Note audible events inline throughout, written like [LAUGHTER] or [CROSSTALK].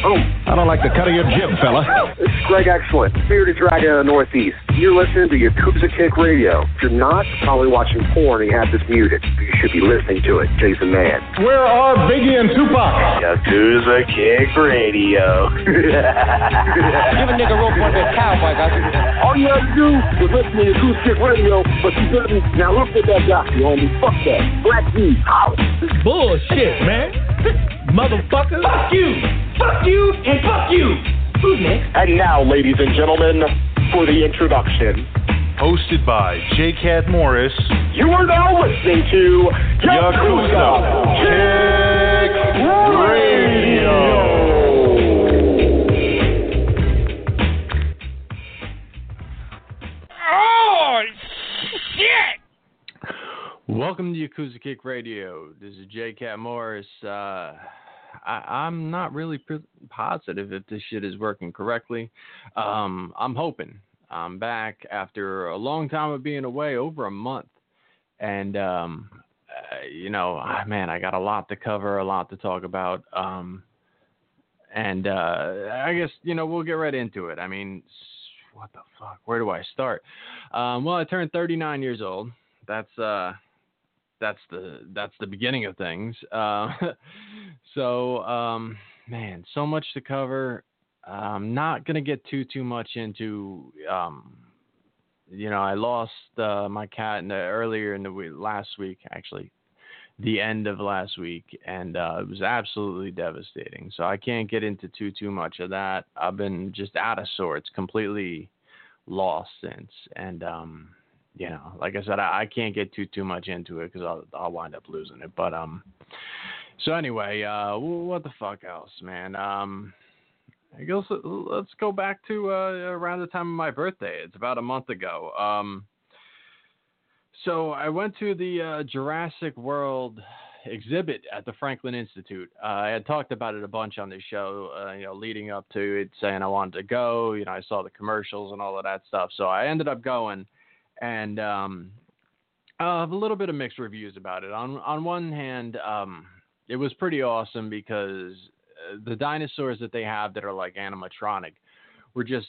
Oh, I don't like the cut of your jib, fella. this is Greg Excellent, Bearded Dragon of the Northeast. You're listening to Yakuza Kick Radio. If you're not, probably watching porn and you have this muted. You should be listening to it. Jason Mann. Where are Biggie and Tupac? Yakuza Kick Radio. [LAUGHS] Give a nigga rope on that cowboy, guys. All you have to do is listen to Yakuza Kick Radio, but you didn't. Now look at that guy, you homie. Fuck that. Black D. Holla. Bullshit, man. [LAUGHS] Motherfucker. Fuck you. Fuck you and fuck you. Who's next? And now, ladies and gentlemen, for the introduction. Hosted by Jay Cat Morris. You are now listening to Yakuza Kick Radio. Oh, shit! Welcome to Yakuza Kick Radio. This is Jay Cat Morris. Uh, I, I'm not really positive if this shit is working correctly. Um, I'm hoping. I'm back after a long time of being away, over a month. And, um, uh, you know, ah, man, I got a lot to cover, a lot to talk about. Um, and uh, I guess, you know, we'll get right into it. I mean, what the fuck? Where do I start? Um, well, I turned 39 years old. That's, uh, that's the that's the beginning of things. Uh, [LAUGHS] so um, man, so much to cover. I'm not gonna get too too much into. Um, you know, I lost uh, my cat in the, earlier in the week, last week, actually, the end of last week, and uh, it was absolutely devastating. So I can't get into too too much of that. I've been just out of sorts, completely lost since, and um, you know, like I said, I, I can't get too too much into it because I'll I'll wind up losing it. But um, so anyway, uh, what the fuck else, man? Um, I guess let- let's go back to uh, around the time of my birthday. It's about a month ago. Um, so I went to the uh, Jurassic World exhibit at the Franklin Institute. Uh, I had talked about it a bunch on this show, uh, you know, leading up to it, saying I wanted to go. You know, I saw the commercials and all of that stuff. So I ended up going, and um, I have a little bit of mixed reviews about it. On on one hand, um, it was pretty awesome because uh, the dinosaurs that they have that are like animatronic were just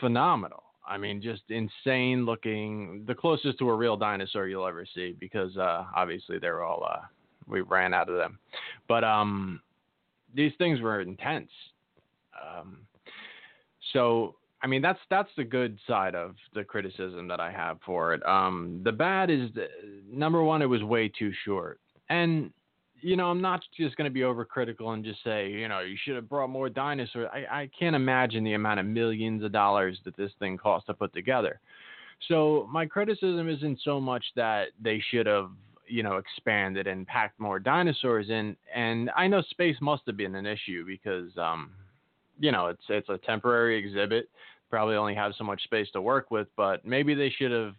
phenomenal. I mean, just insane looking. The closest to a real dinosaur you'll ever see, because uh, obviously they're all uh, we ran out of them. But um, these things were intense. Um, so I mean, that's that's the good side of the criticism that I have for it. Um, the bad is that, number one, it was way too short, and you know, I'm not just going to be overcritical and just say, you know, you should have brought more dinosaurs. I, I can't imagine the amount of millions of dollars that this thing cost to put together. So my criticism isn't so much that they should have, you know, expanded and packed more dinosaurs in. And I know space must have been an issue because, um, you know, it's it's a temporary exhibit. Probably only have so much space to work with, but maybe they should have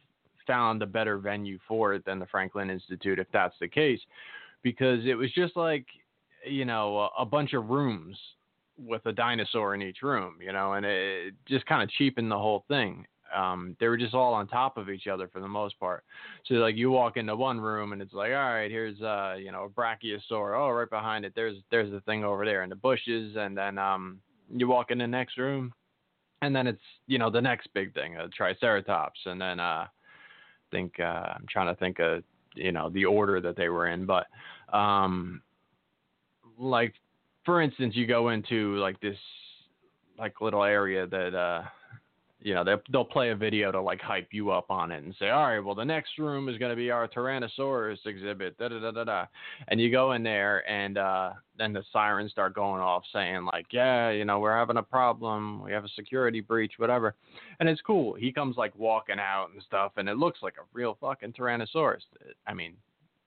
found a better venue for it than the Franklin Institute if that's the case, because it was just like, you know, a, bunch of rooms with a dinosaur in each room, you know, and it just kind of cheapened the whole thing. Um, they were just all on top of each other for the most part. So like you walk into one room and it's like, all right, here's uh, you know, a brachiosaur. Oh, right behind it, there's there's the thing over there in the bushes, and then um, you walk in the next room, and then it's you know the next big thing, a triceratops, and then uh, I think uh, I'm trying to think of you know the order that they were in, but um, like for instance, you go into like this like little area that uh you know, they'll, they'll play a video to like hype you up on it and say, all right, well, the next room is going to be our Tyrannosaurus exhibit, da da da da da. And you go in there, and uh, then the sirens start going off saying, like, yeah, you know, we're having a problem. We have a security breach, whatever. And it's cool. He comes like walking out and stuff, and it looks like a real fucking Tyrannosaurus. I mean,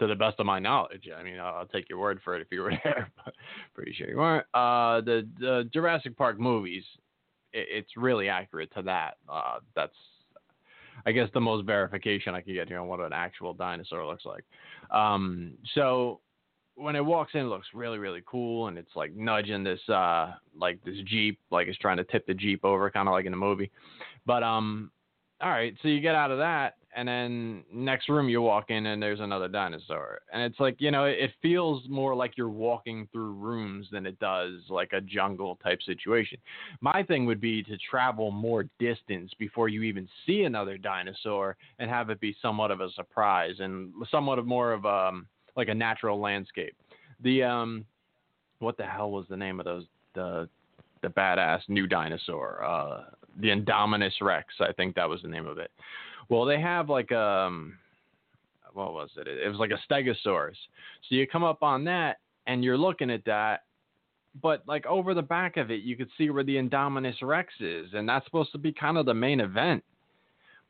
to the best of my knowledge. I mean, I'll, take your word for it if you were [LAUGHS] there, but pretty sure you weren't. Uh, the, the Jurassic Park movies, it's really accurate to that. Uh, that's, I guess, the most verification I can get here on what an actual dinosaur looks like. Um, so when it walks in, it looks really, really cool, and it's like nudging this, uh, like this jeep, like it's trying to tip the jeep over, kind of like in the movie. But um, all right, so you get out of that, and then next room you walk in and there's another dinosaur. And it's like you know it feels more like you're walking through rooms than it does like a jungle type situation. My thing would be to travel more distance before you even see another dinosaur and have it be somewhat of a surprise and somewhat of more of um like a natural landscape. The um what the hell was the name of those the the badass new dinosaur? Uh the Indominus Rex I think that was the name of it well, they have like um, what was it? It was like a Stegosaurus. So you come up on that and you're looking at that, but like over the back of it, you could see where the Indominus Rex is, and that's supposed to be kind of the main event.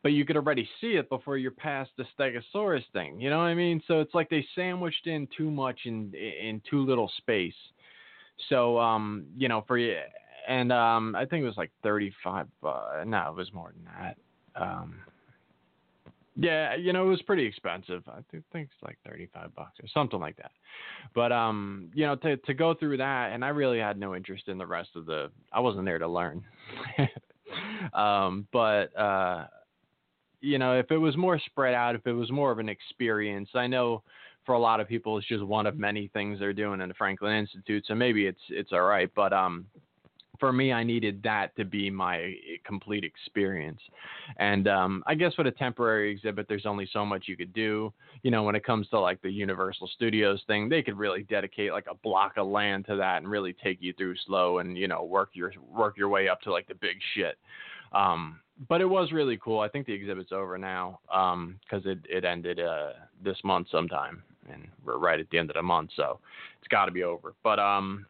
But you could already see it before you're past the Stegosaurus thing. You know what I mean? So it's like they sandwiched in too much in in too little space. So um, you know, for you, and um, I think it was like 35. Uh, no, it was more than that. Um, yeah, you know, it was pretty expensive. I think it's like 35 bucks or something like that. But um, you know, to to go through that and I really had no interest in the rest of the I wasn't there to learn. [LAUGHS] um, but uh you know, if it was more spread out, if it was more of an experience, I know for a lot of people it's just one of many things they're doing in the Franklin Institute, so maybe it's it's all right, but um for me, I needed that to be my complete experience. And um, I guess with a temporary exhibit, there's only so much you could do. You know, when it comes to like the Universal Studios thing, they could really dedicate like a block of land to that and really take you through slow and you know work your work your way up to like the big shit. Um, but it was really cool. I think the exhibit's over now because um, it it ended uh, this month sometime, and we're right at the end of the month, so it's got to be over. But um,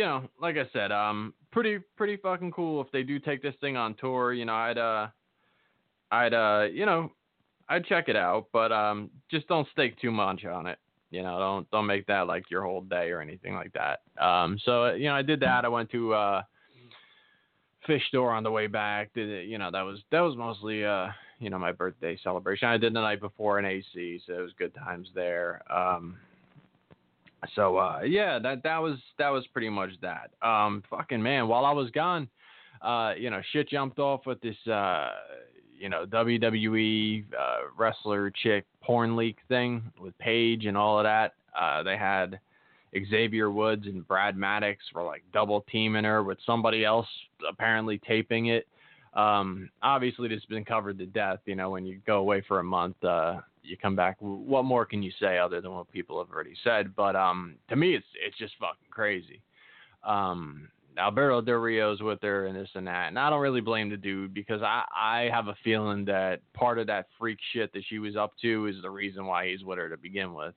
you know, like I said, um, pretty pretty fucking cool if they do take this thing on tour. You know, I'd uh, I'd uh, you know, I'd check it out, but um, just don't stake too much on it. You know, don't don't make that like your whole day or anything like that. Um, so you know, I did that. I went to uh, Fish Store on the way back. Did it, you know, that was that was mostly uh, you know, my birthday celebration. I did the night before in AC, so it was good times there. Um, so uh, yeah, that that was that was pretty much that. Um, fucking man, while I was gone, uh, you know, shit jumped off with this, uh, you know, WWE uh, wrestler chick porn leak thing with Paige and all of that. Uh, they had Xavier Woods and Brad Maddox were like double teaming her with somebody else apparently taping it. Um, obviously, this has been covered to death. You know, when you go away for a month, uh, you come back. What more can you say other than what people have already said? But um, to me, it's it's just fucking crazy. Um, Alberto Del Rio's with her and this and that, and I don't really blame the dude because I I have a feeling that part of that freak shit that she was up to is the reason why he's with her to begin with,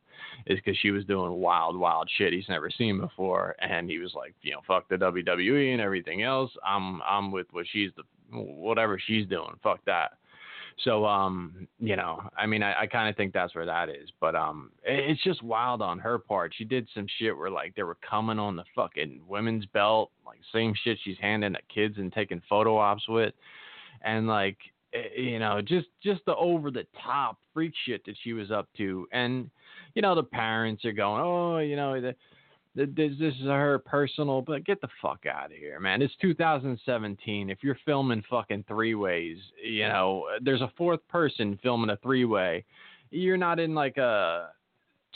is because she was doing wild wild shit he's never seen before, and he was like, you know, fuck the WWE and everything else. I'm I'm with what she's the whatever she's doing. Fuck that. So, um, you know, I mean, I, I kind of think that's where that is. But um, it, it's just wild on her part. She did some shit where like they were coming on the fucking women's belt, like same shit she's handing at kids and taking photo ops with, and like eh, you know, just just the over the top freak shit that she was up to, and you know, the parents are going, oh, you know, the this, this is her personal, but get the fuck out of here, man. It's 2017. If you're filming fucking three ways, you know, there's a fourth person filming a three way. You're not in like a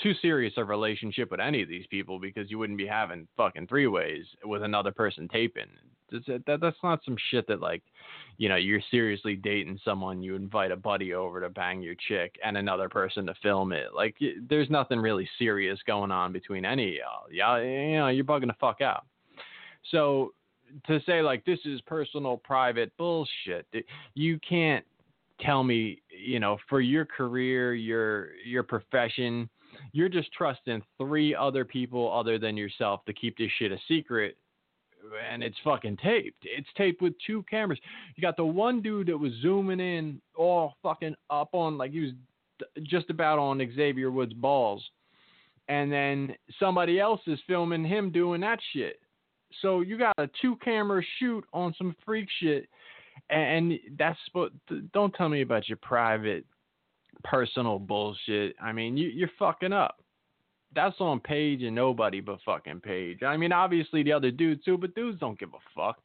too serious a relationship with any of these people because you wouldn't be having fucking three ways with another person taping. That, that's not some shit that like, you know, you're seriously dating someone, you invite a buddy over to bang your chick and another person to film it. Like, there's nothing really serious going on between any of y'all. Y'all, you know, you're bugging the fuck out. So to say like this is personal, private bullshit, you can't tell me, you know, for your career, your your profession, you're just trusting three other people other than yourself to keep this shit a secret and it's fucking taped. It's taped with two cameras. You got the one dude that was zooming in all fucking up on like he was just about on Xavier Woods' balls, and then somebody else is filming him doing that shit. So you got a two camera shoot on some freak shit, and that's what. Don't tell me about your private, personal bullshit. I mean, you, you're fucking up that's on Paige and nobody but fucking Paige. I mean, obviously the other dudes too, but dudes don't give a fuck.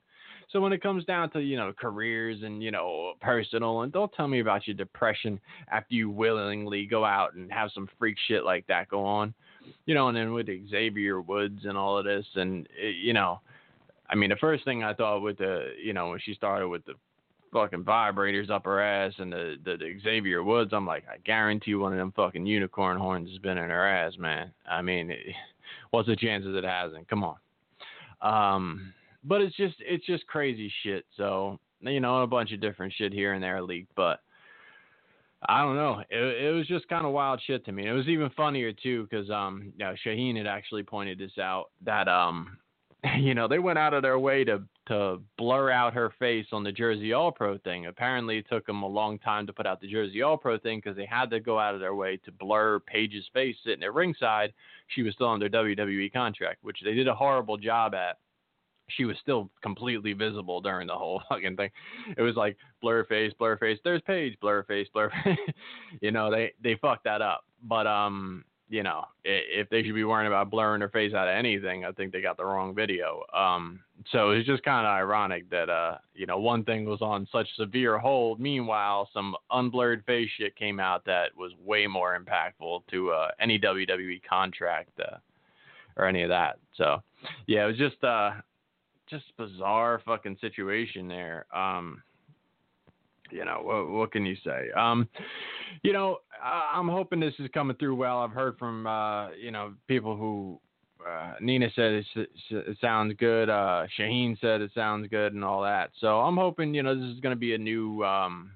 So when it comes down to you know careers and you know personal, and don't tell me about your depression after you willingly go out and have some freak shit like that go on, you know. And then with Xavier Woods and all of this, and it, eh, you know, I mean, the first thing I thought with the you know when she started with the fucking vibrators up her ass and the, the, the Xavier Woods, I'm like, I guarantee one of them fucking unicorn horns has been in her ass, man. I mean, it, what's the chances it hasn't? Come on. Um, but it's just it's just crazy shit. So you know, a bunch of different shit here and there leaked, but I don't know. It, it was just kind of wild shit to me. It was even funnier too because um, you know, Shaheen had actually pointed this out that um, [LAUGHS] you know, they went out of their way to to blur out her face on the Jersey All Pro thing. Apparently, it took them a long time to put out the Jersey All Pro thing because they had to go out of their way to blur Paige's face sitting at ringside. She was still under WWE contract, which they did a horrible job at. She was still completely visible during the whole [LAUGHS] fucking thing. It was like blur face, blur face. There's Paige, blur face, blur [LAUGHS] face. you know, they they fucked that up. But um, you know, if they should be worrying about blurring their face out of anything, I think they got the wrong video. Um, so it's just kind of ironic that, uh, you know, one thing was on such severe hold. Meanwhile, some unblurred face shit came out that was way more impactful to uh, any WWE contract uh, or any of that. So, yeah, it was just, uh, just bizarre fucking situation there. Um, you know, what, what can you say? Um, you know, I'm hoping this is coming through well. I've heard from, uh, you know, people who uh, Nina said it, it, sounds good. Uh, Shaheen said it sounds good and all that. So I'm hoping, you know, this is going to be a new, um,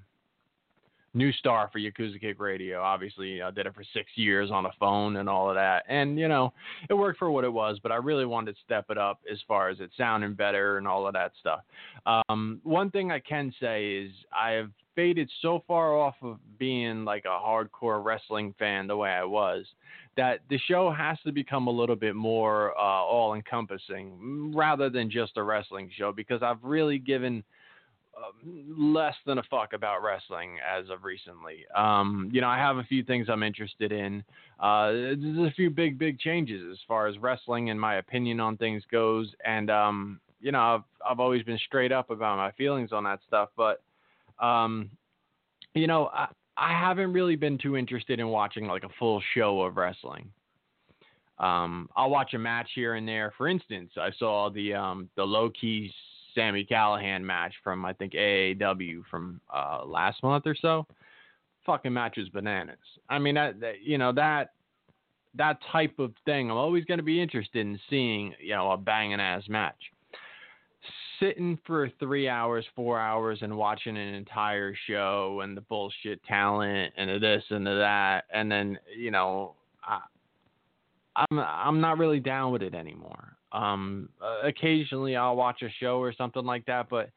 new star for Yakuza Kick Radio. Obviously, I did it for six years on a phone and all of that, and you know, it worked for what it was. But I really wanted to step it up as far as it sounding better and all of that stuff. Um, one thing I can say is I have faded so far off of being like a hardcore wrestling fan the way I was that the show has to become a little bit more uh, all encompassing rather than just a wrestling show because I've really given less than a fuck about wrestling as of recently. Um, you know, I have a few things I'm interested in. Uh, there's a few big, big changes as far as wrestling and my opinion on things goes. And, um, you know, I've, I've always been straight up about my feelings on that stuff. But, um, you know, I, I haven't really been too interested in watching like a full show of wrestling. Um, I'll watch a match here and there. For instance, I saw the um, the Low Ki Sami Callihan match from I think AAW from uh, last month or so. Fucking match was bananas. I mean that, that you know that that type of thing. I'm always going to be interested in seeing you know a banging ass match. Sitting for three hours, four hours, and watching an entire show and the bullshit talent and the this and the that, and then you know, I, I'm I'm not really down with it anymore. Um, uh, occasionally I'll watch a show or something like that, but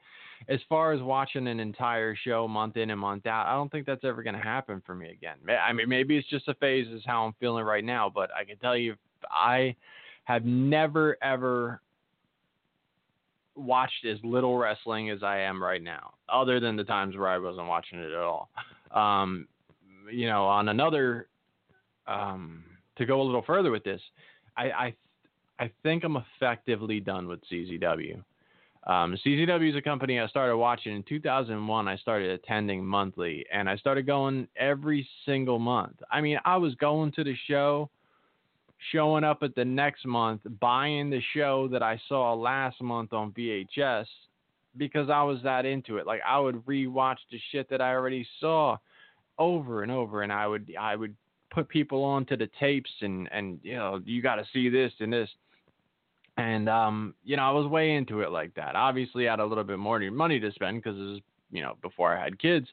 as far as watching an entire show month in and month out, I don't think that's ever going to happen for me again. I mean, maybe it's just a phase, is how I'm feeling right now. But I can tell you, I have never ever watched as little wrestling as I am right now, other than the times where I wasn't watching it at all. Um, you know, on another, um, to go a little further with this, I, I, I think I'm effectively done with CZW. Um, CZW is a company I started watching in 2001. I started attending monthly, and I started going every single month. I mean, I was going to the show, showing up at the next month, buying the show that I saw last month on VHS because I was that into it. Like I would rewatch the shit that I already saw over and over, and I would I would put people onto the tapes and and you know you got to see this and this and um, you know, I was way into it like that. Obviously, I had a little bit more money to spend because was, you know, before I had kids.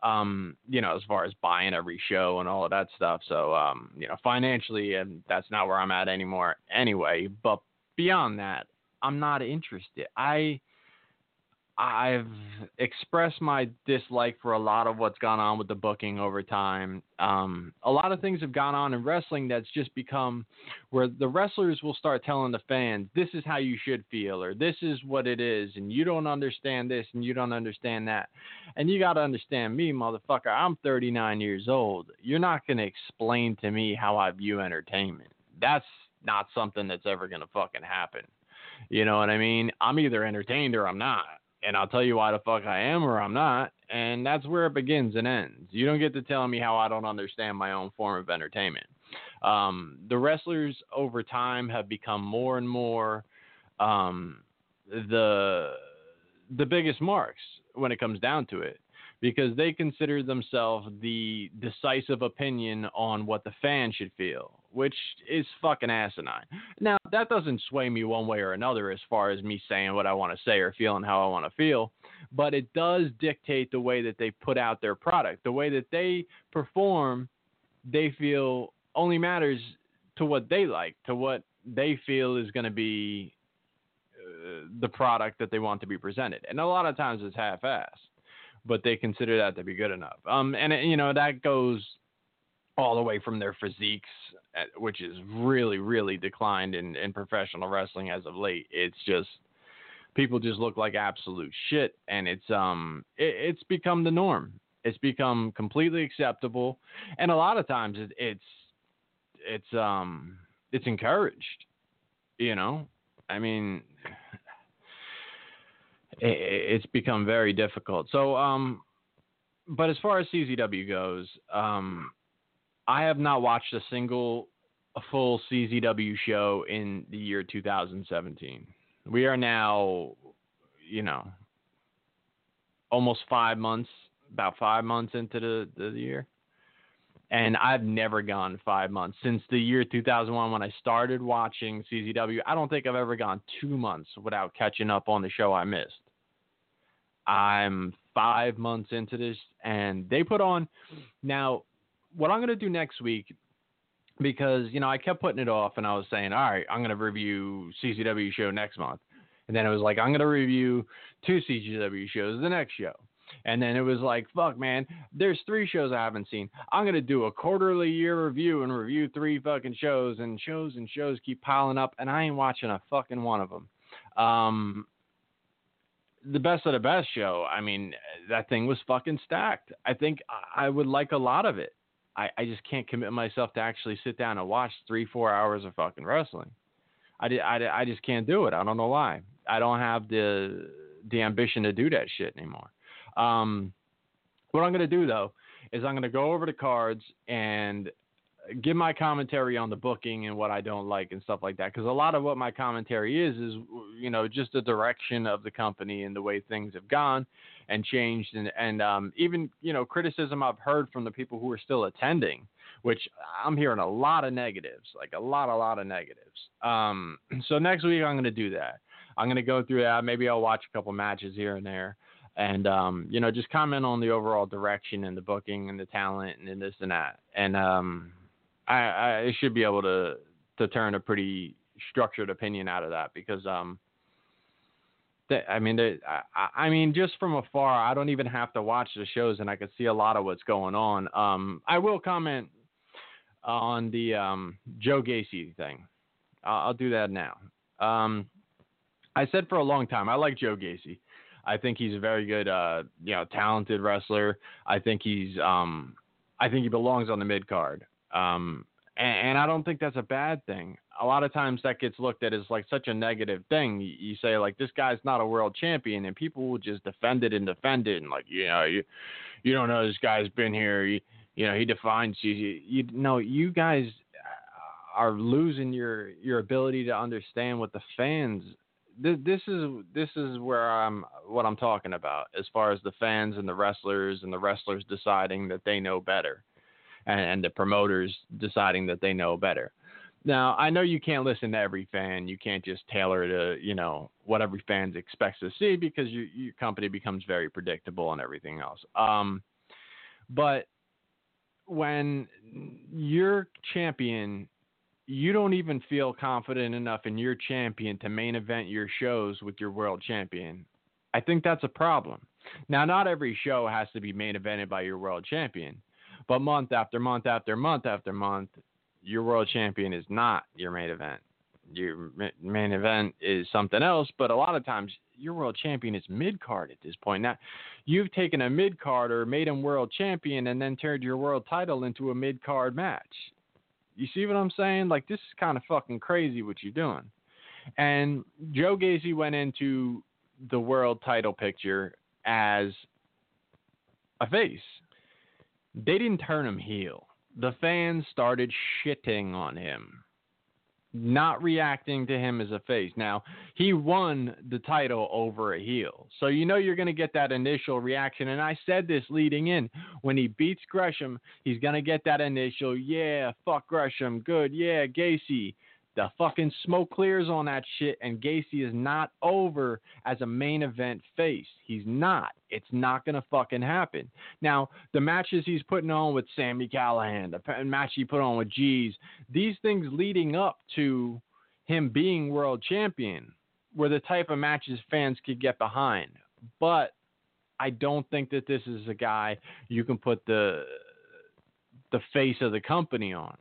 Um, you know, as far as buying every show and all of that stuff. So, um, you know, financially, and that's not where I'm at anymore anyway. But beyond that, I'm not interested. I I've expressed my dislike for a lot of what's gone on with the booking over time. Um, a lot of things have gone on in wrestling that's just become where the wrestlers will start telling the fans, this is how you should feel, or this is what it is, and you don't understand this and you don't understand that. And you got to understand me, motherfucker. I'm 39 years old. You're not going to explain to me how I view entertainment. That's not something that's ever going to fucking happen. You know what I mean? I'm either entertained or I'm not and I'll tell you why the fuck I am or I'm not. And that's where it begins and ends. You don't get to tell me how I don't understand my own form of entertainment. Um, the wrestlers over time have become more and more um, the the biggest marks when it comes down to it because they consider themselves the decisive opinion on what the fan should feel, which is fucking asinine. Now, that doesn't sway me one way or another as far as me saying what I want to say or feeling how I want to feel, but it does dictate the way that they put out their product. The way that they perform, they feel only matters to what they like, to what they feel is going to be uh, the product that they want to be presented. And a lot of times it's half assed but they consider that to be good enough. Um, and it, you know that goes all the way from their physiques, which is really, really declined in, in professional wrestling as of late. It's just people just look like absolute shit, and it's um, it, it's become the norm. It's become completely acceptable, and a lot of times it, it's it's um, it's encouraged. You know, I mean, [SIGHS] it's become very difficult. So, um, but as far as CZW goes, um, I have not watched a single a full CZW show in the year 2017. We are now, you know, almost five months, about five months into the, the year. And I've never gone five months since the year 2001 when I started watching CZW. I don't think I've ever gone two months without catching up on the show I missed. I'm five months into this, and they put on. Now, what I'm going to do next week, because you know I kept putting it off, and I was saying, all right, I'm going to review CZW show next month, and then it was like I'm going to review two CZW shows the next show. And then it was like, fuck, man, there's three shows I haven't seen. I'm going to do a quarterly year review and review three fucking shows, and shows and shows keep piling up, and I ain't watching a fucking one of them. Um, the best of the best show. I mean, that thing was fucking stacked. I think I would like a lot of it. I, I just can't commit myself to actually sit down and watch three, four hours of fucking wrestling. I, I, I just can't do it. I don't know why. I don't have the the ambition to do that shit anymore. Um, what I'm going to do though is I'm going to go over the cards and give my commentary on the booking and what I don't like and stuff like that. Because a lot of what my commentary is is you know just the direction of the company and the way things have gone and changed, and and um, even you know criticism I've heard from the people who are still attending, which I'm hearing a lot of negatives, like a lot, a lot of negatives. Um, [CLEARS THROAT] so next week I'm going to do that. I'm going to go through that. Maybe I'll watch a couple matches here and there and um, you know just comment on the overall direction and the booking and the talent and this and that and um, I, I should be able to to turn a pretty structured opinion out of that because um I mean, they, I, I mean, just from afar, I don't even have to watch the shows, and I can see a lot of what's going on. Um, I will comment on the um, Joe Gacy thing. I'll, I'll do that now. Um, I said for a long time I like Joe Gacy. I think he's a very good, uh, you know, talented wrestler. I think he's, um, I think he belongs on the mid card. Um, and, and, I don't think that's a bad thing. A lot of times that gets looked at as like such a negative thing. You, say like this guy's not a world champion, and people will just defend it and defend it, and like you know you, you don't know this guy's been here. You, you know he defines you. You, you know you guys are losing your your ability to understand what the fans this is this is where I'm what I'm talking about as far as the fans and the wrestlers and the wrestlers deciding that they know better and, and the promoters deciding that they know better. Now, I know you can't listen to every fan. You can't just tailor to, you know, what every fan expects to see because your, your company becomes very predictable and everything else. Um, but when your champion you don't even feel confident enough in your champion to main event your shows with your world champion. I think that's a problem. Now, not every show has to be main evented by your world champion, but month after month after month after month, your world champion is not your main event. Your main event is something else, but a lot of times your world champion is mid card at this point. Now, you've taken a mid card or made him world champion and then turned your world title into a mid card match. You see what I'm saying? Like this is kind of fucking crazy what you're doing. And Joe Gacy went into the world title picture as a face. They didn't turn him heel. The fans started shitting on him not reacting to him as a face. Now, he won the title over a heel. So you know you're going to get that initial reaction. And I said this leading in. When he beats Gresham, he's going to get that initial, yeah, fuck Gresham, good, yeah, Gacy. The fucking smoke clears on that shit, and Gacy is not over as a main event face. He's not. It's not gonna fucking happen. Now, the matches he's putting on with Sami Callihan, the match he put on with Jeez, these things leading up to him being world champion were the type of matches fans could get behind. But I don't think that this is a guy you can put the the face of the company on.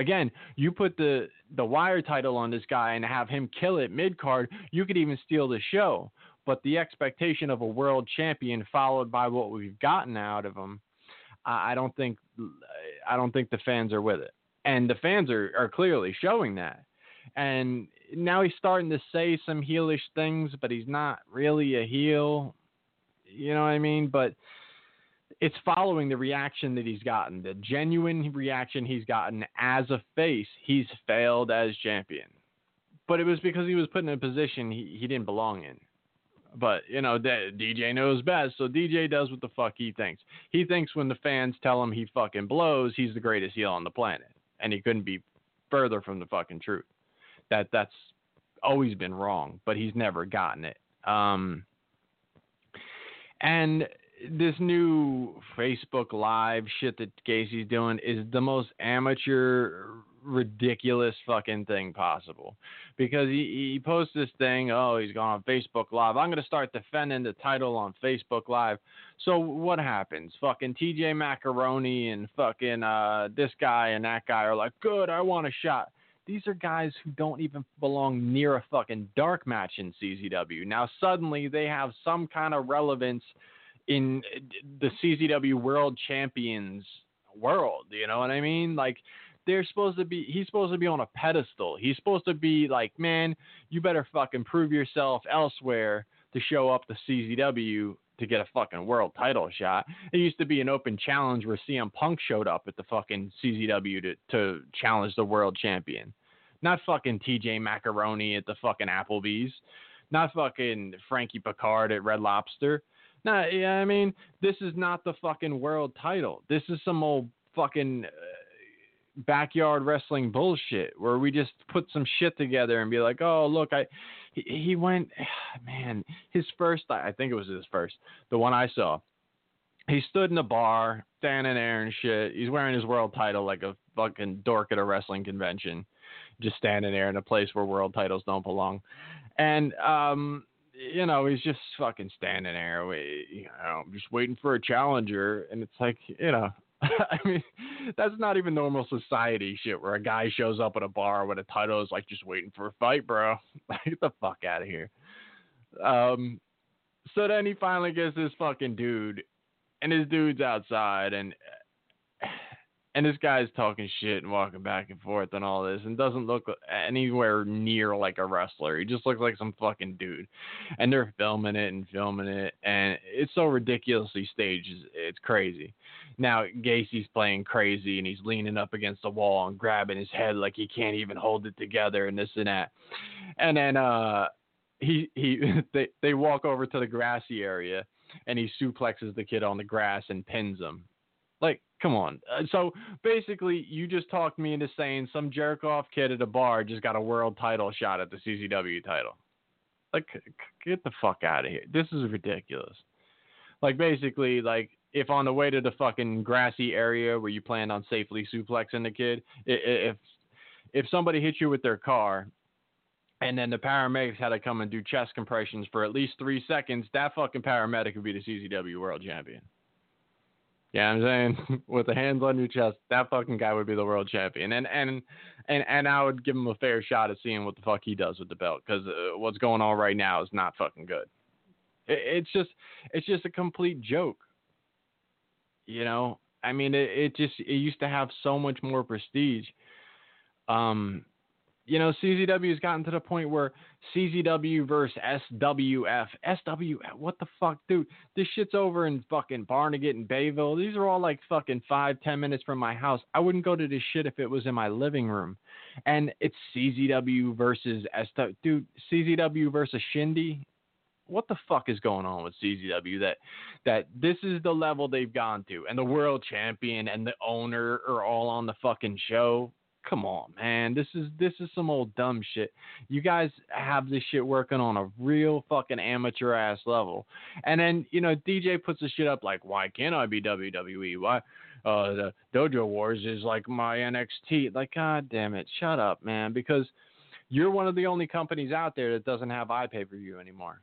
Again, you put the the wire title on this guy and have him kill it mid card, you could even steal the show. But the expectation of a world champion followed by what we've gotten out of him, I, don't think I don't think the fans are with it. And the fans are, are clearly showing that. And now he's starting to say some heelish things, but he's not really a heel. You know what I mean? But it's following the reaction that he's gotten, the genuine reaction he's gotten as a face. He's failed as champion, but it was because he was put in a position he, he didn't belong in. But you know, DJ knows best, so DJ does what the fuck he thinks. He thinks when the fans tell him he fucking blows, he's the greatest heel on the planet, and he couldn't be further from the fucking truth. That that's always been wrong, but he's never gotten it. Um, and this new Facebook Live shit that Gacy's doing is the most amateur, ridiculous fucking thing possible. Because he, he posts this thing, oh, he's going on Facebook Live. I'm going to start defending the title on Facebook Live. So what happens? Fucking TJ Marconi and fucking uh, this guy and that guy are like, good, I want a shot. These are guys who don't even belong near a fucking dark match in CZW. Now suddenly they have some kind of relevance – in the CZW World Champions world. You know what I mean? Like they're supposed to be he's supposed to be on a pedestal. He's supposed to be like, man, you better fucking prove yourself elsewhere to show up the CZW to get a fucking world title shot. It used to be an open challenge where CM Punk showed up at the fucking CZW to to challenge the world champion. Not fucking TJ Marconi at the fucking Applebee's. Not fucking Frankie Pickard at Red Lobster. No, yeah, I mean, this is not the fucking world title. This is some old fucking uh, backyard wrestling bullshit where we just put some shit together and be like, oh, look, I. He, he went, [SIGHS] man, his first, I think it was his first, the one I saw. He stood in a bar, standing there and shit. He's wearing his world title like a fucking dork at a wrestling convention, just standing there in a place where world titles don't belong. And um, you know, he's just fucking standing there, we, you know, just waiting for a challenger, and it's like, you know, [LAUGHS] I mean, that's not even normal society shit where a guy shows up at a bar with a title is like just waiting for a fight, bro. [LAUGHS] Get the fuck out of here. Um, so then he finally gets this fucking dude, and his dude's outside, and and this guy's talking shit and walking back and forth and all this and doesn't look anywhere near like a wrestler. He just looks like some fucking dude. And they're filming it and filming it and it's so ridiculously staged. It's crazy. Now Gacy's playing crazy and he's leaning up against the wall and grabbing his head like he can't even hold it together and this and that. And then uh he he [LAUGHS] they they walk over to the grassy area and he suplexes the kid on the grass and pins him. Like Come on. Uh, so basically, you just talked me into saying some jerk off kid at a bar just got a world title shot at the CZW title. Like, get the fuck out of here. This is ridiculous. Like, basically, like, if on the way to the fucking grassy area where you planned on safely suplexing the kid, if if somebody hits you with their car and then the paramedics had to come and do chest compressions for at least three seconds, that fucking paramedic would be the CZW world champion. Yeah, I'm saying [LAUGHS] with the hands on your chest, that fucking guy would be the world champion, and and and and I would give him a fair shot at seeing what the fuck he does with the belt, because uh, what's going on right now is not fucking good. It, it's just it's just a complete joke. You know, I mean, it, it just it used to have so much more prestige. Um, you know, CZW has gotten to the point where CZW versus SWF. SWF, what the fuck, dude? This shit's over in fucking Barnegat and Bayville. These are all like fucking five, ten minutes from my house. I wouldn't go to this shit if it was in my living room. And it's CZW versus SW. Dude, CZW versus Shindy. What the fuck is going on with CZW? That that this is the level they've gone to, and the world champion and the owner are all on the fucking show come on, man. This is this is some old dumb shit. You guys have this shit working on a real fucking amateur ass level. And then, you know, DJ puts the shit up like, why can't I be WWE? Why uh the Dojo Wars is like my NXT. Like, god damn it, shut up, man, because you're one of the only companies out there that doesn't have iPay per view anymore.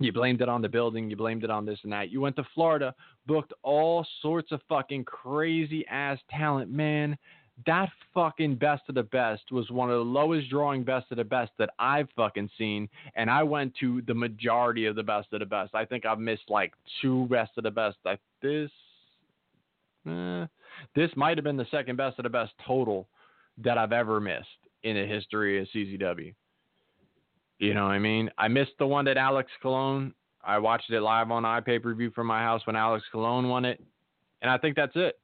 You blamed it on the building. You blamed it on this and that. You went to Florida, booked all sorts of fucking crazy ass talent, man that fucking best of the best was one of the lowest drawing best of the best that I've fucking seen, and I went to the majority of the best of the best. I think I've missed like two best of the best. I, this, eh, this might have been the second best of the best total that I've ever missed in the history of CZW. You know what I mean? I missed the one that Alex Colon. I watched it live on iPay per view from my house when Alex Colon won it, and I think that's it.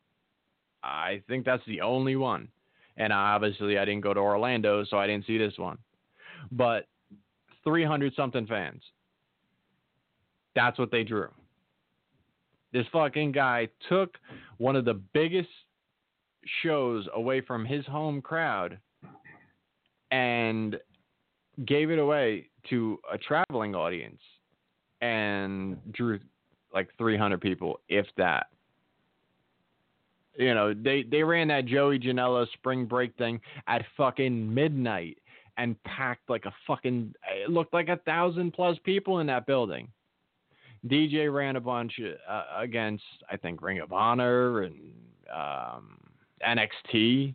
I think that's the only one. And obviously, I didn't go to Orlando, so I didn't see this one. But 300 something fans. That's what they drew. This fucking guy took one of the biggest shows away from his home crowd and gave it away to a traveling audience and drew like 300 people, if that you know, they they ran that Joey Janela spring break thing at fucking midnight and packed like a fucking. It looked like a thousand plus people in that building. DJ ran a bunch uh, against I think Ring of Honor and um, NXT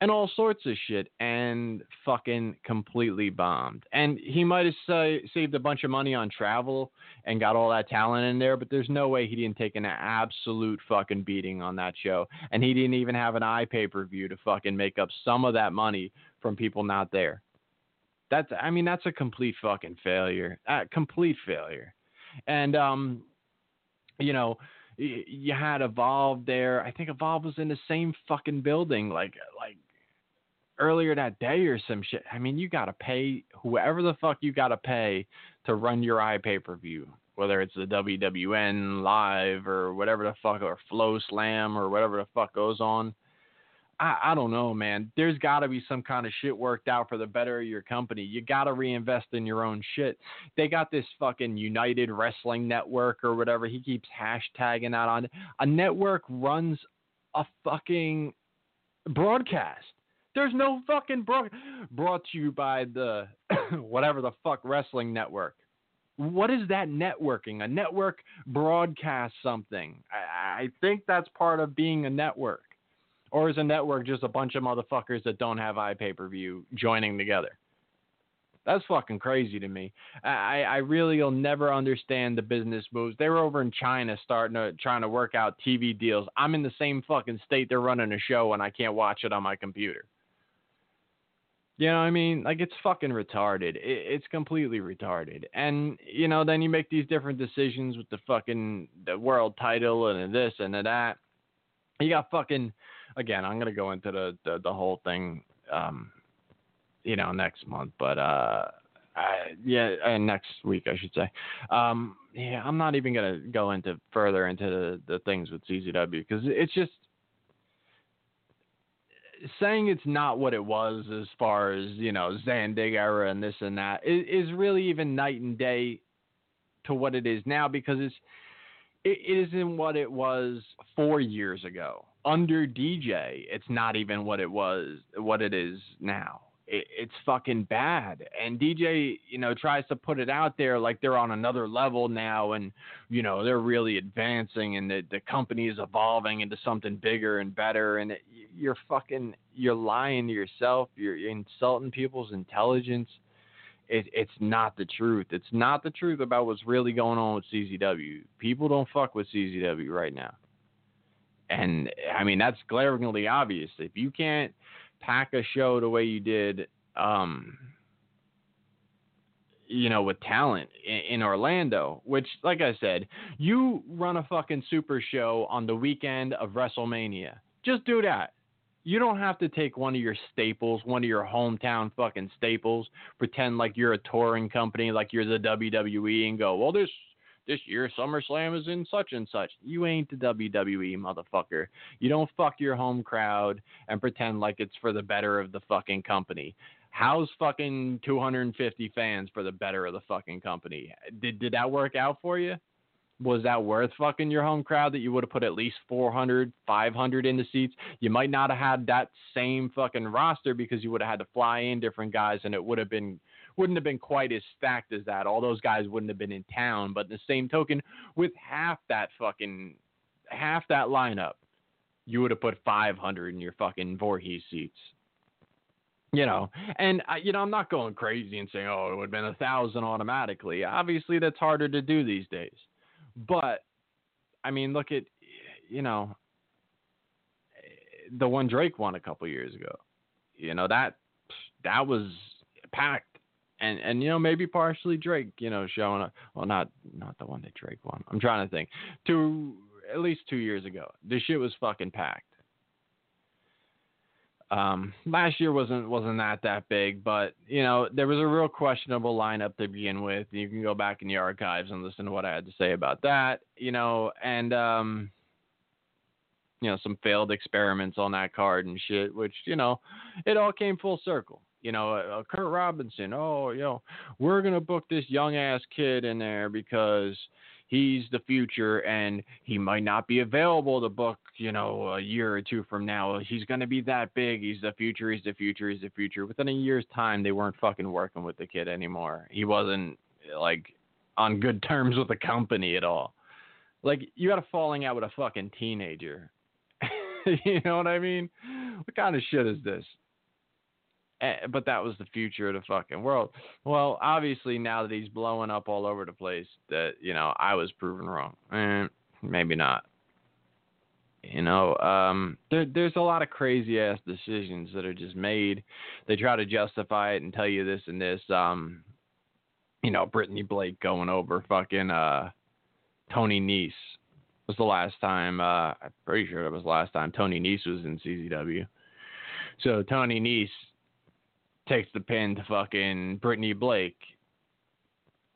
and all sorts of shit and fucking completely bombed. And he might have sa- saved a bunch of money on travel and got all that talent in there, but there's no way he didn't take an absolute fucking beating on that show. And he didn't even have an iPay per view to fucking make up some of that money from people not there. That's, I mean, that's a complete fucking failure. Uh, complete failure. And, um, you know, you had Evolve there. I think Evolve was in the same fucking building, like like earlier that day or some shit. I mean, you gotta pay whoever the fuck you gotta pay to run your iPay per view, whether it's the WWN live or whatever the fuck or Flow Slam or whatever the fuck goes on. I, I don't know, man. There's got to be some kind of shit worked out for the better of your company. You got to reinvest in your own shit. They got this fucking United Wrestling Network or whatever. He keeps hashtagging that on. A network runs a fucking broadcast. There's no fucking broad brought to you by the [COUGHS] whatever the fuck wrestling network. What is that networking? A network broadcasts something. I, I think that's part of being a network. Or is a network just a bunch of motherfuckers that don't have iPay per view joining together? That's fucking crazy to me. I, I really will never understand the business moves. They were over in China starting to trying to work out TV deals. I'm in the same fucking state they're running a show and I can't watch it on my computer. You know what I mean? Like it's fucking retarded. It, it's completely retarded. And you know, then you make these different decisions with the fucking the world title and this and that. You got fucking again. I'm gonna go into the the, the whole thing. Um, you know, next month, but uh, I, yeah, uh, next week I should say. Um, yeah, I'm not even gonna go into further into the, the things with CZW because it's just saying it's not what it was as far as you know Zandig era and this and that is, really even night and day to what it is now because it's it isn't what it was four years ago under DJ. It's not even what it was what it is now it, it's fucking bad. And DJ, you know, tries to put it out there like they're on another level now, and you know they're really advancing, and the the company is evolving into something bigger and better. And it, you're fucking you're lying to yourself. You're insulting people's intelligence. It, it's not the truth. It's not the truth about what's really going on with CZW. People don't fuck with CZW right now. And I mean that's glaringly obvious. If you can't pack a show the way you did, um, you know, with talent in, in, Orlando, which, like I said, you run a fucking super show on the weekend of WrestleMania. Just do that. You don't have to take one of your staples, one of your hometown fucking staples, pretend like you're a touring company, like you're the WWE, and go, well, this this year SummerSlam is in such and such. You ain't the WWE, motherfucker. You don't fuck your home crowd and pretend like it's for the better of the fucking company. How's fucking 250 fans for the better of the fucking company? Did did that work out for you? Was that worth fucking your home crowd that you would have put at least 400, 500 in the seats? You might not have had that same fucking roster because you would have had to fly in different guys and it would have been wouldn't have been quite as stacked as that. All those guys wouldn't have been in town. But in the same token, with half that fucking half that lineup, you would have put 500 in your fucking Voorhees seats. You know, and I, you know, I'm not going crazy and saying, oh, it would have been a thousand automatically. Obviously, that's harder to do these days. But I mean, look at, you know, the one Drake won a couple years ago. You know that that was packed and and you know maybe partially Drake, you know, showing up. Well, not not the one that Drake won. I'm trying to think. Two at least two years ago, this shit was fucking packed. Um, last year wasn't wasn't that that big, but you know there was a real questionable lineup to begin with. You can go back in the archives and listen to what I had to say about that. You know, and um, you know some failed experiments on that card and shit, which you know it all came full circle you know, uh, Kurt Robinson. Oh, you know, we're gonna book this young ass kid in there because he's the future and he might not be available to book, you know, a year or two from now. He's to be that big. He's the future. He's the future. He's the future. Within a year's time, they weren't fucking working with the kid anymore. He wasn't like on good terms with the company at all. Like you got a falling out with a fucking teenager. [LAUGHS] you know what I mean? What kind of shit is this? Eh, but that was the future of the fucking world. Well, obviously now that he's blowing up all over the place, that you know I was proven wrong. Eh, maybe not. You know, um, there, there's a lot of crazy ass decisions that are just made. They try to justify it and tell you this and this. Um, you know, Brittany Blake going over fucking uh, Tony Nese was the last time. Uh, I'm pretty sure it was the last time Tony Nese was in CZW. So Tony Nese takes the pin to fucking Brittany Blake.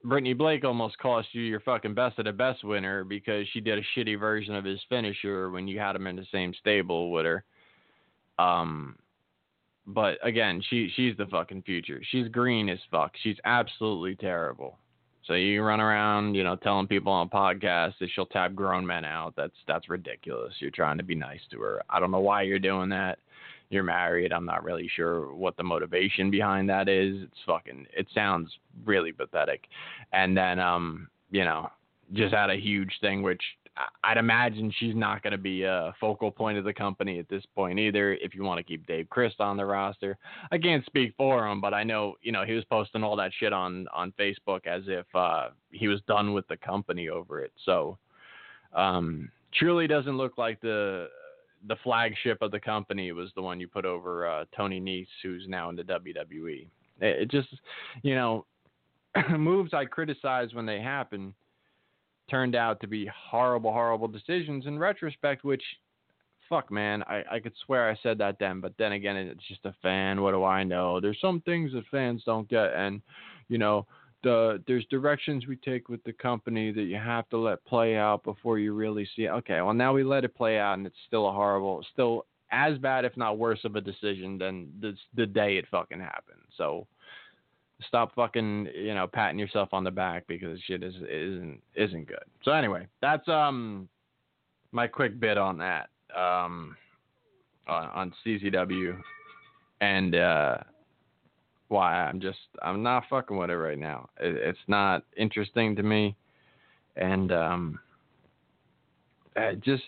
Brittany Blake almost cost you your fucking best of the best winner because she did a shitty version of his finisher when you had him in the same stable with her. Um, but again, she she's the fucking future. She's green as fuck. She's absolutely terrible. So you run around, you know, telling people on podcasts that she'll tap grown men out. That's that's ridiculous. You're trying to be nice to her. I don't know why you're doing that you're married. I'm not really sure what the motivation behind that is. It's fucking. It sounds really pathetic. And then, um, you know, just had a huge thing, which I'd imagine she's not going to be a focal point of the company at this point either. If you want to keep Dave Crist on the roster, I can't speak for him, but I know you know he was posting all that shit on on Facebook as if uh, he was done with the company over it. So, um, truly doesn't look like the the flagship of the company was the one you put over uh, Tony Nese, who's now in the WWE. It, just, you know, [CLEARS THROAT] moves I criticize when they happen turned out to be horrible, horrible decisions in retrospect, which fuck man, I, I could swear I said that then, but then again it's just a fan, what do I know? There's some things that fans don't get and you know, the there's directions we take with the company that you have to let play out before you really see it. Okay, well now we let it play out and it's still a horrible still as bad if not worse of a decision than the the day it fucking happened. So stop fucking you know patting yourself on the back because shit is isn't isn't good. So anyway, that's um my quick bit on that um on, on CZW and uh why I'm just I'm not fucking with it right now. It, it's not interesting to me, and um, just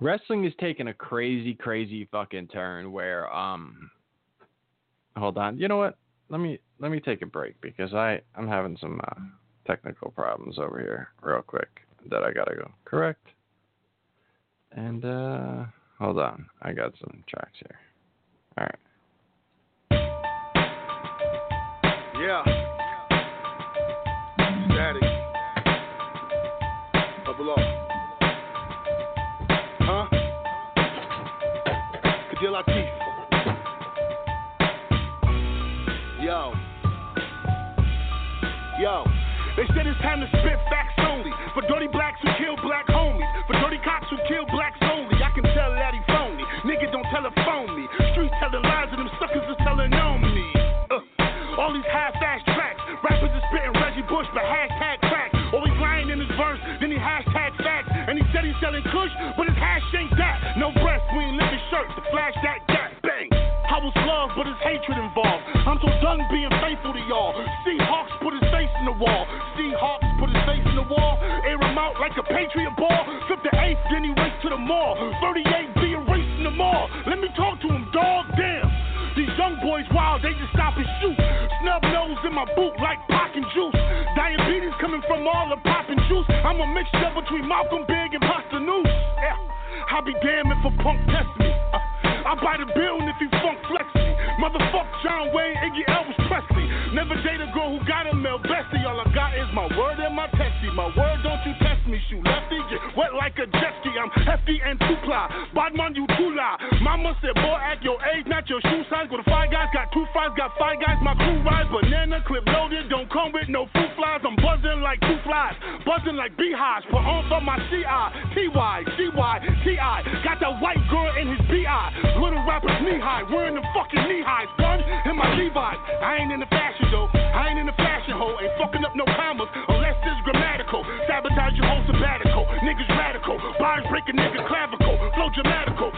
wrestling is taking a crazy, crazy fucking turn where um, hold on, you know what? Let me let me take a break because I I'm having some uh, technical problems over here real quick that I gotta go correct. And uh, hold on, I got some tracks here. All right. Yo. Yo. They said it's time to spit facts only. For dirty blacks who kill black homies. For dirty cops who kill blacks only. I can tell that he phony. Nigga don't telephone me. Streets telling lies and them suckers is telling on me. Uh, all these half-ass tracks. Rappers is spitting Reggie Bush, but hashtag crack. Always lying in his verse, then he hashtag facts. And he said he's selling kush, but his hash ain't that. No breast, we ain't living shirt. The flash that gap, bang. I was love, but it's hatred involved. I'm so done being faithful to y'all. Seahawks put his face in the wall. Seahawks put his face in the wall. Air him out like a Patriot ball. Flip the eighth, then he raced to the mall. 38 be erased in the mall. Let me talk to him, dog. Damn. These young boys wild, they just stop and shoot. Snub nose in my boot like and juice. Diabetes coming from all the pop and juice. I'm a mixture between Malcolm Big and Pasta Noose. Yeah. I'll be damned if a punk test me. Bill if he funk flex me. Motherfuck John Wayne, Iggy Elvis Presley. Never date a girl who got a male bestie. All I got is my word and my testy. My word, don't you test me. Shoot lefty, get wet like a jet ski. I'm hefty and two ply. Badman, you too lie. Mama said, boy, at your age, not your shoe size. Go to five guys, got two fives, got five guys. My crew rides banana clip loaded. Don't come with no fruit flies. I'm buzzing like two flies, buzzing like beehives. Put on for my CI, TY, CY, TI. Got that white girl in his BI. Little rapper's knee high, wearing the fucking knee highs. Gun in my Levi's. I ain't in the fashion though. I ain't in the fashion hole. Ain't fucking up no commas unless it's grammatical. Sabotage your whole sabbatical. Niggas radical. Bars breaking nigga clavicle. Flow dramatical.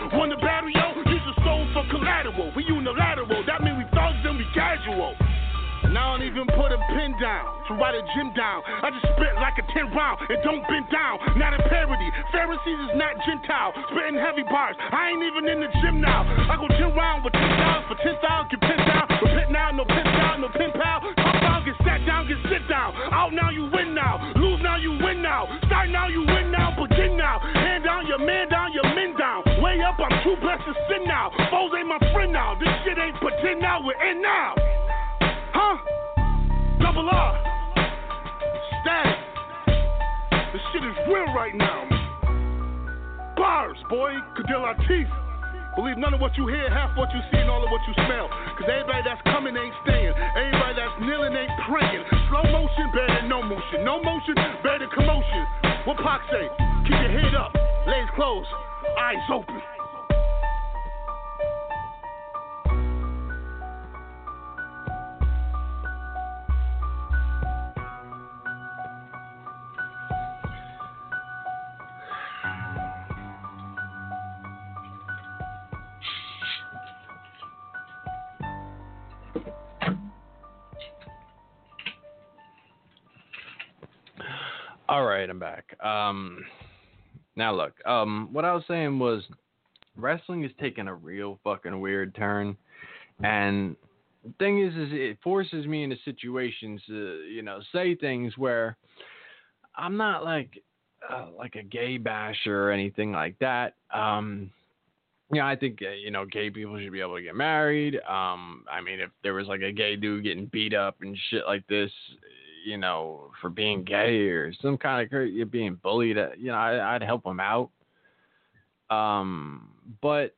And I don't even put a pin down to write a gym down. I just spit like a 10 round and don't bend down. Not a parody. Pharisees is not Gentile. Spitting heavy bars. I ain't even in the gym now. I go 10 round with 10 dollars for 10 dollars. Get pinned down. Repent now, no pin down, no pin pal. Top down, get sat down, get sit down. Out now, you win now. Lose now, you win now. Start now, you win now. Begin now. Hand down, your man down, your men down. Way up, I'm too blessed to sin now. Foes ain't my friend now. This shit ain't pretend now. We're in now. Double R. Static. This shit is real right now. Bars, boy. Kadir Latif. Believe none of what you hear, half what you see, and all of what you smell. Cause everybody that's coming ain't staying. Everybody that's kneeling ain't praying. Slow motion better than no motion. No motion better than commotion. What Pac say? Keep your head up, legs closed, eyes open. Right, I'm back. Um, now look, um, what I was saying was wrestling is taking a real fucking weird turn, and the thing is, is it forces me into situations to, you know, say things where I'm not like uh, like a gay basher or anything like that. Um, yeah, I think uh, you know gay people should be able to get married. Um, I mean, if there was like a gay dude getting beat up and shit like this, you know, for being gay or some kind of you're being bullied, uh, you know, I, I'd help him out. Um, but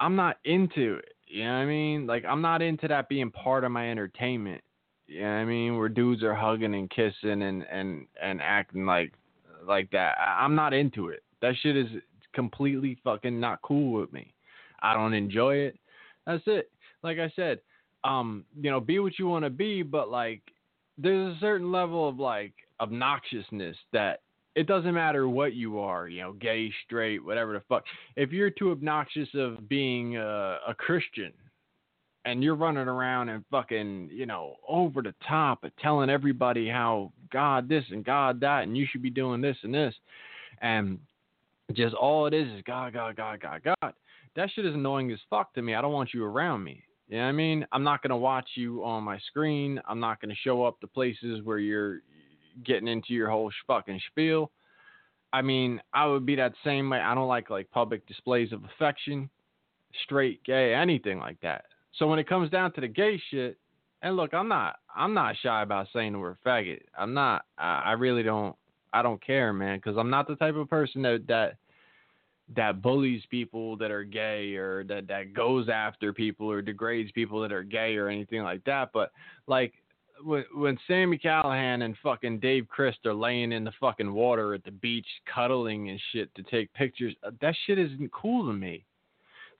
I'm not into it. You know what I mean? Like I'm not into that being part of my entertainment. You know what I mean? Where dudes are hugging and kissing and and and acting like like that. I'm not into it. That shit is completely fucking not cool with me. I don't enjoy it. That's it. Like I said, um, you know, be what you want to be, but like there's a certain level of like obnoxiousness that it doesn't matter what you are, you know, gay, straight, whatever the fuck. If you're too obnoxious of being a, a Christian and you're running around and fucking, you know, over the top of telling everybody how God this and God that and you should be doing this and this and just all it is is God, God, God, God, God. That shit is annoying as fuck to me. I don't want you around me. You know what I mean? I'm not gonna watch you on my screen. I'm not gonna show up to places where you're getting into your whole fucking spiel. I mean, I would be that same way. I don't like like public displays of affection, straight, gay, anything like that. So when it comes down to the gay shit, and look, I'm not I'm not shy about saying the word faggot. I'm not. I, I really don't. I don't care, man, because I'm not the type of person that that that bullies people that are gay or that that goes after people or degrades people that are gay or anything like that. But like when, when Sami Callihan and fucking Dave Crist are laying in the fucking water at the beach, cuddling and shit to take pictures, uh, that shit isn't cool to me.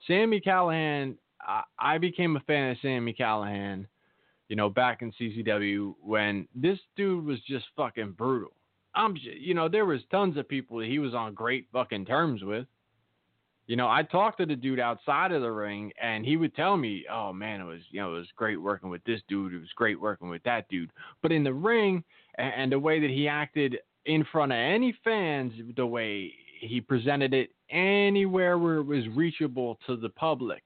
Sami Callihan, I, I became a fan of Sami Callihan, you know, back in CCW when this dude was just fucking brutal. I'm, you know, there was tons of people that he was on great fucking terms with. You know, I talked to the dude outside of the ring, and he would tell me, "Oh man, it was you know it was great working with this dude. It was great working with that dude." But in the ring, and, and the way that he acted in front of any fans, the way he presented it anywhere where it was reachable to the public,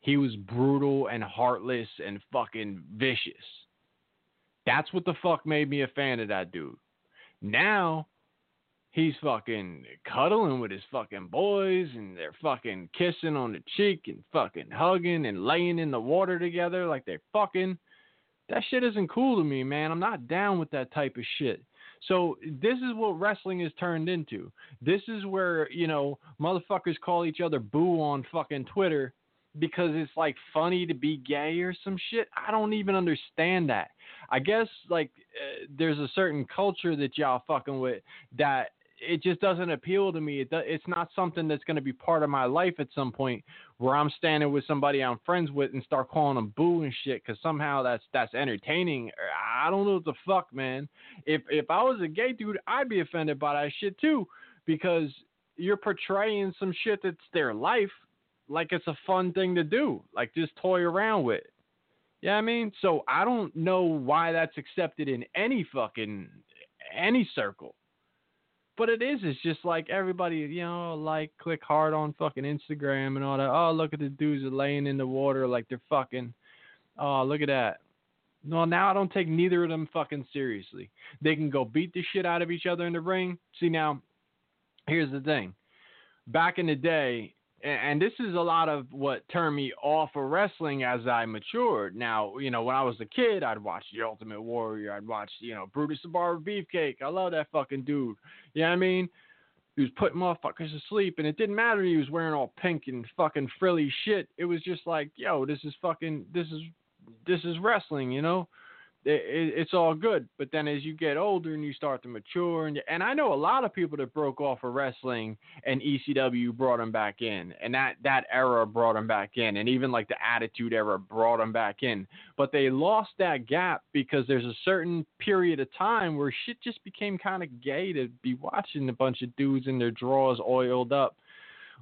he was brutal and heartless and fucking vicious. That's what the fuck made me a fan of that dude. Now he's fucking cuddling with his fucking boys and they're fucking kissing on the cheek and fucking hugging and laying in the water together like they're fucking. That shit isn't cool to me, man. I'm not down with that type of shit. So this is what wrestling is turned into. This is where, you know, motherfuckers call each other boo on fucking Twitter because it's like funny to be gay or some shit. I don't even understand that. I guess like uh, there's a certain culture that y'all fucking with that it just doesn't appeal to me. It do, it's not something that's going to be part of my life at some point where I'm standing with somebody I'm friends with and start calling them boo and shit because somehow that's that's entertaining. I don't know what the fuck, man. If if I was a gay dude, I'd be offended by that shit too because you're portraying some shit that's their life like it's a fun thing to do, like just toy around with. Yeah, I mean, so I don't know why that's accepted in any fucking any circle. But it is. It's just like everybody, you know, like click hard on fucking Instagram and all that. Oh, look at the dudes are laying in the water like they're fucking. Oh, look at that. No, now I don't take neither of them fucking seriously. They can go beat the shit out of each other in the ring. See now, here's the thing. Back in the day, and this is a lot of what turned me off of wrestling as I matured. Now, you know, when I was a kid, I'd watch The Ultimate Warrior. I'd watch, you know, Brutus the Barber Beefcake. I love that fucking dude. You know what I mean? He was putting motherfuckers to sleep, and it didn't matter he was wearing all pink and fucking frilly shit. It was just like, yo, this is fucking, this is, this is wrestling, you know? It, it's all good. But then as you get older and you start to mature, and and I know a lot of people that broke off of wrestling and ECW brought them back in, and that that era brought them back in, and even like the Attitude Era brought them back in. But they lost that gap because there's a certain period of time where shit just became kind of gay to be watching a bunch of dudes in their drawers oiled up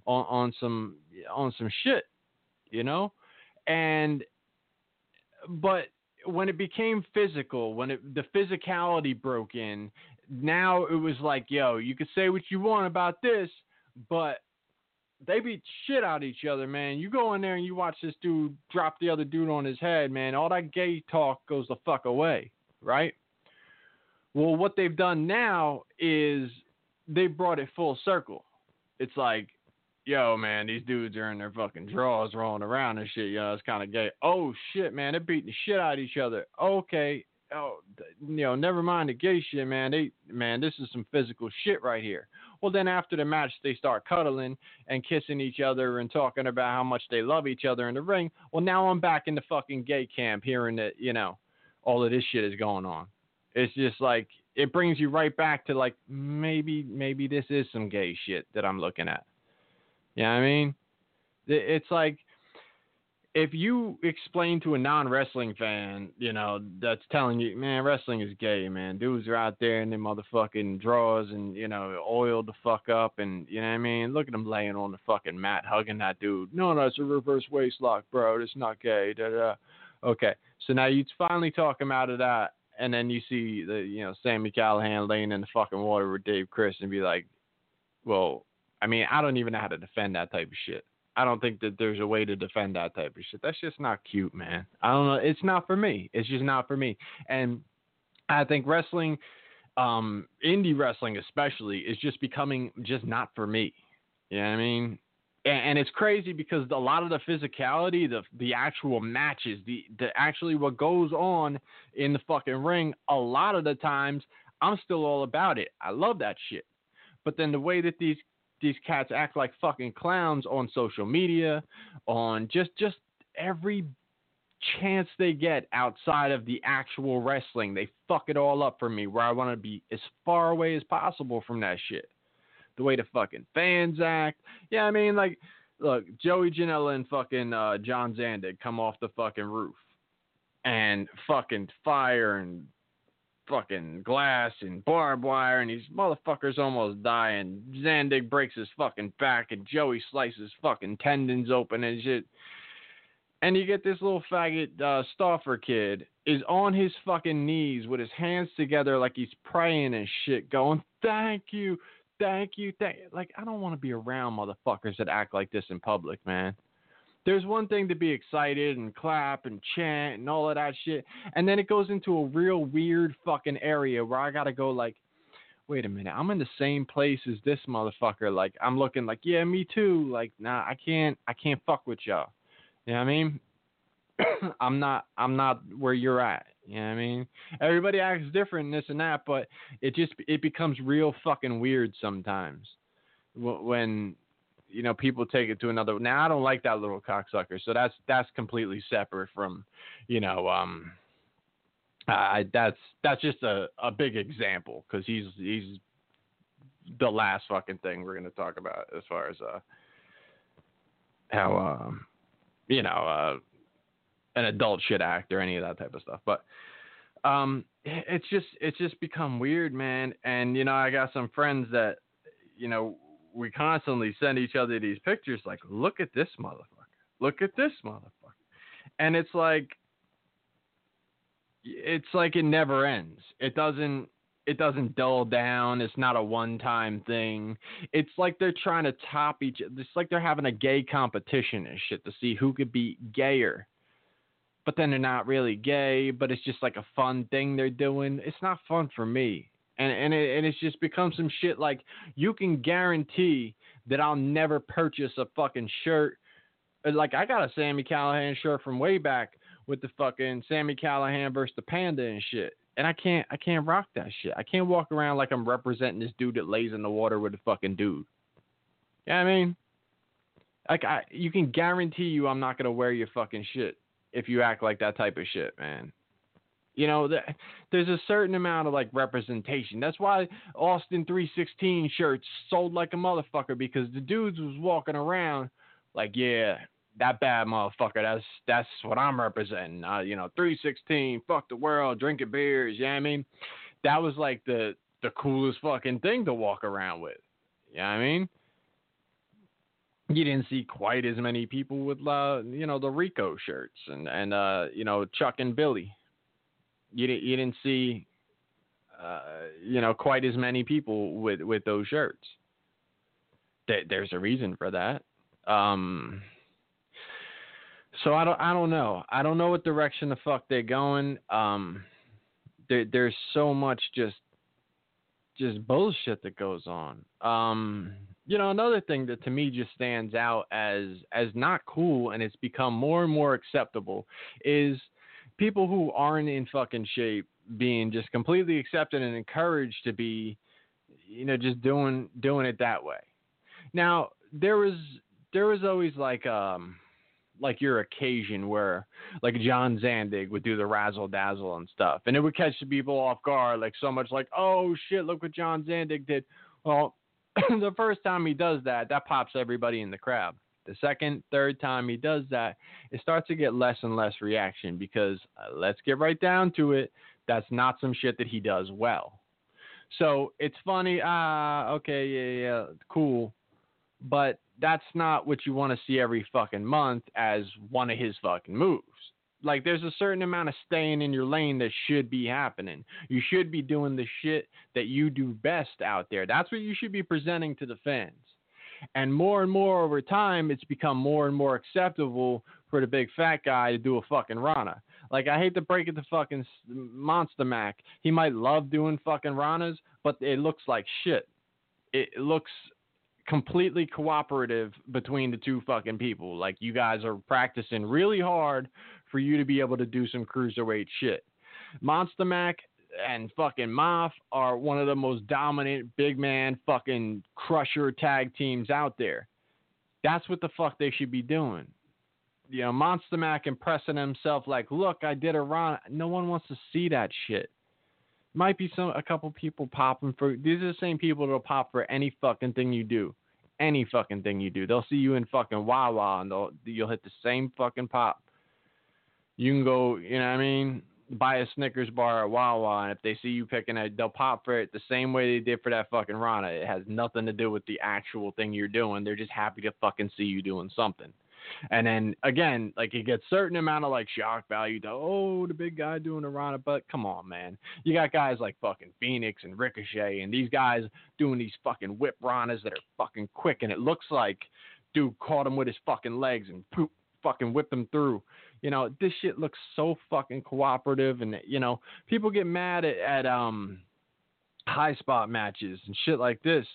on on some on some shit, you know, and but when it became physical, when it the physicality broke in, now it was like, yo, you can say what you want about this, but they beat shit out each other, man. You go in there and you watch this dude drop the other dude on his head, man. All that gay talk goes the fuck away, right? Well, what they've done now is they brought it full circle. It's like, yo, man, these dudes are in their fucking drawers rolling around and shit. Know, it's kind of gay. Oh shit, man, they're beating the shit out of each other. Okay, oh, you know, never mind the gay shit, man. They, man, this is some physical shit right here. Well, then after the match, they start cuddling and kissing each other and talking about how much they love each other in the ring. Well, now I'm back in the fucking gay camp, hearing that you know all of this shit is going on. It's just like it brings you right back to like maybe maybe this is some gay shit that I'm looking at. You know I mean? It's like if you explain to a non wrestling fan, you know, that's telling you, man, wrestling is gay, man. Dudes are out there in their motherfucking drawers and, you know, oiled the fuck up and you know what I mean? Look at them laying on the fucking mat hugging that dude. No, no, it's a reverse waist lock, bro. It's not gay. Da, da. Okay. So now you finally talk him out of that and then you see the you know, Sami Callihan laying in the fucking water with Dave Crist, and be like, Well, I mean, I don't even know how to defend that type of shit. I don't think that there's a way to defend that type of shit. That's just not cute, man. I don't know. It's not for me. It's just not for me. And I think wrestling, um, indie wrestling especially, is just becoming just not for me. You know what I mean? And, and it's crazy because a lot of the physicality, the the actual matches, the the actually what goes on in the fucking ring, a lot of the times I'm still all about it. I love that shit. But then the way that these these cats act like fucking clowns on social media, on just just every chance they get outside of the actual wrestling. They fuck it all up for me where I want to be as far away as possible from that shit. The way the fucking fans act. Yeah, I mean like look, Joey Janela and fucking uh, John Zandig come off the fucking roof and fucking fire and fucking glass and barbed wire, and these motherfuckers almost die. And Zandig breaks his fucking back, and Joey slices fucking tendons open and shit. And you get this little faggot uh, Stauffer kid is on his fucking knees with his hands together like he's praying and shit, going, "Thank you, thank you, thank." You. Like I don't want to be around motherfuckers that act like this in public, man there's one thing to be excited and clap and chant and all of that shit, and then it goes into a real weird fucking area where I gotta go like, wait a minute, I'm in the same place as this motherfucker. Like I'm looking like, yeah, me too. Like, nah, I can't, I can't fuck with y'all. You know what I mean? [COUGHS] I'm not, I'm not where you're at. You know what I mean? Everybody acts different, and this and that, but it just, it becomes real fucking weird sometimes when you know people take it to another now i don't like that little cocksucker so that's that's completely separate from you know um I that's that's just a a big example because he's he's the last fucking thing we're gonna talk about as far as uh how um you know uh an adult shit act or any of that type of stuff but um it's just it's just become weird man and you know i got some friends that you know we constantly send each other these pictures like, look at this motherfucker. Look at this motherfucker. And it's like it's like it never ends. It doesn't it doesn't dull down. It's not a one time thing. It's like they're trying to top each it's like they're having a gay competition and shit to see who could be gayer. But then they're not really gay, but it's just like a fun thing they're doing. It's not fun for me and and it, and it's just become some shit like you can guarantee that I'll never purchase a fucking shirt. Uh, like I got a Sami Callihan shirt from way back with the fucking Sami Callihan versus the Panda and shit, and I can't I can't rock that shit. I can't walk around like I'm representing this dude that lays in the water with a fucking dude. You know I mean? Like I, you can guarantee you I'm not gonna wear your fucking shit if you act like that type of shit, man. You know, there's a certain amount of like representation. That's why Austin 316 shirts sold like a motherfucker because the dudes was walking around like, yeah, that bad motherfucker. That's that's what I'm representing. Uh, you know, 316, fuck the world, drinking beers. You know I mean? That was like the the coolest fucking thing to walk around with. You know I mean? You didn't see quite as many people with uh, you know the Rico shirts and and uh, you know Chuck and Billy You didn't you didn't see uh, you know quite as many people with with those shirts. There, there's a reason for that. Um, so I don't I don't know. I don't know what direction the fuck they're going. Um, there, there's so much just just bullshit that goes on. Um, you know, another thing that to me just stands out as as not cool and it's become more and more acceptable is people who aren't in fucking shape being just completely accepted and encouraged to be you know just doing doing it that way. Now, there was there was always like um like your occasion where like John Zandig would do the razzle dazzle and stuff, and it would catch the people off guard, like so much like, oh shit, look what John Zandig did. Well, [CLEARS THROAT] the first time he does that, that pops everybody in the crowd. The second, third time he does that, it starts to get less and less reaction because uh, let's get right down to it. That's not some shit that he does well. So it's funny. Ah, okay, yeah, yeah, cool. But that's not what you want to see every fucking month as one of his fucking moves. Like there's a certain amount of staying in your lane that should be happening. You should be doing the shit that you do best out there. That's what you should be presenting to the fans. And more and more over time, it's become more and more acceptable for the big fat guy to do a fucking Rana. Like I hate to break it to fucking Monster Mac. He might love doing fucking Ranas, but it looks like shit. It looks completely cooperative between the two fucking people. Like you guys are practicing really hard for you to be able to do some cruiserweight shit. Monster Mac and fucking Moff are one of the most dominant big man fucking crusher tag teams out there. That's what the fuck they should be doing. You know, Monster Mac impressing himself like, look, I did a run. No one wants to see that shit might be some a couple people popping for these are the same people that'll pop for any fucking thing you do. Any fucking thing you do. They'll see you in fucking Wawa and they'll you'll hit the same fucking pop. You can go, you know what I mean, buy a Snickers bar at Wawa and if they see you picking it, they'll pop for it the same way they did for that fucking Rana. It has nothing to do with the actual thing you're doing. They're just happy to fucking see you doing something. And then again, like you get certain amount of like shock value to oh the big guy doing a run, but come on man, you got guys like fucking Fenix and Ricochet and these guys doing these fucking whip ranas that are fucking quick, and it looks like dude caught him with his fucking legs and poop fucking whipped him through. You know this shit looks so fucking cooperative, and you know people get mad at, at um high spot matches and shit like this,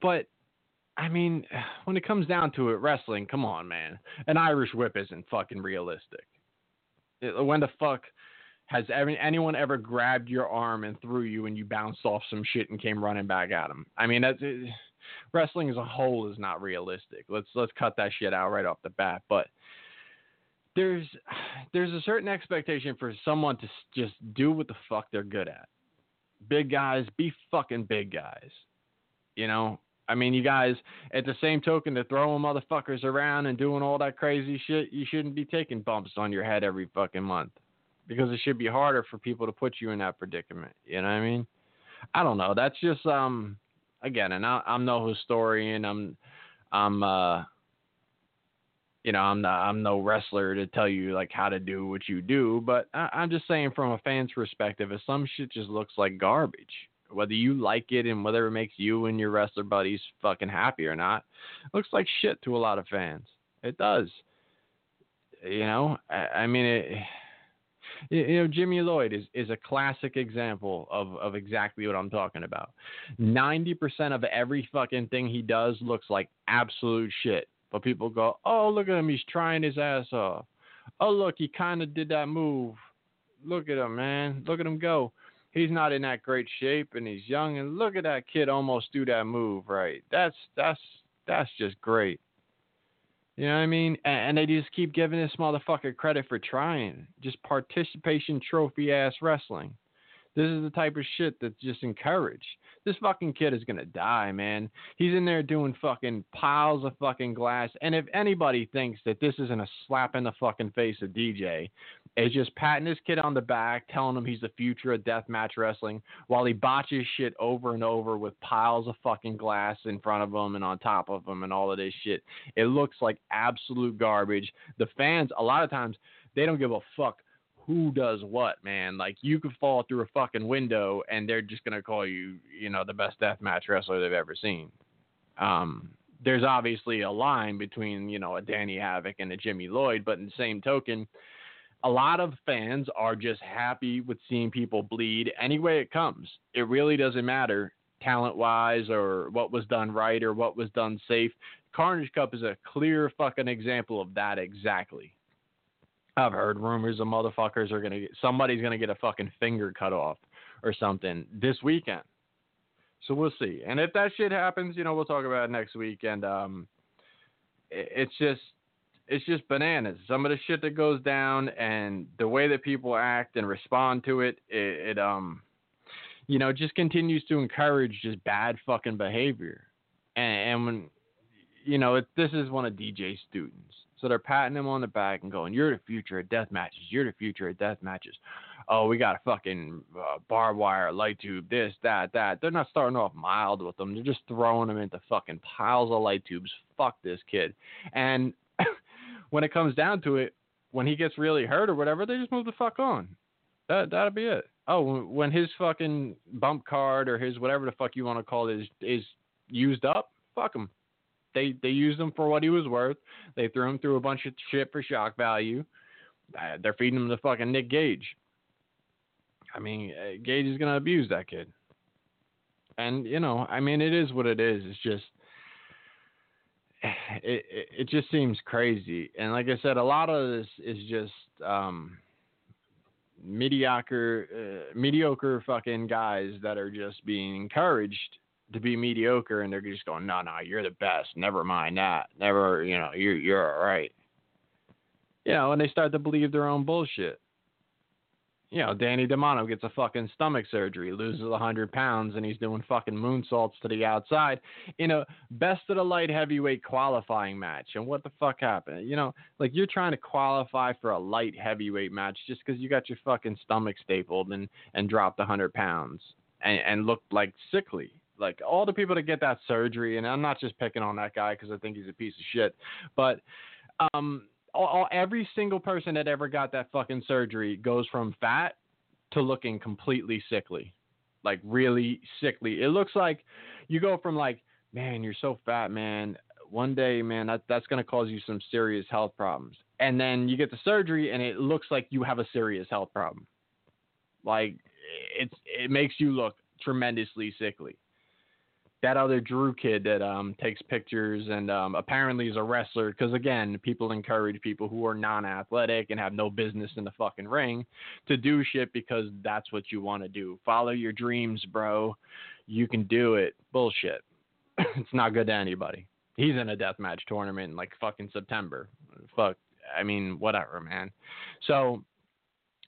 but I mean, [SIGHS] when it comes down to it, wrestling, come on, man. An Irish whip isn't fucking realistic. When the fuck has anyone ever grabbed your arm and threw you and you bounced off some shit and came running back at him? I mean, that's, it, [SIGHS] wrestling as a whole is not realistic. Let's let's cut that shit out right off the bat. But there's there's a certain expectation for someone to just do what the fuck they're good at. Big guys, be fucking big guys. You know, I mean, you guys, at the same token, to throwing motherfuckers around and doing all that crazy shit, you shouldn't be taking bumps on your head every fucking month because it should be harder for people to put you in that predicament. You know what I mean? I don't know. That's just um again, and I, I'm no historian. I'm I'm uh you know I'm not, I'm no wrestler to tell you like how to do what you do, but I, I'm just saying from a fan's perspective, if some shit just looks like garbage whether you like it and whether it makes you and your wrestler buddies fucking happy or not, looks like shit to a lot of fans. It does. You know, I, I mean, it, you know, Jimmy Lloyd is, is a classic example of, of exactly what I'm talking about. 90% of every fucking thing he does looks like absolute shit. But people go, oh, look at him. He's trying his ass off. Oh, look, he kind of did that move. Look at him, man. Look at him go he's not in that great shape and he's young and look at that kid almost do that move right. That's that's that's just great. You know what I mean? And, and they just keep giving this motherfucker credit for trying. Just participation trophy ass wrestling. This is the type of shit that's just encouraged. This fucking kid is gonna die, man. He's in there doing fucking piles of fucking glass. And if anybody thinks that this isn't a slap in the fucking face of DJ, is just patting his kid on the back, telling him he's the future of deathmatch wrestling, while he botches shit over and over with piles of fucking glass in front of him and on top of him and all of this shit. It looks like absolute garbage. The fans, a lot of times, they don't give a fuck who does what, man. Like you could fall through a fucking window and they're just gonna call you, you know, the best deathmatch wrestler they've ever seen. Um, there's obviously a line between, you know, a Danny Havoc and a Jimmy Lloyd, but in the same token, a lot of fans are just happy with seeing people bleed any way it comes. It really doesn't matter talent wise or what was done right or what was done safe. Carnage Cup is a clear fucking example of that exactly. I've heard rumors of motherfuckers are gonna get somebody's gonna get a fucking finger cut off or something this weekend. So we'll see. And if that shit happens, you know, we'll talk about it next week. And um, it, it's just it's just bananas. Some of the shit that goes down and the way that people act and respond to it, it, it um, you know, just continues to encourage just bad fucking behavior. And, and when you know, it, this is one of DJ's students. So they're patting him on the back and going, "You're the future of death matches. You're the future of death matches." Oh, we got a fucking uh, barbed wire, light tube, this, that, that. They're not starting off mild with them. They're just throwing them into fucking piles of light tubes. Fuck this kid. And [LAUGHS] when it comes down to it, when he gets really hurt or whatever, they just move the fuck on. That that'll be it. Oh, when his fucking bump card or his whatever the fuck you want to call it is is used up, fuck him they they used him for what he was worth. They threw him through a bunch of shit for shock value. Uh, they're feeding him to fucking Nick Gage. I mean, uh, Gage is gonna abuse that kid. And you know, I mean, it is what it is. It's just. [SIGHS] It, it it just seems crazy, and like I said, a lot of this is just um, mediocre, uh, mediocre fucking guys that are just being encouraged to be mediocre and they're just going, no, no, you're the best. Never mind that. Never, you know, you're you're all right. You know, and they start to believe their own bullshit. You know, Danny Demanto gets a fucking stomach surgery, loses a hundred pounds, and he's doing fucking moonsaults to the outside in a best of the light heavyweight qualifying match. And what the fuck happened? You know, like you're trying to qualify for a light heavyweight match just because you got your fucking stomach stapled and and dropped a hundred pounds and, and looked like sickly like all the people that get that surgery, and I'm not just picking on that guy because I think he's a piece of shit, but um, all, all, every single person that ever got that fucking surgery goes from fat to looking completely sickly, like really sickly. It looks like you go from like, man, you're so fat, man. One day, man, that, that's going to cause you some serious health problems. And then you get the surgery, and it looks like you have a serious health problem. Like it's it makes you look tremendously sickly that other Drew kid that um, takes pictures and um, apparently is a wrestler. Because again, people encourage people who are non-athletic and have no business in the fucking ring to do shit because that's what you want to do. Follow your dreams, bro. You can do it. Bullshit. [CLEARS THROAT] it's not good to anybody. He's in a deathmatch tournament in like fucking September. Fuck. I mean, whatever, man. So,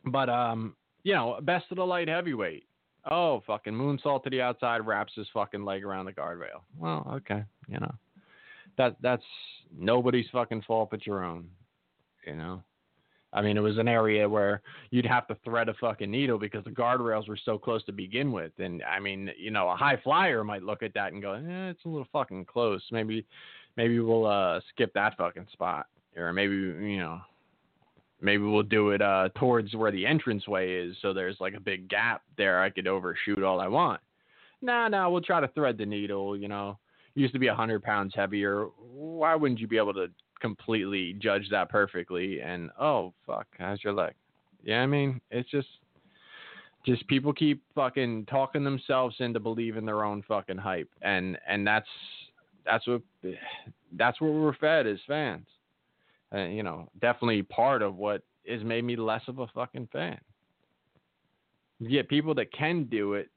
but um, you know, best of the light heavyweight Oh, fucking moonsault to the outside, wraps his fucking leg around the guardrail. Well, okay, you know, that that's nobody's fucking fault but your own. You know, I mean, it was an area where you'd have to thread a fucking needle because the guardrails were so close to begin with. And I mean, you know, a high flyer might look at that and go, eh, it's a little fucking close. Maybe, maybe we'll uh, skip that fucking spot, or maybe you know, maybe we'll do it uh, towards where the entranceway is, so there's like a big gap there. I could overshoot all I want. Nah, nah, we'll try to thread the needle. You know, used to be hundred pounds heavier. Why wouldn't you be able to completely judge that perfectly? And oh fuck, how's your leg? Yeah, I mean, it's just, just people keep fucking talking themselves into believing their own fucking hype, and and that's that's what [SIGHS] that's what we're fed as fans uh, you know, definitely part of what has made me less of a fucking fan. You get people that can do it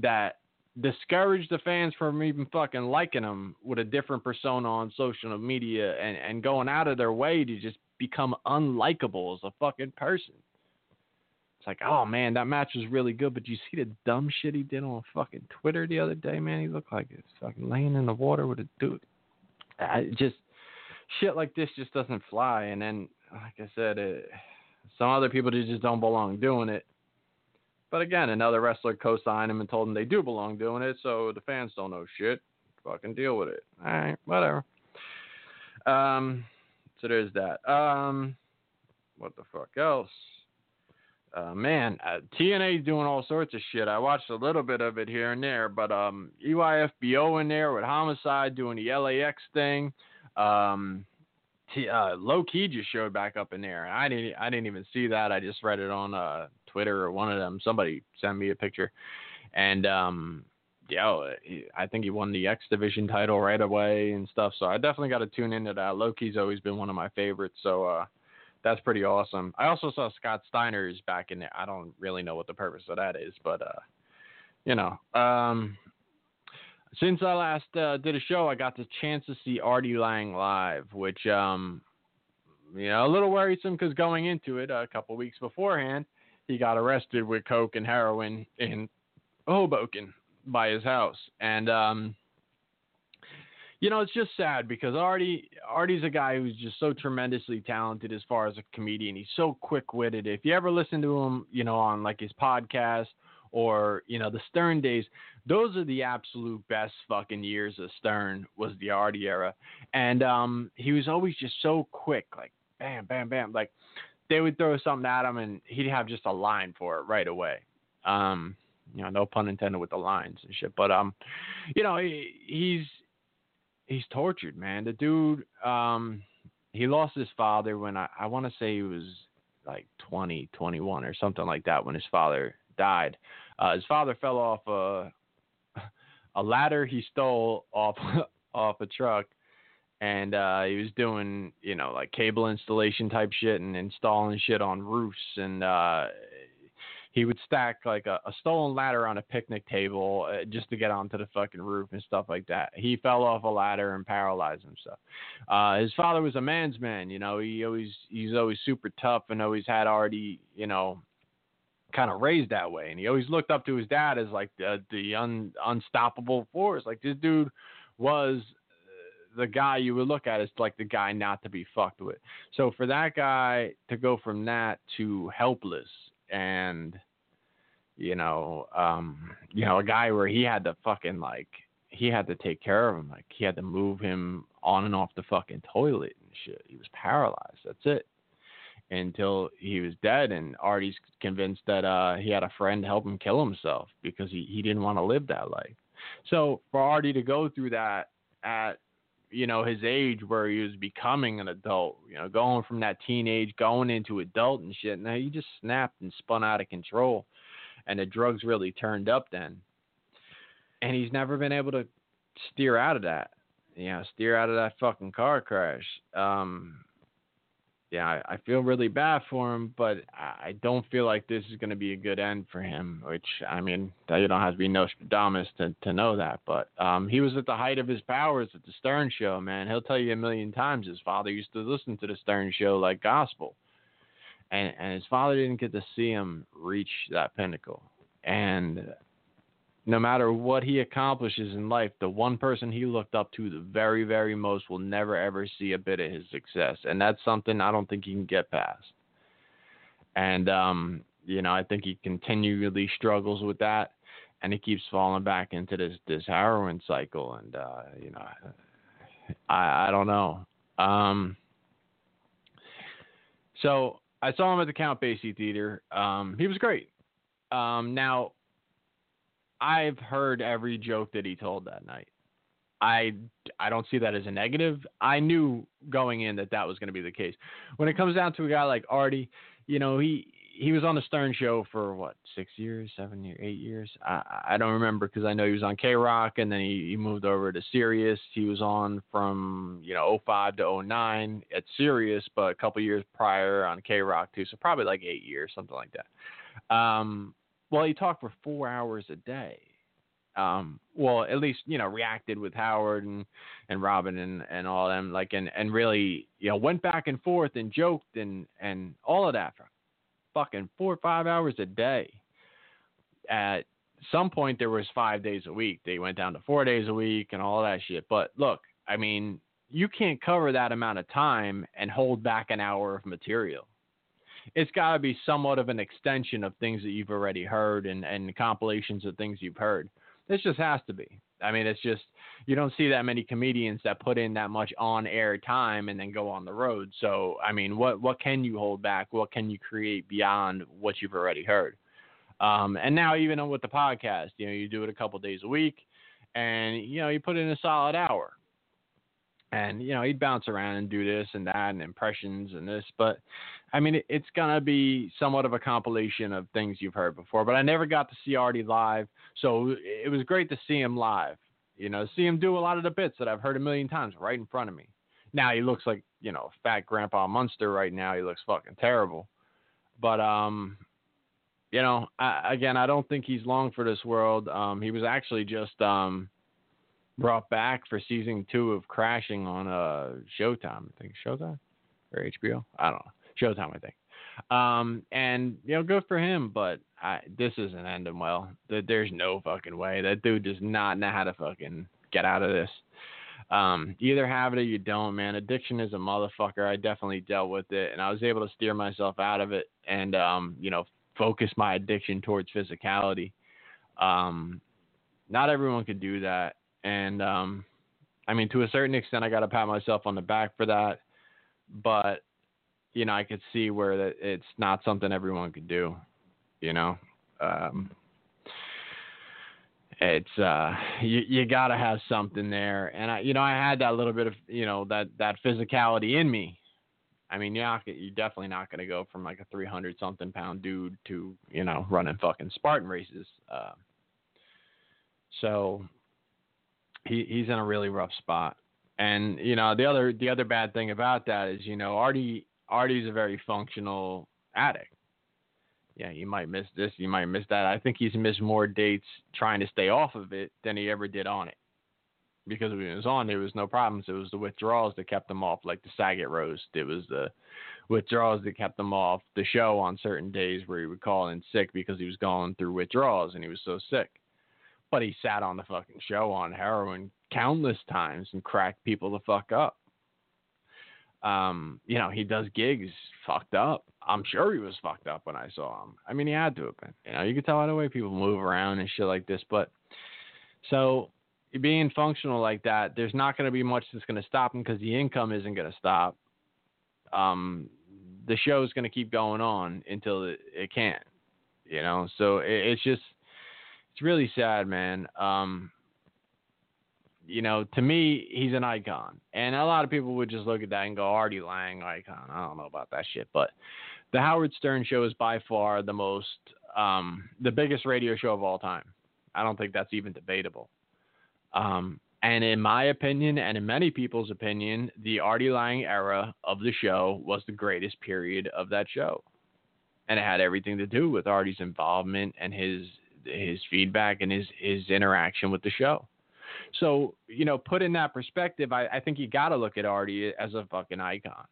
that discourage the fans from even fucking liking them with a different persona on social media and, and going out of their way to just become unlikable as a fucking person. It's like, oh man, that match was really good, but you see the dumb shit he did on fucking Twitter the other day, man? He looked like he's fucking laying in the water with a dude. I just shit like this just doesn't fly. And then, like I said, it, some other people just don't belong doing it. But again, another wrestler co-signed him and told him they do belong doing it, so the fans don't know shit. Fucking deal with it. All right, whatever. Um, so there's that. Um, what the fuck else? uh, man, uh, TNA doing all sorts of shit. I watched a little bit of it here and there, but um, EYFBO in there with Homicide doing the LAX thing. Um, T, uh, Low Ki just showed back up in there. I didn't, I didn't even see that. I just read it on uh, Twitter or one of them. Somebody sent me a picture, and um, yeah, I think he won the X Division title right away and stuff. So I definitely got to tune into that. Low Ki's always been one of my favorites. So uh, that's pretty awesome. I also saw Scott Steiner's back in there. I don't really know what the purpose of that is, but uh, you know, um, since I last uh, did a show, I got the chance to see Artie Lange live, which um, you know, a little worrisome because going into it a couple weeks beforehand, he got arrested with coke and heroin in Hoboken by his house, and um, you know, it's just sad because Artie Artie's a guy who's just so tremendously talented as far as a comedian. He's so quick witted. If you ever listen to him, you know, on like his podcast or you know the Stern days, those are the absolute best fucking years of Stern was the Artie era, and um, he was always just so quick, like bam, bam, bam, like they would throw something at him and he'd have just a line for it right away. Um, you know, no pun intended with the lines and shit, but um, you know, he, he's he's tortured, man. The dude, um, he lost his father when I, I want to say he was like 20, 21 or something like that when his father died. Uh, his father fell off a [LAUGHS] a ladder he stole off [LAUGHS] off a truck, and uh, he was doing you know like cable installation type shit and installing shit on roofs and uh, he would stack like a, a stolen ladder on a picnic table uh, just to get onto the fucking roof and stuff like that. He fell off a ladder and paralyzed himself. Uh, his father was a man's man, you know. He always he's always super tough and always had already, you know, kind of raised that way. And he always looked up to his dad as like the the un, unstoppable force. Like this dude was uh, the guy you would look at as like the guy not to be fucked with. So for that guy to go from that to helpless and you know, um, you know, a guy where he had to fucking like he had to take care of him, like he had to move him on and off the fucking toilet and shit. He was paralyzed. That's it. Until he was dead, and Artie's convinced that uh, he had a friend help him kill himself because he, he didn't want to live that life. So for Artie to go through that at you know his age where he was becoming an adult you know going from that teenage going into adult and shit now he just snapped and spun out of control and the drugs really turned up then and he's never been able to steer out of that you know steer out of that fucking car crash um yeah, I, feel really bad for him, but I don't feel like this is going to be a good end for him. Which I mean, you don't have to be Nostradamus to to know that. But um, he was at the height of his powers at the Stern Show. Man, he'll tell you a million times. His father used to listen to the Stern Show like gospel, and and his father didn't get to see him reach that pinnacle. And no matter what he accomplishes in life, the one person he looked up to the very, very most will never ever see a bit of his success. And that's something I don't think he can get past. And um, you know, I think he continually struggles with that and he keeps falling back into this this heroin cycle and uh, you know I I don't know. Um so I saw him at the Count Basie Theater. Um, he was great. Um, now I've heard every joke that he told that night. I I don't see that as a negative. I knew going in that that was going to be the case. When it comes down to a guy like Artie, you know, he he was on the Stern Show for what six years, seven years, eight years. I I don't remember because I know he was on K Rock and then he, he moved over to Sirius. He was on from you know 05 to 09 at Sirius, but a couple years prior on K Rock too. So probably like eight years, something like that. Um, well, he talked for four hours a day. Um, well, at least you know reacted with Howard and and Robin and and all them like and and really you know went back and forth and joked and and all of that for fucking four or five hours a day. At some point, there was five days a week. They went down to four days a week and all that shit. But look, I mean, you can't cover that amount of time and hold back an hour of material it's got to be somewhat of an extension of things that you've already heard and, and compilations of things you've heard. This just has to be. I mean, it's just you don't see that many comedians that put in that much on air time and then go on the road. So, I mean, what what can you hold back? What can you create beyond what you've already heard? Um, and now even with the podcast, you know, you do it a couple days a week, and you know, you put in a solid hour. And you know, he'd bounce around and do this and that and impressions and this, but I mean, it, it's gonna be somewhat of a compilation of things you've heard before. But I never got to see Artie live, so it was great to see him live. You know, see him do a lot of the bits that I've heard a million times right in front of me. Now he looks like you know fat Grandpa Munster right now. He looks fucking terrible, but um, you know, I, again, I don't think he's long for this world. Um, he was actually just um brought back for season two of Crashing on uh Showtime. I think Showtime or HBO. I don't know. Showtime, I think. Um, and you know, good for him, but I, this isn't ending well. There's no fucking way that dude does not know how to fucking get out of this. Um, either have it or you don't, man. Addiction is a motherfucker. I definitely dealt with it, and I was able to steer myself out of it, and um, you know, focus my addiction towards physicality. Um, not everyone could do that, and um, I mean, to a certain extent, I got to pat myself on the back for that, but you know, I could see where that it's not something everyone could do. You know, um, it's uh, you you gotta have something there, and I, you know, I had that little bit of you know that that physicality in me. I mean, you're not, you're definitely not gonna go from like a 300 something pound dude to you know running fucking Spartan races. Uh, so he he's in a really rough spot. And you know the other the other bad thing about that is you know Artie Artie's a very functional addict. Yeah, you might miss this, you might miss that. I think he's missed more dates trying to stay off of it than he ever did on it. Because when he was on, there was no problems. It was the withdrawals that kept him off, like the Saget roast. It was the withdrawals that kept him off the show on certain days where he would call in sick because he was going through withdrawals and he was so sick. But he sat on the fucking show on heroin countless times and cracked people the fuck up. Um, you know, he does gigs fucked up. I'm sure he was fucked up when I saw him. I mean, he had to have been. You know, you could tell by the way people move around and shit like this. But so being functional like that, there's not going to be much that's going to stop him because the income isn't going to stop. Um, the show is going to keep going on until it, it can't. You know, so it, it's just it's really sad, man. Um, you know, to me, he's an icon. And a lot of people would just look at that and go, Artie Lange, icon. I don't know about that shit. But the Howard Stern show is by far the most, um, the biggest radio show of all time. I don't think that's even debatable. Um, and in my opinion, and in many people's opinion, the Artie Lange era of the show was the greatest period of that show. And it had everything to do with Artie's involvement and his his feedback and his his interaction with the show. So, you know, put in that perspective, I, I think you got to look at Artie as a fucking icon.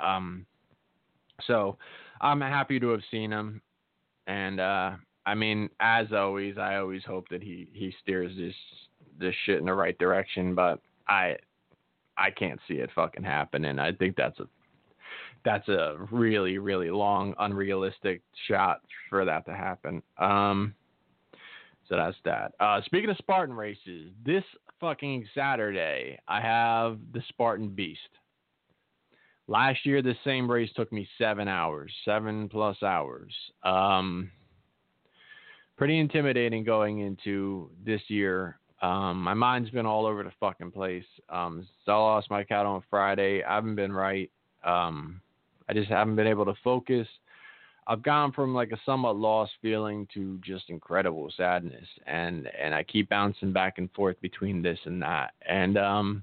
Um, so I'm happy to have seen him. And, uh, I mean, as always, I always hope that he, he steers this, this shit in the right direction, but I, I can't see it fucking happening. I think that's a, that's a really, really long, unrealistic shot for that to happen. Um, so that's that. Uh, speaking of Spartan races, this fucking Saturday, I have the Spartan Beast. Last year, the same race took me seven hours, seven plus hours. Um, pretty intimidating going into this year. Um, my mind's been all over the fucking place. Um, so I lost my cat on Friday. I haven't been right. Um, I just haven't been able to focus. I've gone from like a somewhat lost feeling to just incredible sadness, and and I keep bouncing back and forth between this and that. And um,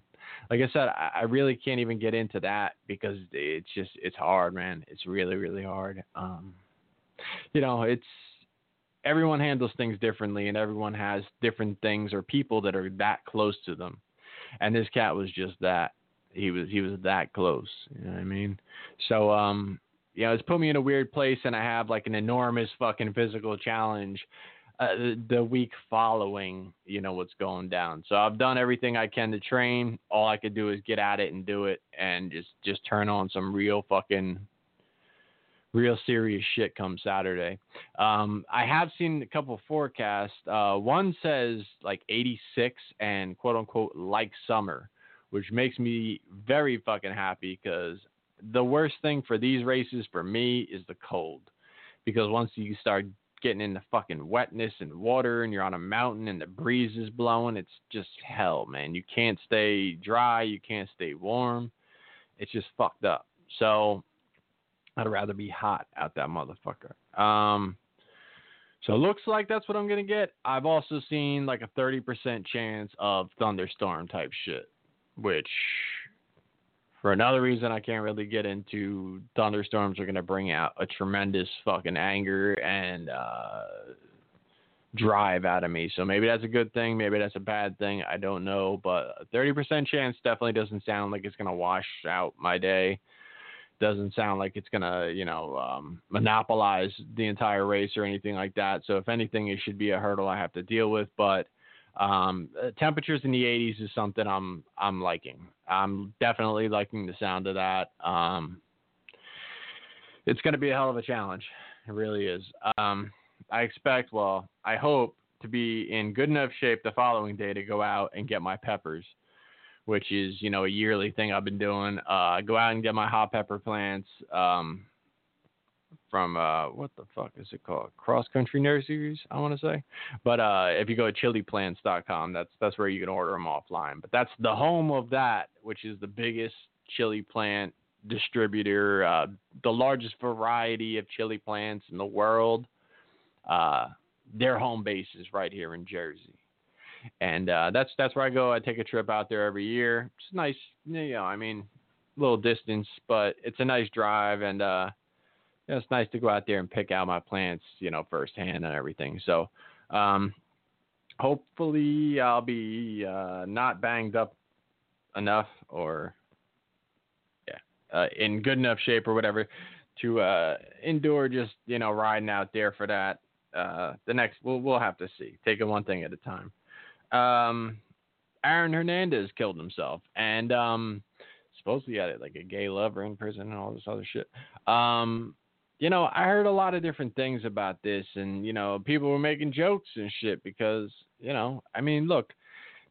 like I said, I, I really can't even get into that because it's just it's hard, man. It's really really hard. Um, you know, it's everyone handles things differently, and everyone has different things or people that are that close to them. And this cat was just that. He was he was that close. You know what I mean? So um you know, it's put me in a weird place, and I have like an enormous fucking physical challenge uh, the, week following, you know, what's going down. So I've done everything I can to train. All I could do is get at it and do it, and just just turn on some real fucking, real serious shit come Saturday. Um, I have seen a couple forecasts. Uh, one says like 86 and quote unquote like summer, which makes me very fucking happy because the worst thing for these races for me is the cold. Because once you start getting into fucking wetness and water and you're on a mountain and the breeze is blowing, it's just hell, man. You can't stay dry, you can't stay warm. It's just fucked up. So I'd rather be hot out that motherfucker. Um, so it looks like that's what I'm gonna get. I've also seen like a 30% chance of thunderstorm type shit, which for another reason I can't really get into thunderstorms are gonna bring out a tremendous fucking anger and uh, drive out of me. So maybe that's a good thing, maybe that's a bad thing. I don't know, but a 30% chance definitely doesn't sound like it's gonna wash out my day doesn't sound like it's gonna, you know, um, monopolize the entire race or anything like that. So if anything, it should be a hurdle I have to deal with. But um, uh, temperatures in the 80s is something I'm I'm liking. I'm definitely liking the sound of that. Um, it's going to be a hell of a challenge. It really is. Um, I expect, well, I hope to be in good enough shape the following day to go out and get my peppers which is you know a yearly thing I've been doing. Uh, go out and get my hot pepper plants um, from uh, what the fuck is it called? Cross Country Nurseries, I want to say. But uh, if you go to chiliplants.com, that's that's where you can order them offline. But that's the home of that, which is the biggest chili plant distributor, uh, the largest variety of chili plants in the world. Uh, their home base is right here in Jersey and uh, that's that's where I go. I take a trip out there every year. It's nice, you know. I mean, a little distance, but it's a nice drive, and uh, you know, it's nice to go out there and pick out my plants, you know, firsthand and everything. So, um, hopefully, I'll be uh, not banged up enough, or yeah, uh, in good enough shape or whatever to uh, endure just you know riding out there for that. Uh, the next we'll we'll have to see. Take it one thing at a time um, Aaron Hernandez killed himself, and um, supposedly had like a gay lover in prison and all this other shit. Um, you know, I heard a lot of different things about this, and you know, people were making jokes and shit because you know, I mean, look,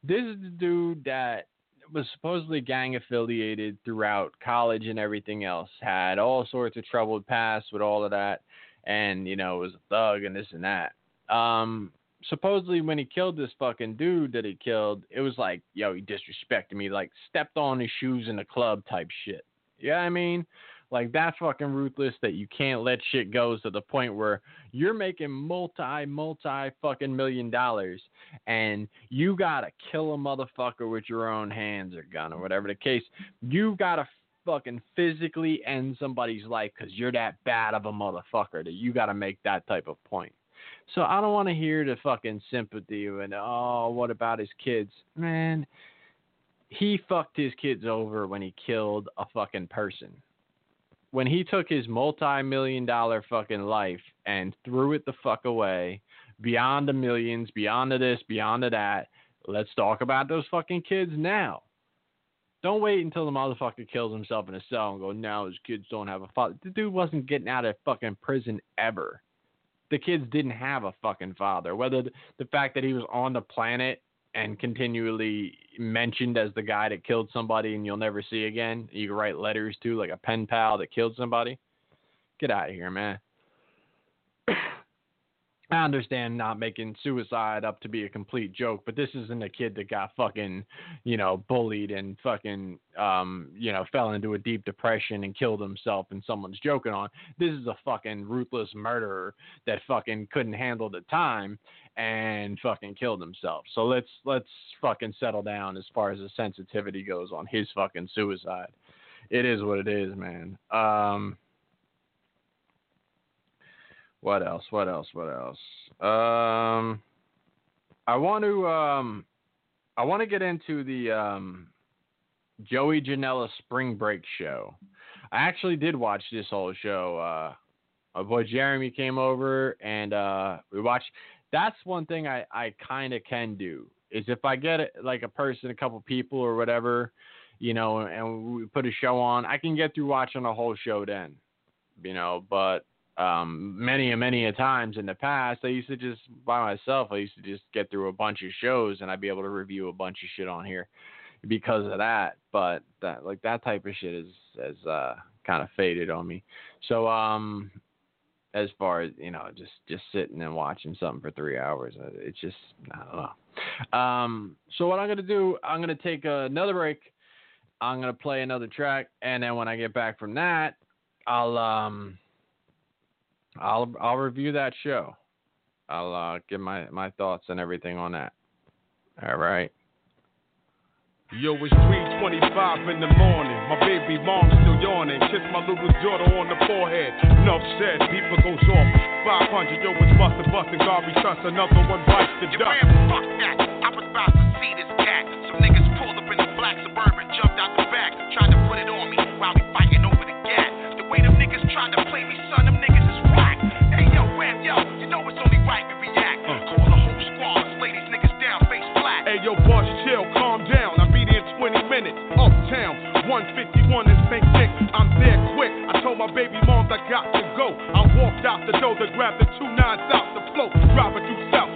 this is the dude that was supposedly gang affiliated throughout college and everything else, had all sorts of troubled past with all of that, and you know, was a thug and this and that. Um, supposedly when he killed this fucking dude that he killed, it was like, yo, he disrespected me, like stepped on his shoes in the club type shit. Yeah, I mean, like that's fucking ruthless that you can't let shit go to the point where you're making multi, multi fucking million dollars and you gotta kill a motherfucker with your own hands or gun or whatever the case. You gotta fucking physically end somebody's life because you're that bad of a motherfucker that you gotta make that type of point. So I don't want to hear the fucking sympathy and oh, what about his kids? Man, he fucked his kids over when he killed a fucking person. When he took his multi-million dollar fucking life and threw it the fuck away, beyond the millions, beyond the this, beyond the that, let's talk about those fucking kids now. Don't wait until the motherfucker kills himself in a cell and go, now his kids don't have a father. The dude wasn't getting out of fucking prison ever the kids didn't have a fucking father. Whether the, the fact that he was on the planet and continually mentioned as the guy that killed somebody and you'll never see again, you can write letters to like a pen pal that killed somebody. Get out of here, man. I understand not making suicide up to be a complete joke, but this isn't a kid that got fucking, you know, bullied and fucking, um, you know, fell into a deep depression and killed himself and someone's joking on. This is a fucking ruthless murderer that fucking couldn't handle the time and fucking killed himself. So let's let's fucking settle down as far as the sensitivity goes on his fucking suicide. It is what it is, man. Um what else? What else? What else? Um, I want to um, I want to get into the um, Joey Janela Spring Break show. I actually did watch this whole show. Uh, my boy Jeremy came over and uh, we watched. That's one thing I I kind of can do is if I get like a person, a couple people or whatever, you know, and we put a show on, I can get through watching a whole show then you know, but um, many and many a times in the past, I used to just by myself. I used to just get through a bunch of shows, and I'd be able to review a bunch of shit on here because of that. But that like that type of shit is is uh, kind of faded on me. So um, as far as you know, just just sitting and watching something for three hours, uh, it's just I don't know. Um, so what I'm gonna do, I'm gonna take another break. I'm gonna play another track, and then when I get back from that, I'll um I'll I'll review that show. I'll uh, give my my thoughts and everything on that. All right. Yo, it's 3.25 in the morning. My baby mom's still yawning. Kiss my little daughter on the forehead. Enough said, beeper goes off. 500, yo, it's bustin' bustin'. Garbage trust, another one bites the dust. Man, fuck that. I was about to see this cat. Some niggas pulled up in the black suburban, jumped out the back, tried to put it on me while we fighting over the gat. The way them niggas tried to play me, son, them niggas is whack. Hey, yo, Ram, yo, you know it's only right we react. Uh. Call the whole squad, lay these niggas down, face flat. Hey, yo, boss, Uptown, 151 in St. Nick. I'm there quick. I told my baby moms I got to go. I walked out the door to grab the two nines out the flow. Drive it through South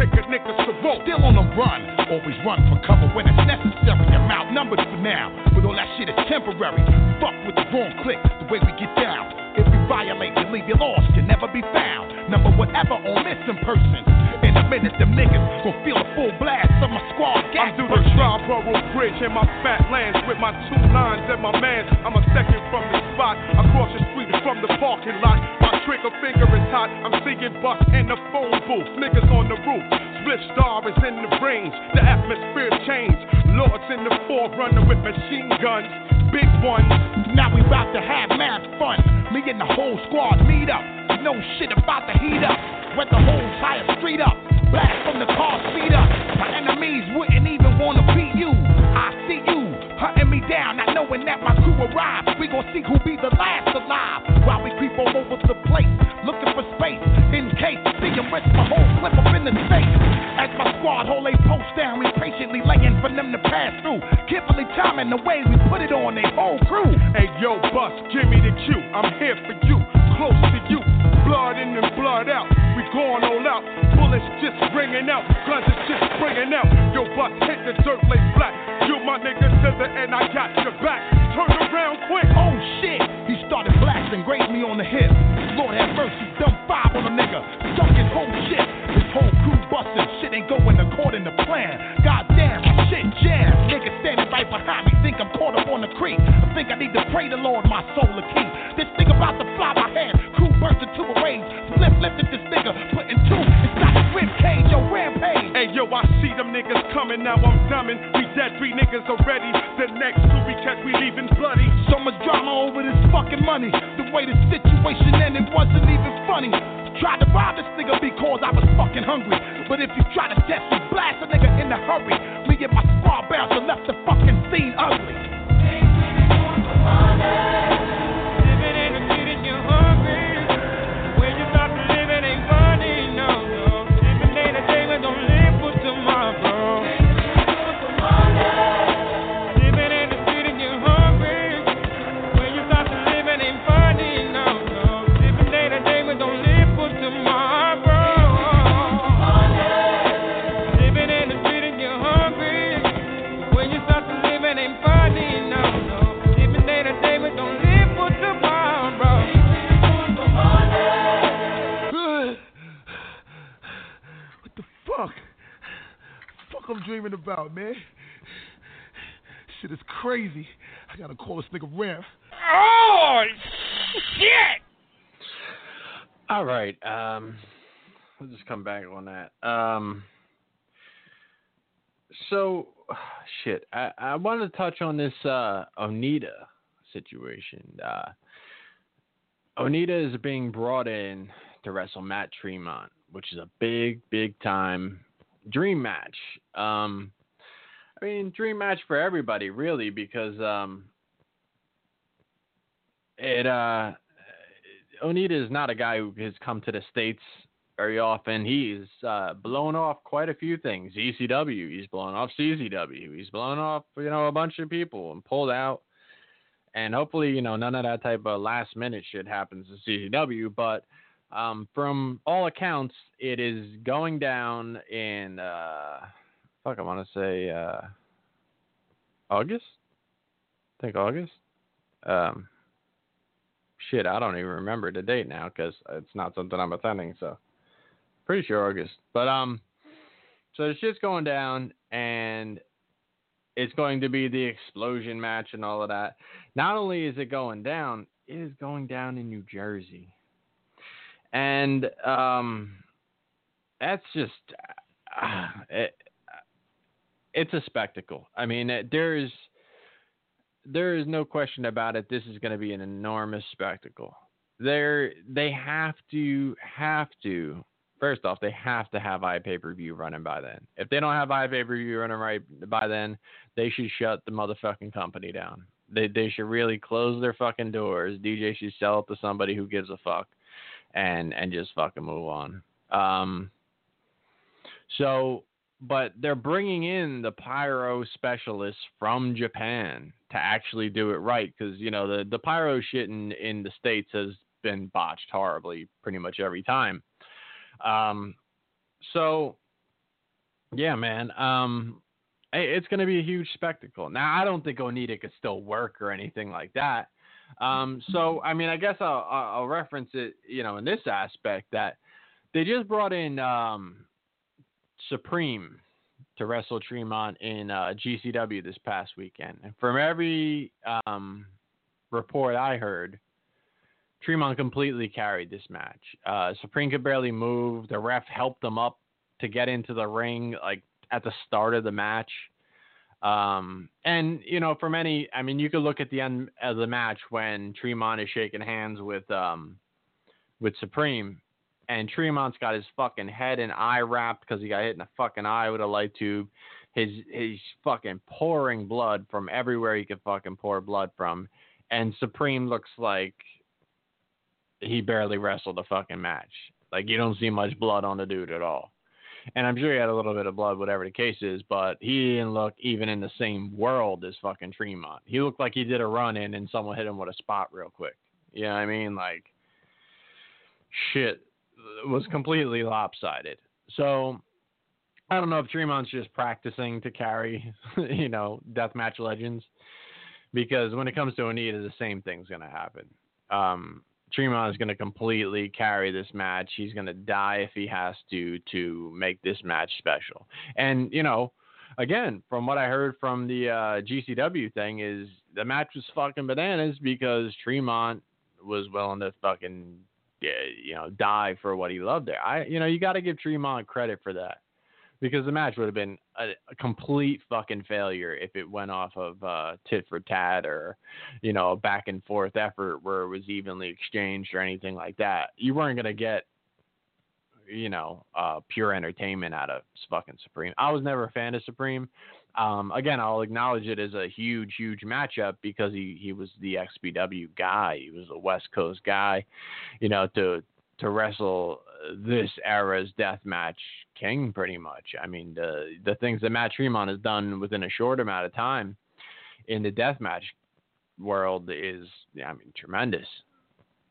take a niggas to roll. Still on the run, always run for cover when it's necessary. I'm outnumbered for now, but all that shit is temporary. Fuck with the wrong click, the way we get down. If you violate, you leave you lost, can never be found. Number whatever on missing persons. In a minute, them niggas gon' feel a full blast of my squad gas. I'm through the Triborough Bridge in my fat lands with my two lines and my man. I'm a second from the spot. Across the street from the parking lot. My trigger finger is hot. I'm seeing bust in the phone booth. Niggas on the roof. Split star is in the range. The atmosphere change. Lords in the forerunner with machine guns. Big ones. Now we about to have mad fun. Me and the whole squad meet up. No shit about to heat up. Wet the whole entire street up. Blast from the car speed up. My enemies wouldn't even wanna beat you. I see you hunting me down, not knowing that my crew arrived. We gon' see who be the last alive. While we creep all over the place, looking for space. In case, see them risk my whole clip up in the space. As my squad hold a post down, we patiently laying for them to pass through. Carefully timing the way we put it on their whole crew. Hey yo, bus, give me the cue. I'm here for you, close to you. Blood in and blood out. We going all out. Bullets just ringing out. Guns is just bringing out. Yo, bus, hit the dirt, lay flat. You my nigga to and I got your back. Turn around quick. Oh shit, he started blasting, grazed me on the hip. Lord have mercy, dumb five on a nigga. Dunking whole shit. This whole crew busting, shit ain't going according to plan. Goddamn, shit jam. Nigga standing right behind me, think I'm caught up on the creek. I think I need to pray the Lord, my soul to keep. This thing about to fly my head. Crew burst into a rage. Flip lifted this nigga, putting two inside the rib cage, yo, rampage. Hey yo, I see them niggas coming, now I'm dumbing. We dead three niggas already. The next two we catch, we leaving bloody. So much drama over this fucking money. The way the situation ended wasn't even funny. Tried to rob this nigga because I was fucking hungry. But if you try to test me, blast a nigga in a hurry. Me and my squad bouncer left the fucking scene ugly. Living I'm dreaming about, man. Shit is crazy. I gotta call this nigga Ramp. Oh shit! All right. Um, we'll just come back on that. Um, so, shit. I, I wanted to touch on this uh, Onita situation. Uh, Onita is being brought in to wrestle Matt Tremont, which is a big, big time dream match. Um, I mean, dream match for everybody, really, because um, it uh, Onita is not a guy who has come to the states very often. He's uh, blown off quite a few things. ECW, he's blown off CZW, he's blown off you know a bunch of people and pulled out. and hopefully, you know, none of that type of last minute shit happens to CZW. But um, from all accounts, it is going down in uh, fuck, I want to say uh, August. I think August. Um, shit, I don't even remember the date now because it's not something I'm attending. So pretty sure August. But um, so the shit's going down, and it's going to be the explosion match and all of that. Not only is it going down, it is going down in New Jersey, and um, that's just uh, it, it's a spectacle. I mean, there's there is no question about it. This is going to be an enormous spectacle. They're they have to have to first off they have to have iPay per view running by then. If they don't have iPay per view running right by then, they should shut the motherfucking company down. They they should really close their fucking doors. DJ should sell it to somebody who gives a fuck, and and just fucking move on. Um. So but they're bringing in the pyro specialists from Japan to actually do it right because you know the the pyro shit in in the states has been botched horribly pretty much every time. Um, so yeah, man, um, it's going to be a huge spectacle. Now I don't think Onita could still work or anything like that. Um, so I mean, I guess I'll, I'll reference it, you know, in this aspect that they just brought in um, Supreme to wrestle Tremont in uh, GCW this past weekend. And from every um, report I heard, Tremont completely carried this match. Uh, Supreme could barely move. The ref helped him up to get into the ring, like at the start of the match. Um, and you know, for many, I mean, you could look at the end of the match when Tremont is shaking hands with um, with Supreme, and Tremont's got his fucking head and eye wrapped because he got hit in the fucking eye with a light tube. His he's fucking pouring blood from everywhere he could fucking pour blood from, and Supreme looks like he barely wrestled a fucking match. Like you don't see much blood on the dude at all. And I'm sure he had a little bit of blood, whatever the case is, but he didn't look even in the same world as fucking Tremont. He looked like he did a run in and someone hit him with a spot real quick. You know what I mean? Like shit was completely lopsided. So I don't know if Tremont's just practicing to carry, [LAUGHS] you know, deathmatch legends, because when it comes to Onita, the same thing's going to happen. Um, Tremont is going to completely carry this match. He's going to die if he has to to make this match special. And you know, again, from what I heard from the uh, GCW thing, is the match was fucking bananas because Tremont was willing to fucking you know, die for what he loved there. I, you know, you got to give Tremont credit for that because the match would have been a, a, complete fucking failure if it went off of uh, tit for tat or, you know, a back and forth effort where it was evenly exchanged or anything like that. You weren't gonna get, you know, uh, pure entertainment out of fucking Supreme. I was never a fan of Supreme. Um, again, I'll acknowledge it as a huge, huge matchup because he, he was the XPW guy. He was a West Coast guy, you know, to to wrestle this era's death match king pretty much. I mean, the the things that Matt Tremont has done within a short amount of time in the death match world is, I mean, tremendous.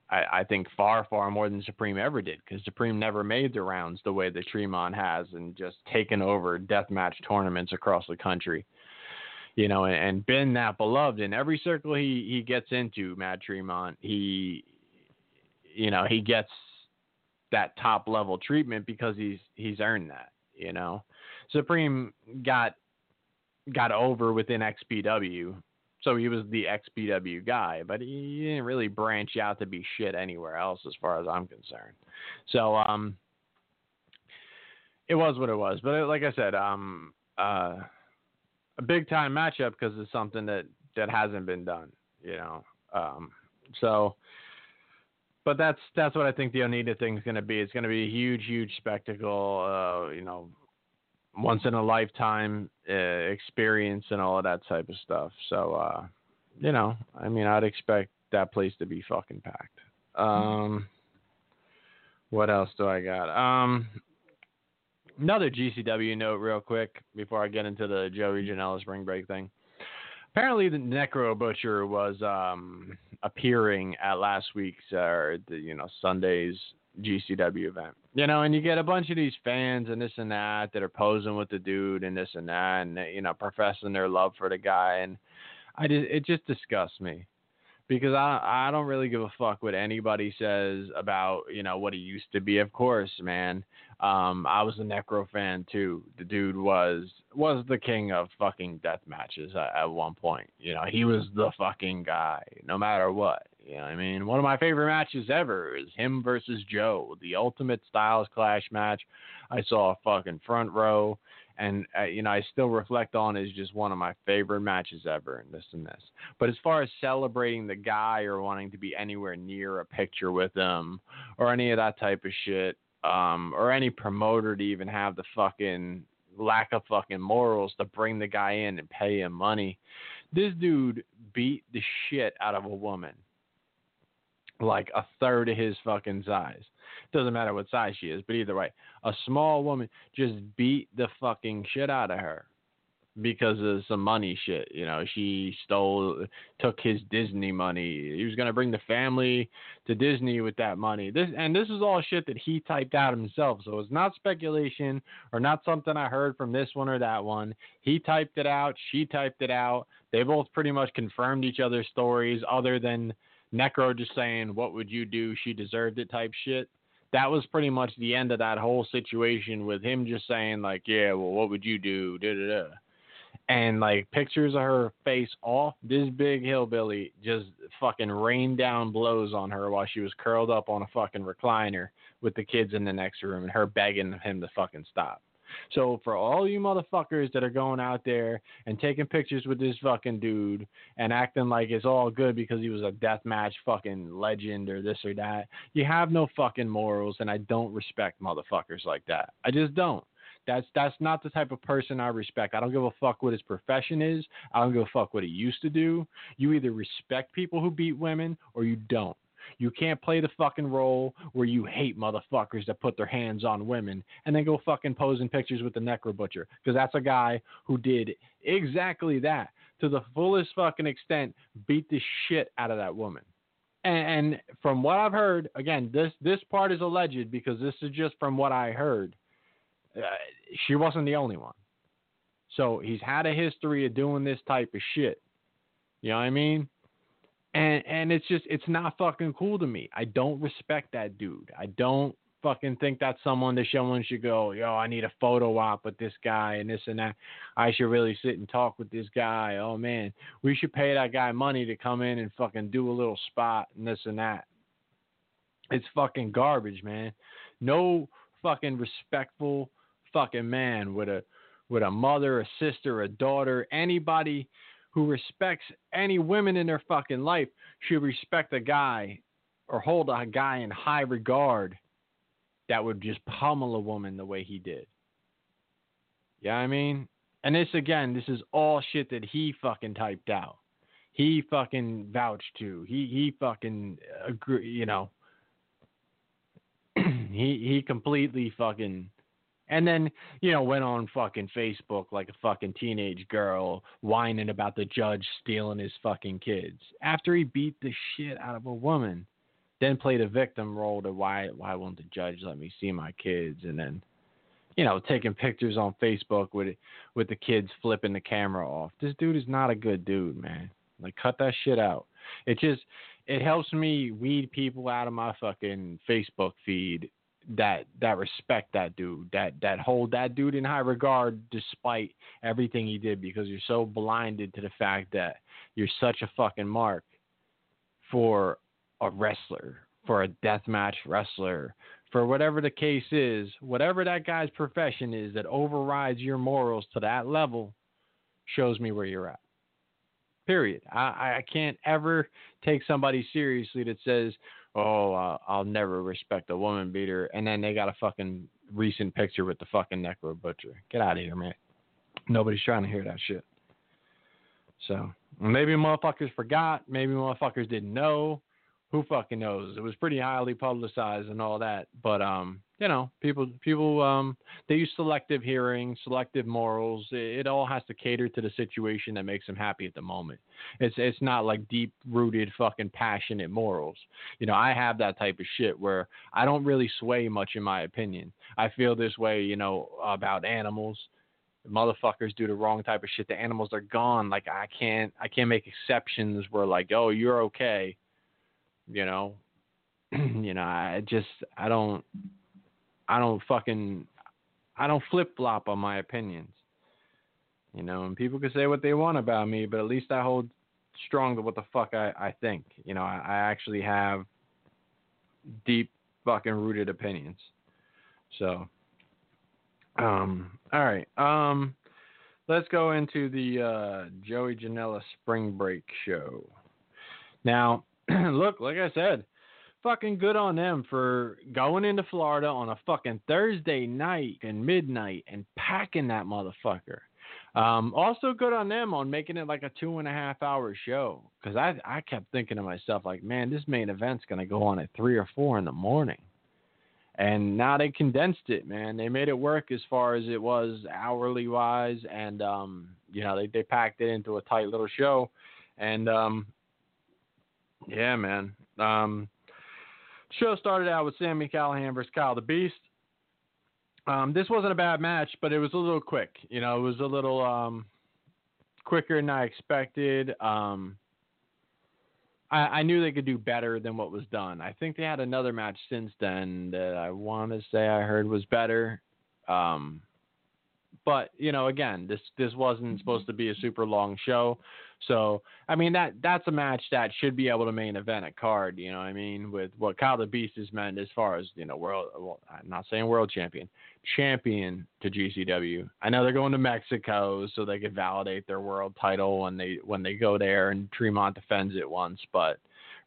I, I think far, far more than Supreme ever did because Supreme never made the rounds the way that Tremont has and just taken over deathmatch tournaments across the country. You know, and, and been that beloved in every circle he, he gets into, Matt Tremont, he, you know, he gets that top level treatment because he's he's earned that. You know, Supreme got got over within XPW so he was the XPW guy, but he didn't really branch out to be shit anywhere else, as far as I'm concerned. So, um, it was what it was. But like I said, um, uh, a big time matchup because it's something that that hasn't been done, you know. Um, so, but that's that's what I think the Onita is going to be. It's going to be a huge, huge spectacle. Uh, you know, once in a lifetime uh, experience and all of that type of stuff. So, uh, you know, I mean, I'd expect that place to be fucking packed. Um, what else do I got? Um, another GCW note, real quick, before I get into the Joey Janela spring break thing. apparently the Necro Butcher was um, appearing at last week's uh, the, you know Sunday's GCW event. You know, and you get a bunch of these fans and this and that that are posing with the dude and this and that, and you know, professing their love for the guy, and I just it just disgusts me because I I don't really give a fuck what anybody says about you know what he used to be. Of course, man. Um, I was a Necro fan too. The dude was was the king of fucking death matches at, at one point. You know, he was the fucking guy, no matter what. You know, I mean, one of my favorite matches ever is him versus Joe, the Ultimate Styles Clash match. I saw a fucking front row and uh, you know I still reflect on as just one of my favorite matches ever, and this and this. But as far as celebrating the guy or wanting to be anywhere near a picture with him or any of that type of shit, um, or any promoter to even have the fucking lack of fucking morals to bring the guy in and pay him money, this dude beat the shit out of a woman like a third of his fucking size. Doesn't matter what size she is, but either way, a small woman just beat the fucking shit out of her because of some money shit. You know, she stole, took his Disney money. He was gonna bring the family to Disney with that money. This and this is all shit that he typed out himself. So it's not speculation or not something I heard from this one or that one. He typed it out. She typed it out. They both pretty much confirmed each other's stories, other than Necro just saying, "What would you do? She deserved it," type shit. That was pretty much the end of that whole situation with him just saying like, "Yeah, well, what would you do?" Da da da. And like pictures of her face off, this big hillbilly just fucking rained down blows on her while she was curled up on a fucking recliner with the kids in the next room and her begging him to fucking stop. So for all you motherfuckers that are going out there and taking pictures with this fucking dude and acting like it's all good because he was a deathmatch fucking legend or this or that, you have no fucking morals, and I don't respect motherfuckers like that. I just don't. That's that's not the type of person I respect. I don't give a fuck what his profession is. I don't give a fuck what he used to do. You either respect people who beat women or you don't. You can't play the fucking role where you hate motherfuckers that put their hands on women and then go fucking posing pictures with the Necro Butcher because that's a guy who did exactly that to the fullest fucking extent, beat the shit out of that woman. And, and from what I've heard, again, this this part is alleged because this is just from what I heard. Uh, she wasn't the only one. So he's had a history of doing this type of shit. You know what I mean? And and it's just it's not fucking cool to me. I don't respect that dude. I don't fucking think that's someone that someone should go, yo, I need a photo op with this guy and this and that. I should really sit and talk with this guy. Oh man, we should pay that guy money to come in and fucking do a little spot and this and that. It's fucking garbage, man. No fucking respectful fucking man with a with a mother, a sister, a daughter, anybody who respects any women in their fucking life should respect a guy or hold a guy in high regard that would just pummel a woman the way he did. Yeah, I mean? And this again, this is all shit that he fucking typed out. He fucking vouched to. He he fucking agree, you know. [CLEARS THROAT] he he completely fucking and then, you know, went on fucking Facebook like a fucking teenage girl whining about the judge stealing his fucking kids. After he beat the shit out of a woman, then played a victim role to why why won't the judge let me see my kids and then you know, taking pictures on Facebook with with the kids flipping the camera off. This dude is not a good dude, man. Like cut that shit out. It just it helps me weed people out of my fucking Facebook feed that that respect that dude, that that hold that dude in high regard despite everything he did because you're so blinded to the fact that you're such a fucking mark for a wrestler, for a deathmatch wrestler, for whatever the case is, whatever that guy's profession is that overrides your morals to that level shows me where you're at. Period. I, I can't ever take somebody seriously that says, oh, I'll never respect a woman beater, and then they got a fucking recent picture with the fucking Necro Butcher. Get out of here, man. Nobody's trying to hear that shit. So maybe motherfuckers forgot. Maybe motherfuckers didn't know. Who fucking knows? It was pretty highly publicized and all that. But um, you know, people people um they use selective hearing, selective morals. It, it all has to cater to the situation that makes them happy at the moment. It's it's not like deep rooted fucking passionate morals. You know, I have that type of shit where I don't really sway much in my opinion. I feel this way, you know, about animals. Motherfuckers do the wrong type of shit. The animals are gone. Like I can't I can't make exceptions where like, oh, you're okay. You know, [CLEARS THROAT] you know, I just I don't I don't fucking I don't flip flop on my opinions. You know, and people can say what they want about me, but at least I hold strong to what the fuck I, I think. You know, I, I actually have deep fucking rooted opinions. So um all right. Um let's go into the uh Joey Janela spring break show. Now, [CLEARS THROAT] look, like I said, fucking good on them for going into Florida on a fucking Thursday night and midnight and packing that motherfucker. Um, also good on them on making it like a two and a half hour show because I I kept thinking to myself like, man, this main event's gonna go on at three or four in the morning, and now they condensed it, man. They made it work as far as it was hourly wise, and um, you know they they packed it into a tight little show, and um, yeah, man. Um, Show started out with Sami Callihan versus Kyle the Beast. Um, this wasn't a bad match, but it was a little quick. You know, it was a little um, quicker than I expected. Um, I, I, knew they could do better than what was done. I think they had another match since then that I want to say I heard was better. Um, but you know, again, this this wasn't supposed to be a super long show, so I mean that that's a match that should be able to main event a card. You know, what I mean, with what Kyle the Beast has meant as far as you know, world. Well, I'm not saying world champion, champion to GCW. I know they're going to Mexico so they could validate their world title when they when they go there and Tremont defends it once, but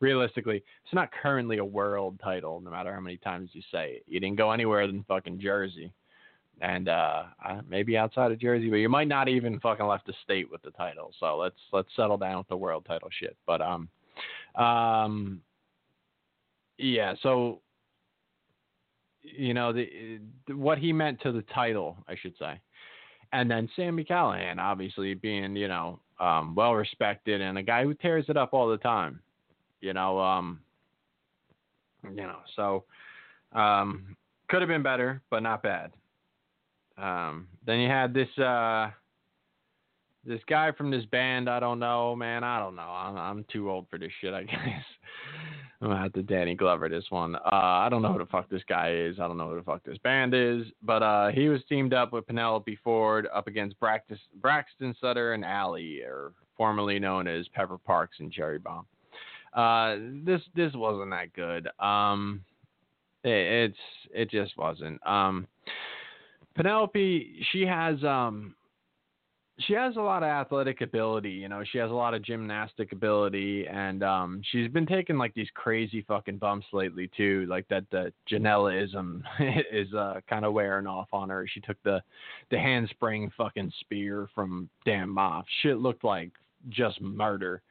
realistically, it's not currently a world title. No matter how many times you say it, you didn't go anywhere than fucking Jersey and uh, maybe outside of Jersey, but you might not even fucking left the state with the title. So let's let's settle down with the world title shit. But um, um, yeah. So you know the, what he meant to the title, I should say, and then Sami Callihan, obviously being you know um, well respected and a guy who tears it up all the time. You know, um, you know, so um, could have been better, but not bad. Um, then you had this uh, this guy from this band. I don't know, man. I don't know. I'm, I'm too old for this shit. I [LAUGHS] guess I'm gonna have to Danny Glover this one. Uh, I don't know who the fuck this guy is. I don't know who the fuck this band is. But uh, he was teamed up with Penelope Ford up against Braxton, Braxton Sutter and Allie, or formerly known as Pepper Parks and Cherry Bomb. Uh, this this wasn't that good. Um, it, it's it just wasn't. Um, Penelope, she has um she has a lot of athletic ability, you know, she has a lot of gymnastic ability and um she's been taking like these crazy fucking bumps lately too, like that the Janelaism [LAUGHS] is uh kind of wearing off on her. She took the the handspring fucking spear from Dan Maff. Shit looked like just murder.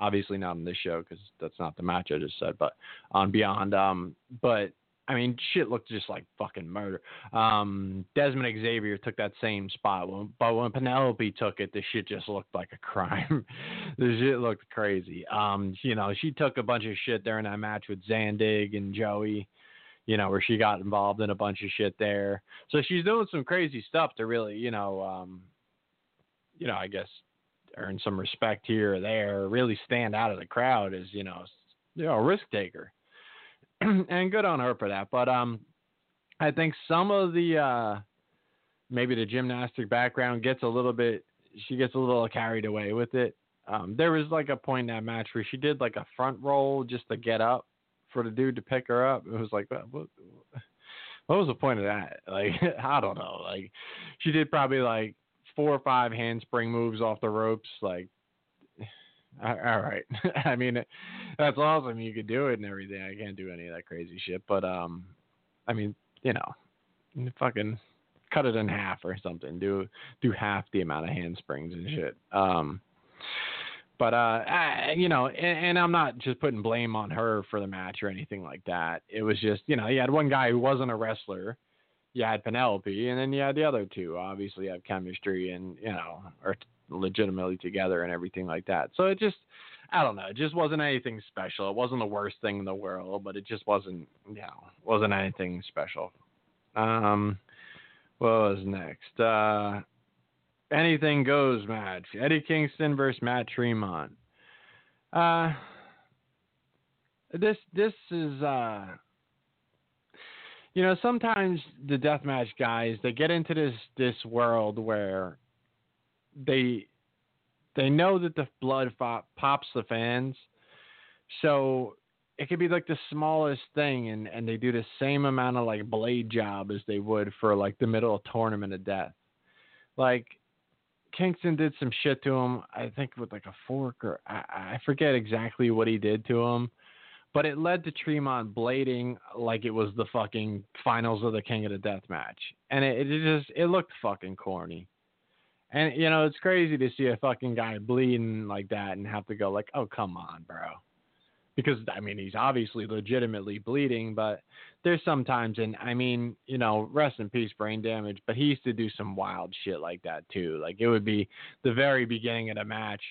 Obviously not in this show because that's not the match I just said, but on Beyond. Um, but I mean, shit looked just like fucking murder. Um, Desmond Xavier took that same spot, but when Penelope took it, the shit just looked like a crime. [LAUGHS] the shit looked crazy. Um, you know, she took a bunch of shit during that match with Zandig and Joey. You know, where she got involved in a bunch of shit there. So she's doing some crazy stuff to really, you know, um, you know, I guess earn some respect here or there, really stand out of the crowd as you know, you know, a risk taker. [CLEARS THROAT] and good on her for that. But um, I think some of the uh, maybe the gymnastic background gets a little bit. She gets a little carried away with it. Um, there was like a point in that match where she did like a front roll just to get up for the dude to pick her up. It was like, what, what, what was the point of that? [LAUGHS] Like, I don't know. Like, she did probably like four or five handspring moves off the ropes. Like, all right. [LAUGHS] I mean, that's awesome. You could do it and everything. I can't do any of that crazy shit, but um, I mean, you know, fucking cut it in half or something. Do do half the amount of handsprings and shit. Um, But uh, I, you know, and, and I'm not just putting blame on her for the match or anything like that. It was just, you know, you had one guy who wasn't a wrestler. You had Penelope, and then you had the other two. Obviously, have chemistry and you know are legitimately together and everything like that. So it just, I don't know, it just wasn't anything special. It wasn't the worst thing in the world, but it just wasn't, you know, wasn't anything special. Um, what was next? Uh, anything goes match. Eddie Kingston versus Matt Tremont. Uh, this this is uh, you know sometimes the deathmatch guys they get into this this world where they they know that the blood fo- pops the fans, so it could be like the smallest thing, and and they do the same amount of like blade job as they would for like the middle of tournament of death, like. Kingston did some shit to him, I think with like a fork or I, I forget exactly what he did to him, but it led to Tremont blading like it was the fucking finals of the King of the Death match, and it, it just it looked fucking corny. And you know, it's crazy to see a fucking guy bleeding like that and have to go like, "Oh, come on, bro." Because I mean, he's obviously legitimately bleeding, but there's sometimes and I mean, you know, rest in peace brain damage, but he used to do some wild shit like that too. Like it would be the very beginning of the match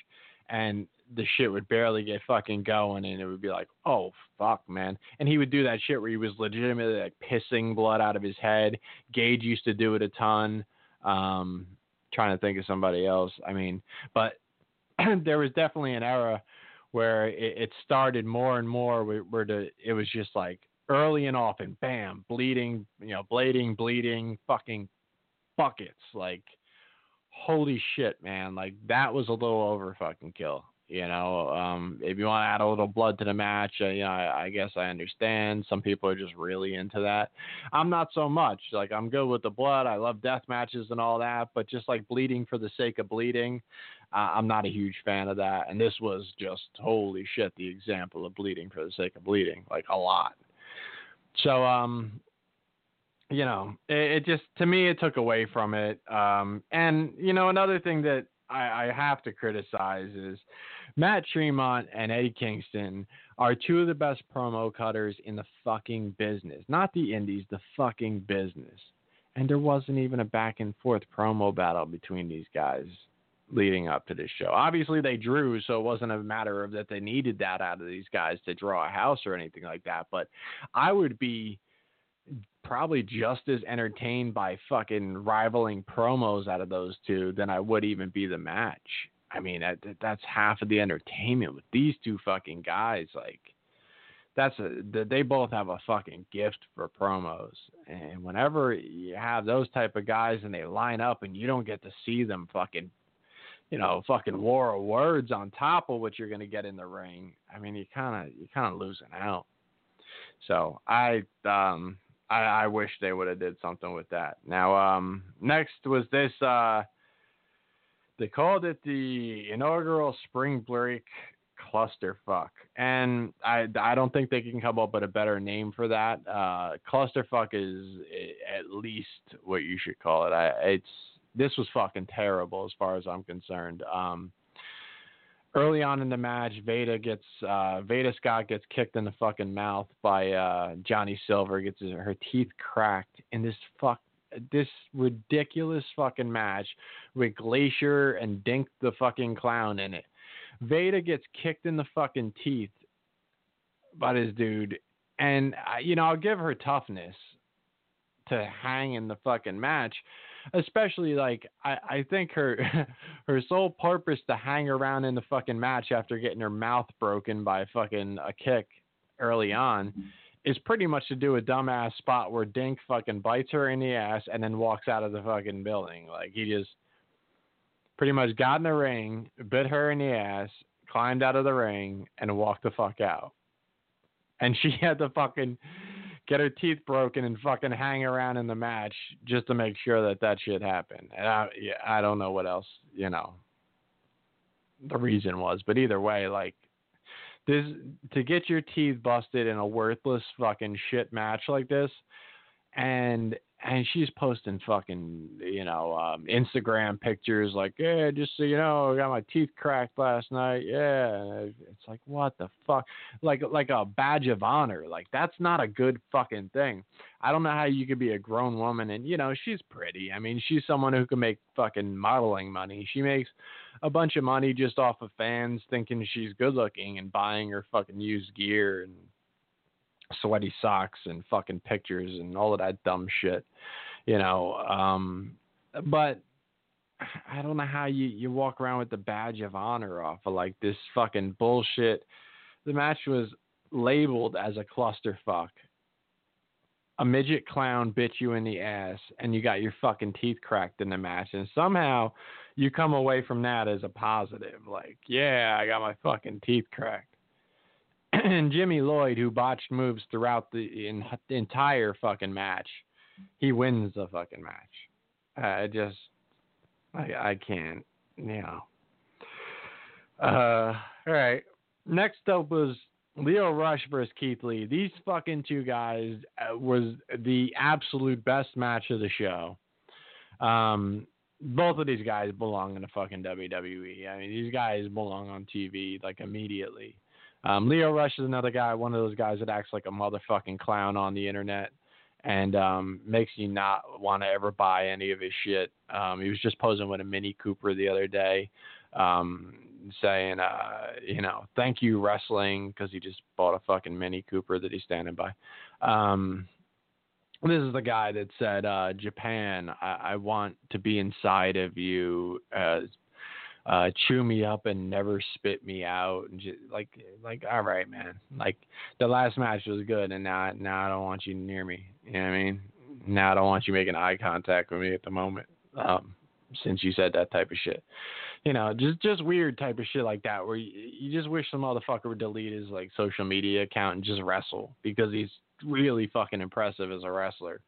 and the shit would barely get fucking going and it would be like, "Oh, fuck, man." And he would do that shit where he was legitimately like pissing blood out of his head. Gage used to do it a ton. Um trying to think of somebody else. I mean, but [CLEARS THROAT] there was definitely an era where it, it started more and more where, where the it was just like early and often, bam, bleeding, you know, blading, bleeding, fucking buckets. Like, holy shit, man! Like that was a little over fucking kill. You know, um, if you want to add a little blood to the match, uh, you know, I, I guess I understand. Some people are just really into that. I'm not so much. Like I'm good with the blood. I love death matches and all that, but just like bleeding for the sake of bleeding, uh, I'm not a huge fan of that. And this was just holy shit, the example of bleeding for the sake of bleeding, like a lot. So, um, you know, it, it just to me it took away from it. Um, and you know, another thing that I, I have to criticize is Matt Tremont and Eddie Kingston are two of the best promo cutters in the fucking business. Not the indies, the fucking business. And there wasn't even a back and forth promo battle between these guys leading up to this show. Obviously they drew, so it wasn't a matter of that they needed that out of these guys to draw a house or anything like that. But I would be probably just as entertained by fucking rivaling promos out of those two than I would even be the match. I mean, that, that's half of the entertainment with these two fucking guys. Like, that's a they both have a fucking gift for promos, and whenever you have those type of guys and they line up and you don't get to see them fucking, you know, fucking war of words on top of what you're gonna get in the ring. I mean, you kind of you kind of losing out. So I um I, I wish they would have did something with that. Now um next was this uh they called it the inaugural spring break clusterfuck, and I I don't think they can come up with a better name for that. Uh, clusterfuck is at least what you should call it. I it's this was fucking terrible as far as I'm concerned. Um, early on in the match, Veda gets uh, Veda Scott gets kicked in the fucking mouth by uh, Johnny Silver, gets her teeth cracked in this fuck this ridiculous fucking match with Glacier and Dink the fucking clown in it. Veda gets kicked in the fucking teeth by this dude, and uh, you know I'll give her toughness to hang in the fucking match, especially like I, I think her [LAUGHS] her sole purpose to hang around in the fucking match after getting her mouth broken by fucking a kick early on mm-hmm. Is pretty much to do a dumbass spot where Dink fucking bites her in the ass and then walks out of the fucking building. Like he just pretty much got in the ring, bit her in the ass, climbed out of the ring, and walked the fuck out. And she [LAUGHS] had to fucking get her teeth broken and fucking hang around in the match just to make sure that that shit happened. And I, yeah, I don't know what else, you know, the reason was, but either way, like this to get your teeth busted in a worthless fucking shit match like this and and she's posting fucking you know um Instagram pictures like yeah just so you know I got my teeth cracked last night. Yeah it's like what the fuck? Like like a badge of honor. Like that's not a good fucking thing. I don't know how you could be a grown woman and you know she's pretty. I mean she's someone who can make fucking modeling money. She makes a bunch of money just off of fans thinking she's good looking and buying her fucking used gear and sweaty socks and fucking pictures and all of that dumb shit, you know. Um, but I don't know how you you walk around with the badge of honor off of like this fucking bullshit. The match was labeled as a clusterfuck. A midget clown bit you in the ass, and you got your fucking teeth cracked in the match, and somehow you come away from that as a positive. Like, yeah, I got my fucking teeth cracked [CLEARS THROAT] and Jimmy Lloyd, who botched moves throughout the, in, the entire fucking match, he wins the fucking match. I just, I, I can't, you know. Uh, all right. Next up was Lio Rush versus Keith Lee. These fucking two guys uh, was the absolute best match of the show. Um, both of these guys belong in the fucking WWE. I mean, these guys belong on TV like immediately. Um, Lio Rush is another guy, one of those guys that acts like a motherfucking clown on the internet and um, makes you not want to ever buy any of his shit. Um, he was just posing with a Mini Cooper the other day, um, saying, uh, you know, thank you wrestling because he just bought a fucking Mini Cooper that he's standing by. Um, this is the guy that said, uh, Japan, I, I want to be inside of you as uh, chew me up and never spit me out. And just like like all right man. Like the last match was good and now now I don't want you near me. You know what I mean? Now I don't want you making eye contact with me at the moment um since you said that type of shit. You know just just weird type of shit like that where you, you just wish some motherfucker would delete his like social media account and just wrestle because he's really fucking impressive as a wrestler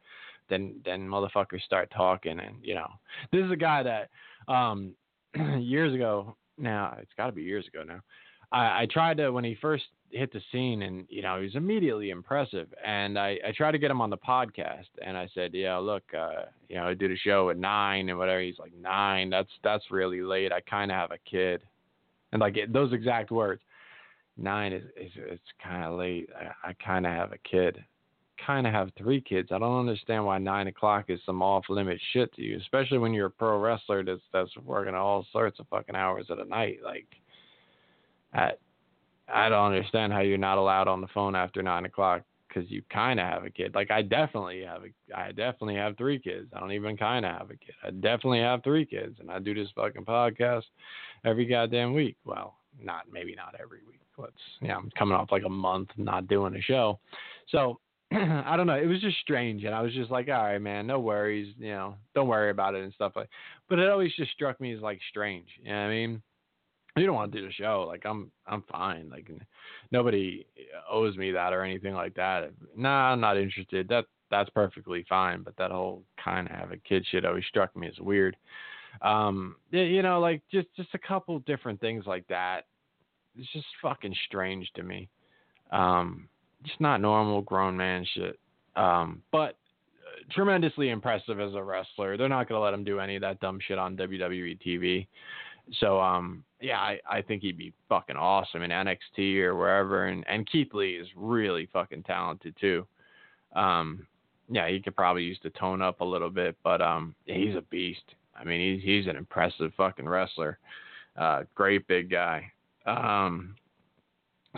then then motherfuckers start talking and you know this is a guy that um [CLEARS THROAT] years ago now, it's got to be years ago now. I, I tried to when he first hit the scene, and you know he was immediately impressive. And I, I tried to get him on the podcast, and I said, yeah, look, uh, you know, I did a show at nine and whatever. He's like nine. That's that's really late. I kind of have a kid, and like those exact words. Nine is, is it's kind of late. I, I kind of have a kid kind of have three kids. I don't understand why nine o'clock is some off limit shit to you, especially when you're a pro wrestler that's that's working all sorts of fucking hours of the night. Like, I I don't understand how you're not allowed on the phone after nine o'clock because you kind of have a kid. Like, I definitely have a I definitely have three kids. I don't even kind of have a kid. I definitely have three kids, and I do this fucking podcast every goddamn week. Well, not maybe not every week. Let's yeah, I'm coming off like a month not doing a show, so [CLEARS THROAT] I don't know. It was just strange, and I was just like, all right, man, no worries, you know, don't worry about it and stuff like. But it always just struck me as like strange. You know what I mean? You don't want to do the show. Like I'm, I'm fine. Like nobody owes me that or anything like that. Nah, I'm not interested. That that's perfectly fine. But that whole kind of have a kid shit always struck me as weird. Um, you know, like just just a couple different things like that. It's just fucking strange to me. Um, just not normal grown man shit. Um, but uh, tremendously impressive as a wrestler. They're not going to let him do any of that dumb shit on WWE TV. So, um, yeah, I, I think he'd be fucking awesome in NXT or wherever. And, and Keith Lee is really fucking talented too. Um, yeah, he could probably use to tone up a little bit, but um, he's a beast. I mean, he's he's an impressive fucking wrestler. Uh, great big guy. Um,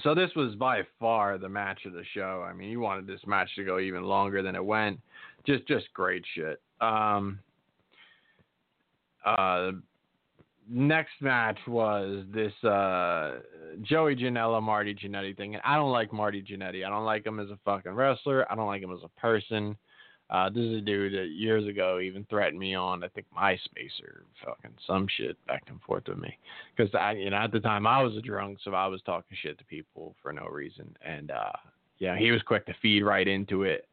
so this was by far the match of the show. I mean, you wanted this match to go even longer than it went. Just just great shit. Um, uh, next match was this uh, Joey Janela Marty Jannetty thing, and I don't like Marty Jannetty. I don't like him as a fucking wrestler. I don't like him as a person. Uh, this is a dude that years ago even threatened me on, I think, MySpace or fucking some shit back and forth with me. Because I, you know, at the time I was a drunk, so I was talking shit to people for no reason. And, uh, yeah, he was quick to feed right into it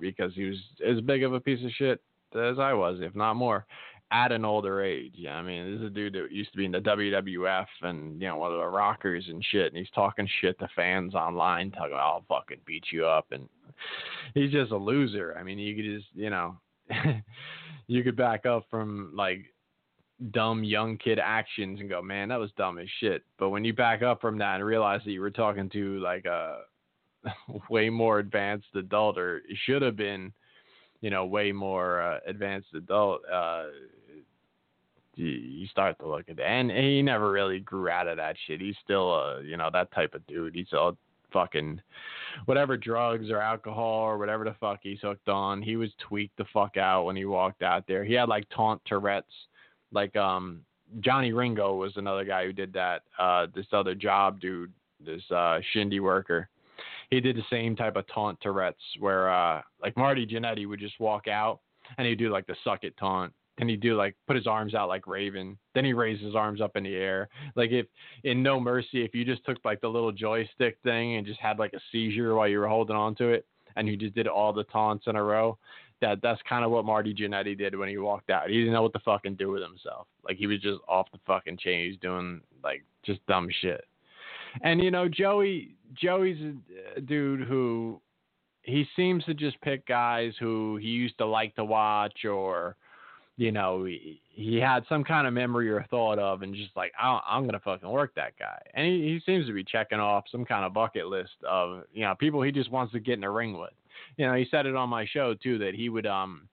because he was as big of a piece of shit as I was, if not more at an older age. Yeah, I mean, this is a dude that used to be in the WWF and you know one of the rockers and shit, and he's talking shit to fans online, talking, "I'll fucking beat you up," and he's just a loser. I mean, you could just, you know, [LAUGHS] you could back up from like dumb young kid actions and go, man, that was dumb as shit. But when you back up from that and realize that you were talking to like a [LAUGHS] way more advanced adult, or should have been, you know, way more uh, advanced adult, uh, you, start to look at that. And he never really grew out of that shit. He's still a, you know, that type of dude. He's all fucking whatever drugs or alcohol or whatever the fuck he's hooked on. He was tweaked the fuck out when he walked out there. He had like taunt Tourette's, like um Johnny Ringo was another guy who did that. Uh, this other job dude, this uh, shindy worker, he did the same type of taunt Tourette's where uh, like Marty Jannetty would just walk out and he'd do like the suck it taunt then he do like put his arms out like Raven. Then he raised his arms up in the air. Like if in No Mercy, if you just took like the little joystick thing and just had like a seizure while you were holding on to it, and you just did all the taunts in a row, that that's kind of what Marty Jannetty did when he walked out. He didn't know what to fucking do with himself. Like he was just off the fucking chain. He's doing like just dumb shit. And you know, Joey Joey's a dude who he seems to just pick guys who he used to like to watch or you know, he, he had some kind of memory or thought of, and just like, I'm gonna fucking work that guy. And he, he seems to be checking off some kind of bucket list of, you know, people he just wants to get in the ring with. You know, he said it on my show too that he would, um,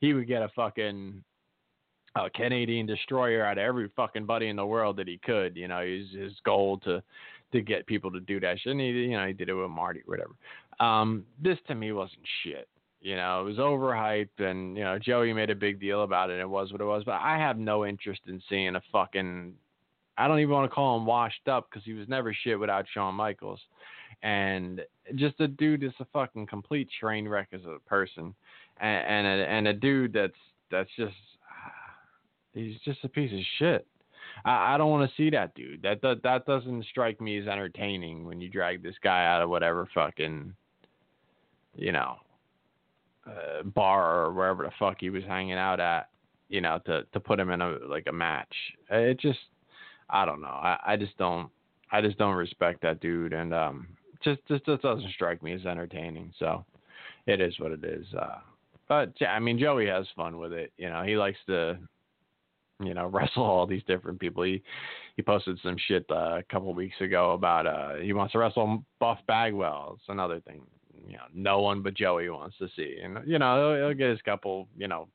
he would get a fucking a Canadian destroyer out of every fucking buddy in the world that he could. You know, his his goal to to get people to do that shit. And he, you know, he did it with Marty whatever. Um, this to me wasn't shit. You know, it was overhyped, and you know Joey made a big deal about it. And it was what it was, but I have no interest in seeing a fucking. I don't even want to call him washed up because he was never shit without Shawn Michaels, and just a dude that's a fucking complete train wreck as a person, and and a, and a dude that's that's just [SIGHS] he's just a piece of shit. I, I don't want to see that dude. That, that that doesn't strike me as entertaining when you drag this guy out of whatever fucking, you know, uh, bar or wherever the fuck he was hanging out at, you know, to to put him in a like a match. It just, I don't know. I I just don't. I just don't respect that dude, and um, just just just doesn't strike me as entertaining. So, it is what it is. Uh, but yeah, I mean, Joey has fun with it. You know, he likes to, you know, [LAUGHS] wrestle all these different people. He he posted some shit uh, a couple weeks ago about uh he wants to wrestle Buff Bagwell. It's another thing you know no one but Joey wants to see, and you know he'll, he'll get his couple you know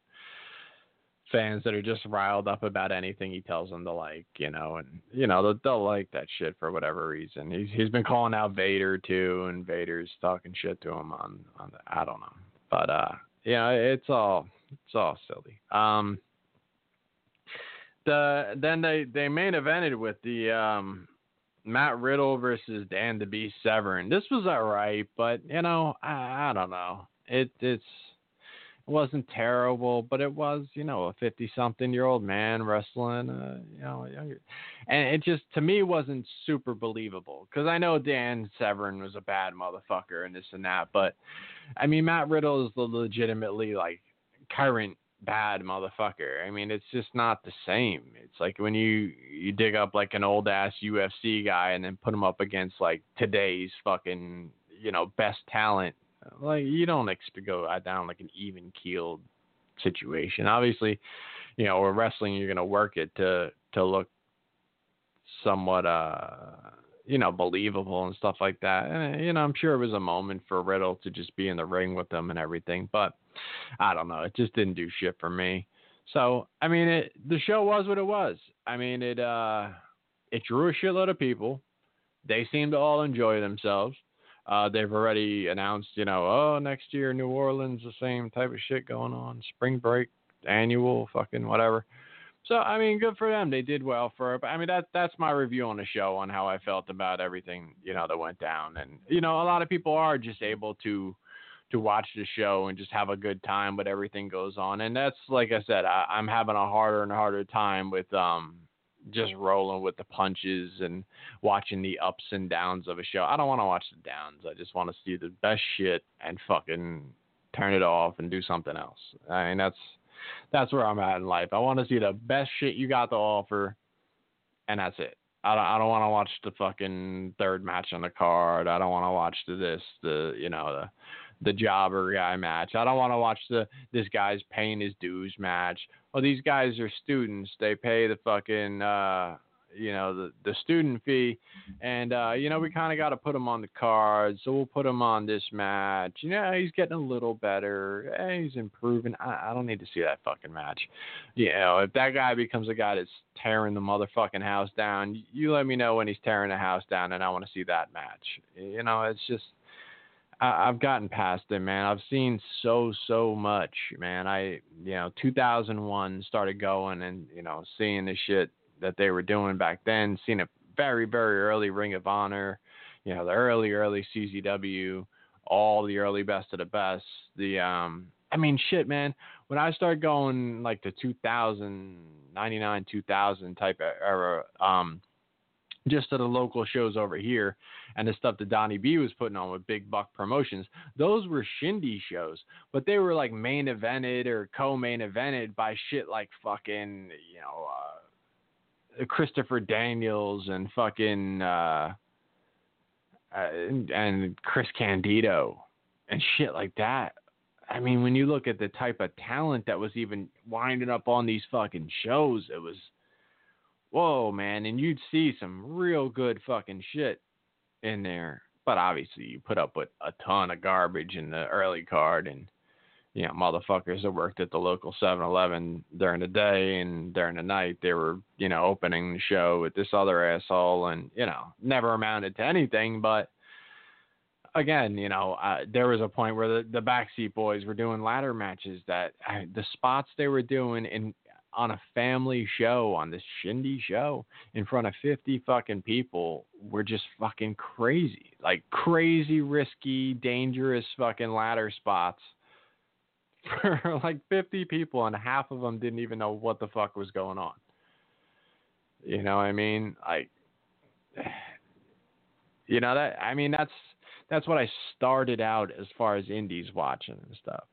fans that are just riled up about anything he tells them to like, you know, and you know they'll, they'll like that shit for whatever reason. He's he's been calling out Vader too, and Vader's talking shit to him on on the, I don't know, but uh, yeah, it's all it's all silly. Um, the then they they main evented with the um Matt Riddle versus Dan the Beast Severn. This was alright, but you know, I, I don't know. It it's it wasn't terrible, but it was, you know, a fifty-something-year-old man wrestling, uh, you know, younger, and it just to me wasn't super believable because I know Dan Severn was a bad motherfucker and this and that, but I mean, Matt Riddle is the legitimately like current bad motherfucker. I mean, it's just not the same. It's like when you you dig up like an old ass UFC guy and then put him up against like today's fucking you know best talent. Like you don't expect to go down like an even keeled situation. Obviously, you know, with wrestling, you're gonna work it to to look somewhat uh you know believable and stuff like that. And you know, I'm sure it was a moment for Riddle to just be in the ring with them and everything, but I don't know. It just didn't do shit for me. So I mean, it, the show was what it was. I mean, it uh, it drew a shitload of people. They seemed to all enjoy themselves. Uh, they've already announced, you know, oh, next year New Orleans, the same type of shit going on, spring break, annual, fucking whatever. So I mean, good for them. They did well for it. But I mean, that that's my review on the show on how I felt about everything, you know, that went down. And you know, a lot of people are just able to to watch the show and just have a good time but everything goes on and that's like i said I, i'm having a harder and harder time with um just rolling with the punches and watching the ups and downs of a show i don't want to watch the downs i just want to see the best shit and fucking turn it off and do something else i mean that's that's where i'm at in life i want to see the best shit you got to offer and that's it I don't, I don't want to watch the fucking third match on the card. I don't want to watch the this, the you know, the the jobber guy match. I don't want to watch the this guy's paying his dues match. Well, these guys are students. They pay the fucking uh you know the the student fee. And uh you know we kind of got to put him on the card so we'll put him on this match. You know he's getting a little better. Eh, he's improving. I, I don't need to see that fucking match. You know if that guy becomes a guy that's tearing the motherfucking house down you let me know when he's tearing the house down and i want to see that match. You know it's just I, I've gotten past it, man. I've seen so so much, man. I you know 2001 started going and you know seeing the shit that they were doing back then. Seen a very very early Ring of Honor, you know the early early CZW, all the early best of the best. The um, I mean shit, man. When I started going like the 2000, 99, 2000 type era, um, just to the local shows over here and the stuff that Donnie B was putting on with Big Buck Promotions, those were shindy shows, but they were like main evented or co-main evented by shit like fucking, you know, uh, Christopher Daniels and fucking uh, uh, and, and Chris Candido and shit like that. I mean, when you look at the type of talent that was even winding up on these fucking shows, it was whoa, man. And you'd see some real good fucking shit in there. But obviously, you put up with a ton of garbage in the early card and you know, motherfuckers that worked at the local 7-Eleven during the day and during the night they were, you know, opening the show with this other asshole and, you know, never amounted to anything. But again, you know, uh, there was a point where the, the backseat boys were doing ladder matches that uh, the spots they were doing in on a family show on this shindy show in front of 50 fucking people were just fucking crazy like crazy risky dangerous fucking ladder spots for like 50 people, and half of them didn't even know what the fuck was going on. You know what I mean? Like, [SIGHS] you know that I mean that's that's what I started out as far as indies watching and stuff.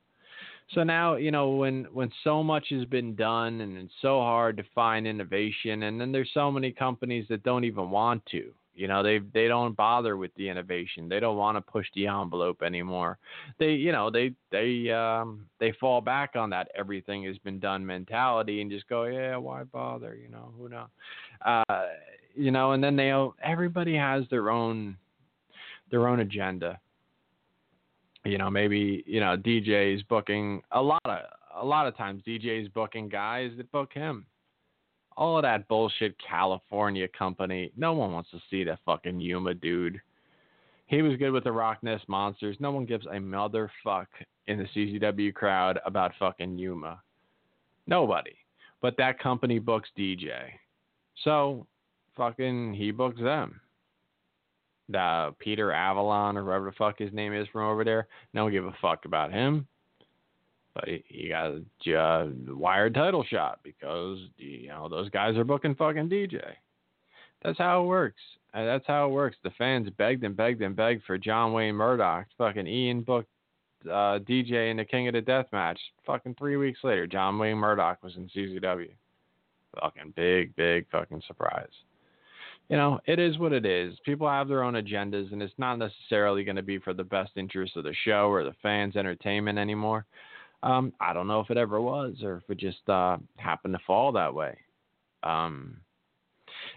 So now you know when when so much has been done and it's so hard to find innovation, and then there's so many companies that don't even want to. You know, they they don't bother with the innovation. They don't want to push the envelope anymore. They, you know, they they um they fall back on that everything has been done mentality and just go, yeah, why bother? You know, who knows? Uh, you know, and then they everybody has their own their own agenda. You know, maybe you know DJ's booking a lot of a lot of times DJ's booking guys that book him all of that bullshit California company. No one wants to see that fucking Yuma dude. He was good with the Rock Ness Monsters. No one gives a motherfuck in the CZW crowd about fucking Yuma. Nobody. But that company books DJ. So, fucking, he books them. The Peter Avalon or whatever the fuck his name is from over there. No one give a fuck about him but you got a uh, wired title shot because you know those guys are booking fucking DJ. That's how it works. That's how it works. The fans begged and begged and begged for John Wayne Murdoch. Fucking Ian booked uh, DJ in the King of the Death match. Fucking three weeks later, John Wayne Murdoch was in CZW. Fucking big, big fucking surprise. You know, it is what it is. People have their own agendas, and it's not necessarily going to be for the best interest of the show or the fans' entertainment anymore. Um, I don't know if it ever was or if it just uh, happened to fall that way. Um,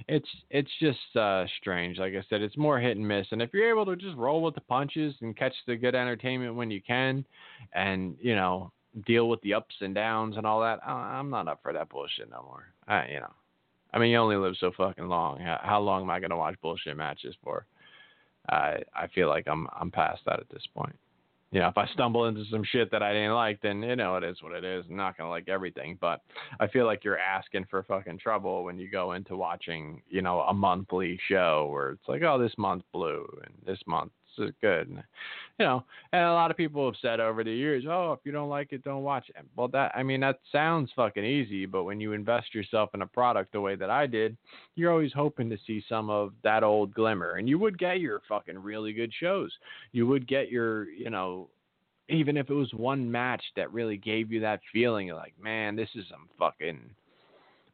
it's it's just uh, strange. Like I said, it's more hit and miss. And if you're able to just roll with the punches and catch the good entertainment when you can, and you know deal with the ups and downs and all that, I'm not up for that bullshit no more. I, you know, I mean, you only live so fucking long. How, how long am I gonna watch bullshit matches for? I I feel like I'm I'm past that at this point you know, if I stumble into some shit that I didn't like, then you know it is what it is. I'm not gonna like everything, but I feel like you're asking for fucking trouble when you go into watching, you know, a monthly show where it's like, oh, this month blue and this month is good. You know, and a lot of people have said over the years, oh, if you don't like it, don't watch it. Well, that I mean, that sounds fucking easy, but when you invest yourself in a product the way that I did, you're always hoping to see some of that old glimmer, and you would get your fucking really good shows. You would get your, you know, even if it was one match that really gave you that feeling like, man, this is some fucking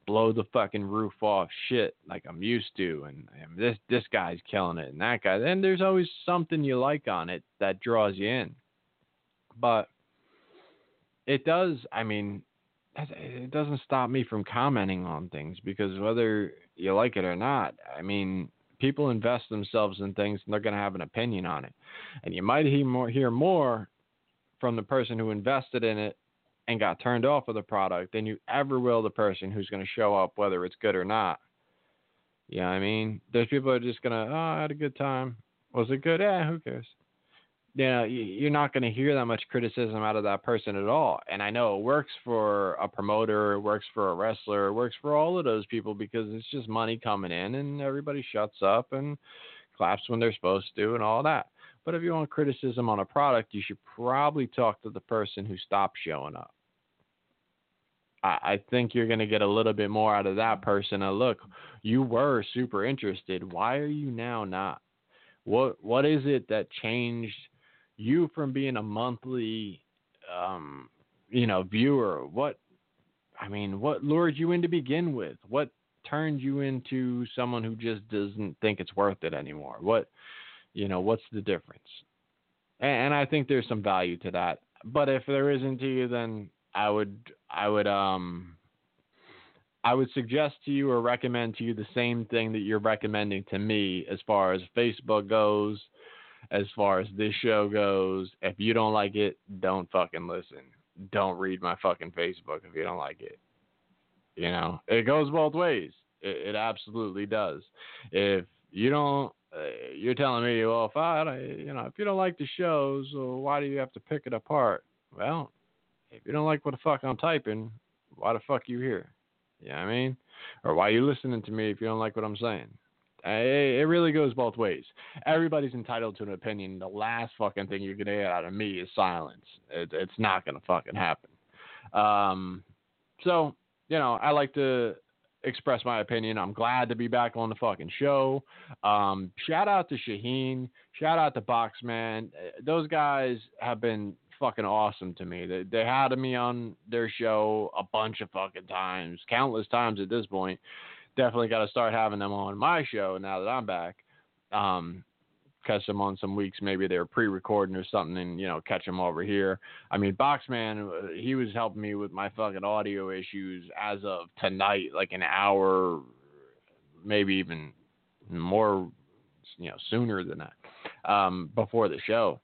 blow the fucking roof off shit like I'm used to, and, and this this guy's killing it, and that guy. Then there's always something you like on it that draws you in. But it does. I mean, it doesn't stop me from commenting on things because whether you like it or not, I mean, people invest themselves in things and they're going to have an opinion on it. And you might hear more, hear more from the person who invested in it and got turned off of the product than you ever will the person who's going to show up whether it's good or not. Yeah, you know I mean, there's people are just going to, oh, I had a good time. Was it good? Yeah, who cares? you know, you're not going to hear that much criticism out of that person at all. And I know it works for a promoter, it works for a wrestler, it works for all of those people because it's just money coming in and everybody shuts up and claps when they're supposed to and all that. But if you want criticism on a product, you should probably talk to the person who stopped showing up. I, think you're going to get a little bit more out of that person. And look, you were super interested. Why are you now not? What what is it that changed you from being a monthly um you know viewer what i mean what lured you in to begin with what turned you into someone who just doesn't think it's worth it anymore what you know what's the difference and, and i think there's some value to that but if there isn't to you then i would i would um I would suggest to you or recommend to you the same thing that you're recommending to me as far as Facebook goes, as far as this show goes. If you don't like it, don't fucking listen. Don't read my fucking Facebook if you don't like it. You know, it goes both ways. It, it absolutely does. If you don't, uh, you're telling me, well, if I, you know, if you don't like the show, why do you have to pick it apart? Well, if you don't like what the fuck I'm typing, why the fuck you here? You know what I mean? Or why you listening to me if you don't like what I'm saying? It really goes both ways. Everybody's entitled to an opinion. The last fucking thing you're gonna get out of me is silence. It, it's not gonna fucking happen. Um, so you know, I like to express my opinion. I'm glad to be back on the fucking show. Um, shout out to Shaheen. Shout out to Boxman. Those guys have been fucking awesome to me. They, they had me on their show a bunch of fucking times, countless times at this point definitely got to start having them on my show now that I'm back. Um, catch them on some weeks. Maybe they were pre-recording or something, and you know, catch them over here. I mean, Boxman, uh, he was helping me with my fucking audio issues as of tonight, like an hour, maybe even more, you know, sooner than that, um, before the show,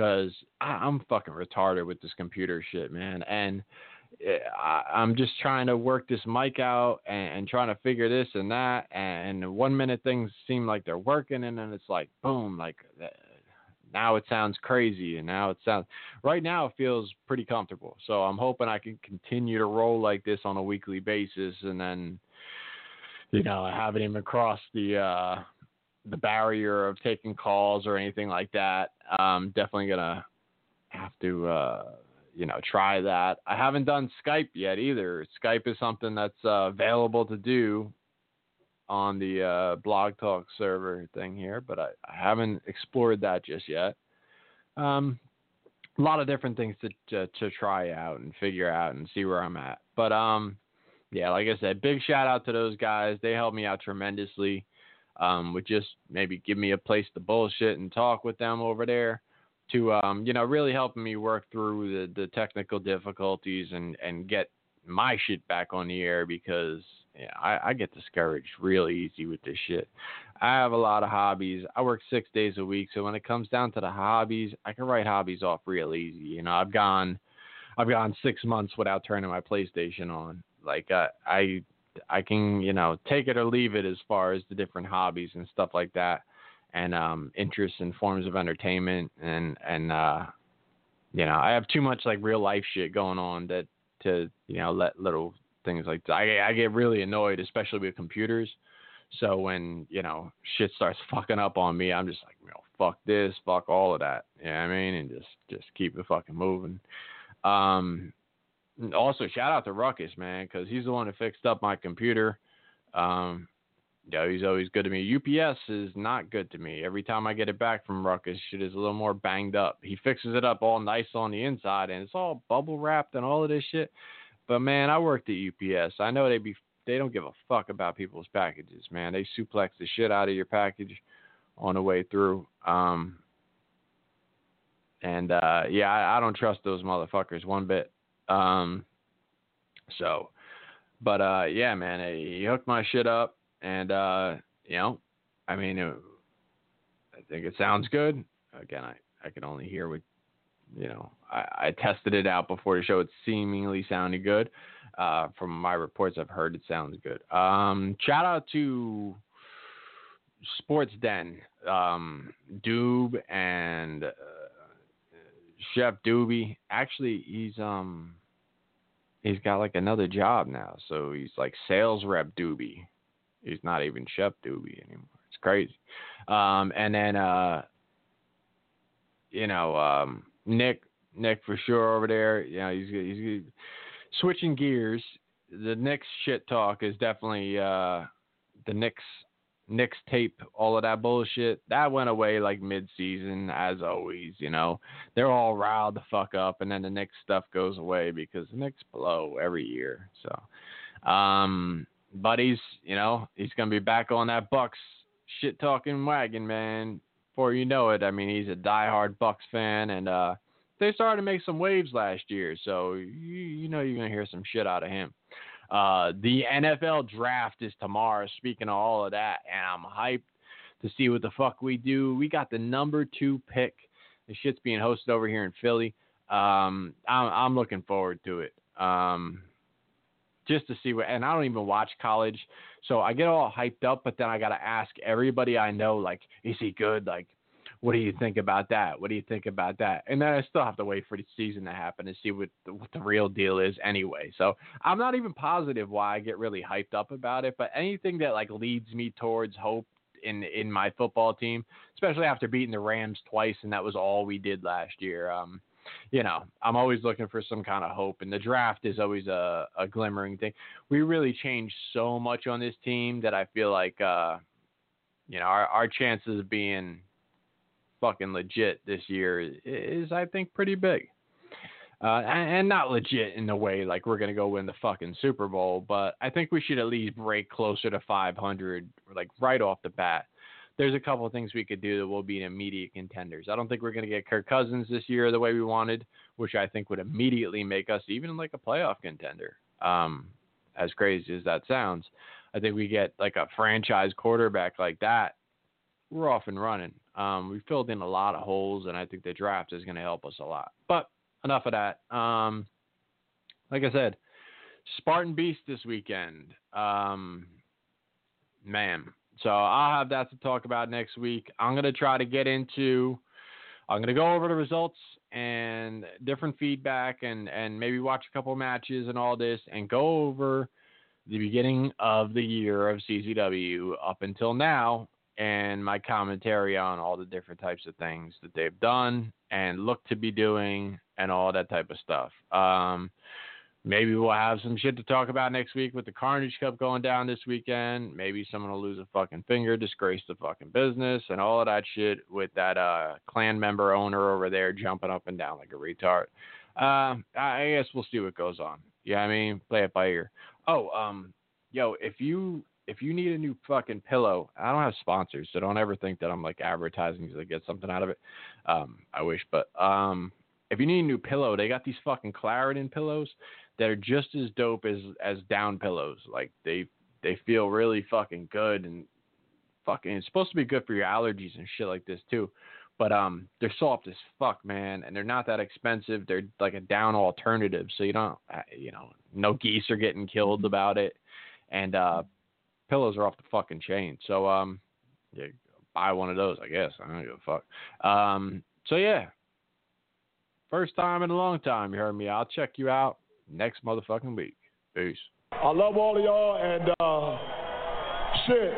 because I'm fucking retarded with this computer shit, man, and I, am just trying to work this mic out and, and, trying to figure this and that. And one minute things seem like they're working, and then it's like boom, like uh, now it sounds crazy, and now it sounds. Right now it feels pretty comfortable. So I'm hoping I can continue to roll like this on a weekly basis, and then, you know, I haven't even crossed the. uh the barrier of taking calls or anything like that. I'm definitely gonna have to uh, you know, try that. I haven't done Skype yet either. Skype is something that's uh, available to do on the uh, Blog Talk server thing here, but I, I haven't explored that just yet. Um, a lot of different things to, to, to try out and figure out and see where I'm at. But um, yeah, like I said, big shout out to those guys. They helped me out tremendously. Um, with just maybe give me a place to bullshit and talk with them over there to um, you know really helping me work through the, the technical difficulties and and get my shit back on the air because yeah, I, I get discouraged really easy with this shit. I have a lot of hobbies. I work six days a week, so when it comes down to the hobbies, I can write hobbies off real easy. You know, I've gone, I've gone six months without turning my PlayStation on. Like uh, I, I can, you know, take it or leave it as far as the different hobbies and stuff like that and um, interests and forms of entertainment and and uh, you know I have too much like real life shit going on that to you know let little things like that. I I get really annoyed, especially with computers. So when you know shit starts [LAUGHS] fucking up on me, I'm just like, you know, fuck this, fuck all of that. You know what I mean? And just just keep it fucking moving. Um, also shout out to Ruckus, man, because he's the one who fixed up my computer. Um, yeah, he's always good to me. UPS is not good to me. Every time I get it back from Ruckus, shit is a little more banged up. He fixes it up all nice on the inside, and it's all bubble wrapped and all of this shit. But man, I worked at UPS. I know they be they don't give a fuck about people's packages, man. They suplex the shit out of your package on the way through. Um, And uh, yeah, I, I don't trust those motherfuckers one bit. Um, so, but uh, yeah, man, he hooked my shit up, and uh, you know, I mean, it, I think it sounds good. Again, I I can only hear what you know. I, I tested it out before the show. It seemingly sounded good. Uh, from my reports, I've heard it sounds good. Um, shout out to Sports Den, um, Doob and uh, Chef Doobie. Actually, he's um he's got like another job now, so he's like sales rep Doobie. He's not even Chef Doobie anymore. It's crazy. Um, and then uh, you know, um, Nick Nick for sure over there. You know, he's he's switching gears. The Knicks shit talk is definitely uh, the Knicks Knicks tape, all of that bullshit, that went away like mid season, as always, you know. They're all riled the fuck up and then the Knicks stuff goes away because the Knicks blow every year. So um but he's you know, he's gonna be back on that Bucks shit talking wagon, man. Before you know it, I mean he's a diehard Bucks fan and uh they started to make some waves last year, so you, you know you're gonna hear some shit out of him. Uh, the NFL draft is tomorrow. Speaking of all of that, and I'm hyped to see what the fuck we do. We got the number two pick. The shit's being hosted over here in Philly. Um, I'm, I'm looking forward to it. Um, just to see what, and I don't even watch college, so I get all hyped up, but then I gotta ask everybody I know, like, is he good? Like, what do you think about that? What do you think about that? And then I still have to wait for the season to happen to see what the, what the real deal is anyway. So I'm not even positive why I get really hyped up about it, but anything that like leads me towards hope in in my football team, especially after beating the Rams twice and that was all we did last year. Um, you know, I'm always looking for some kind of hope, and the draft is always a, a glimmering thing. We really changed so much on this team that I feel like, uh, you know, our, our chances of being fucking legit this year is, I think, pretty big. Uh, and, not legit in the way like we're gonna go win the fucking Super Bowl, but I think we should at least break closer to 500, like right off the bat. There's a couple of things we could do that will be immediate contenders. I don't think we're gonna get Kirk Cousins this year the way we wanted, which I think would immediately make us even like a playoff contender. Um, as crazy as that sounds, I think we get like a franchise quarterback like that, we're off and running. Um, we filled in a lot of holes, and I think the draft is going to help us a lot. But enough of that. Um, like I said, Spartan Beast this weekend. Um, man, so I'll have that to talk about next week. I'm going to try to get into. I'm going to go over the results and different feedback, and and maybe watch a couple matches and all this, and go over the beginning of the year of CZW up until now and my commentary on all the different types of things that they've done and look to be doing and all that type of stuff. Um, maybe we'll have some shit to talk about next week with the Carnage Cup going down this weekend. Maybe someone will lose a fucking finger, disgrace the fucking business, and all of that shit with that uh, clan member owner over there jumping up and down like a retard. Uh, I guess we'll see what goes on. Yeah, I mean, play it by ear. Oh, um, yo, if you if you need a new fucking pillow, I don't have sponsors, so don't ever think that I'm like advertising to get something out of it. Um, I wish, but um, if you need a new pillow, they got these fucking Claritin pillows that are just as dope as as down pillows. Like they they feel really fucking good and fucking. It's supposed to be good for your allergies and shit like this too. But um, they're soft as fuck, man, and they're not that expensive. They're like a down alternative, so you don't, uh, you know, no geese are getting killed about it. And uh, pillows are off the fucking chain. So um, yeah, buy one of those, I guess. I don't give a fuck. Um, so yeah, first time in a long time. You heard me. I'll check you out next motherfucking week. Peace. I love all of y'all and uh, shit.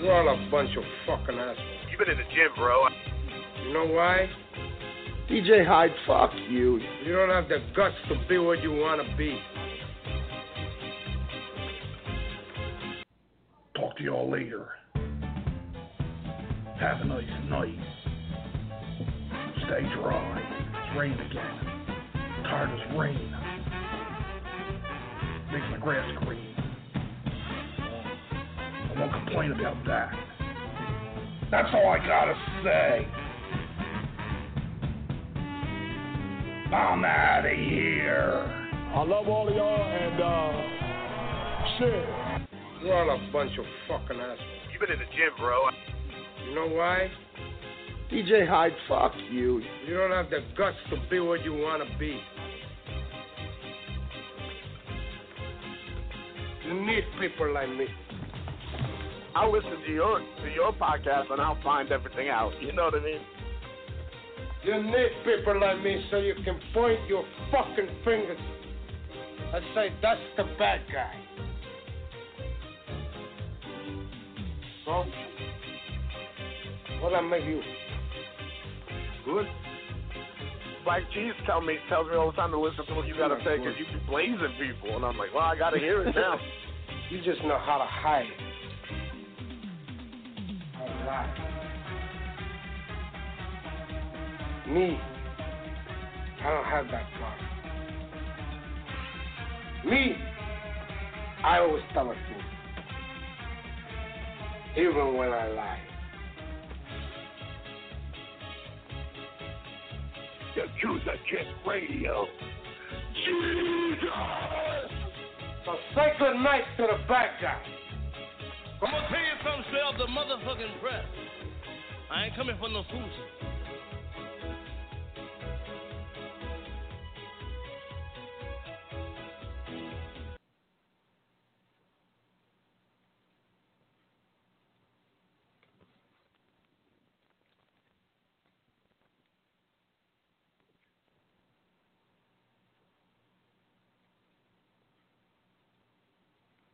You're all a bunch of fucking assholes. You've been in the gym, bro. You know why? DJ Hyde, fuck you. You don't have the guts to be what you want to be. To y'all later. Have a nice night. Stay dry. It's raining again. tired as rain. Makes my grass green. I won't complain about that. That's all I gotta say. I'm out of here. I love all of y'all and uh, shit. You're all a bunch of fucking assholes. You've been in the gym, bro. You know why? DJ Hyde, fuck you. You don't have the guts to be what you want to be. You need people like me. I'll listen to your to your podcast and I'll find everything out. You know what I mean? You need people like me so you can point your fucking fingers and say, that's the bad guy. So, what I make you? Good. Black Cheese tell me tells me all the time to listen to what you gotta say because you be blazing people, and I'm like, well, I gotta hear it now. [LAUGHS] you just know how to hide. How to lie. Me, I don't have that problem. Me, I always tell the truth, even when I lie. Yakuza Kick Radio. Jesus! So say good night to the bad guy. I'm gonna tell you something straight off the motherfucking press. I ain't coming for no fools.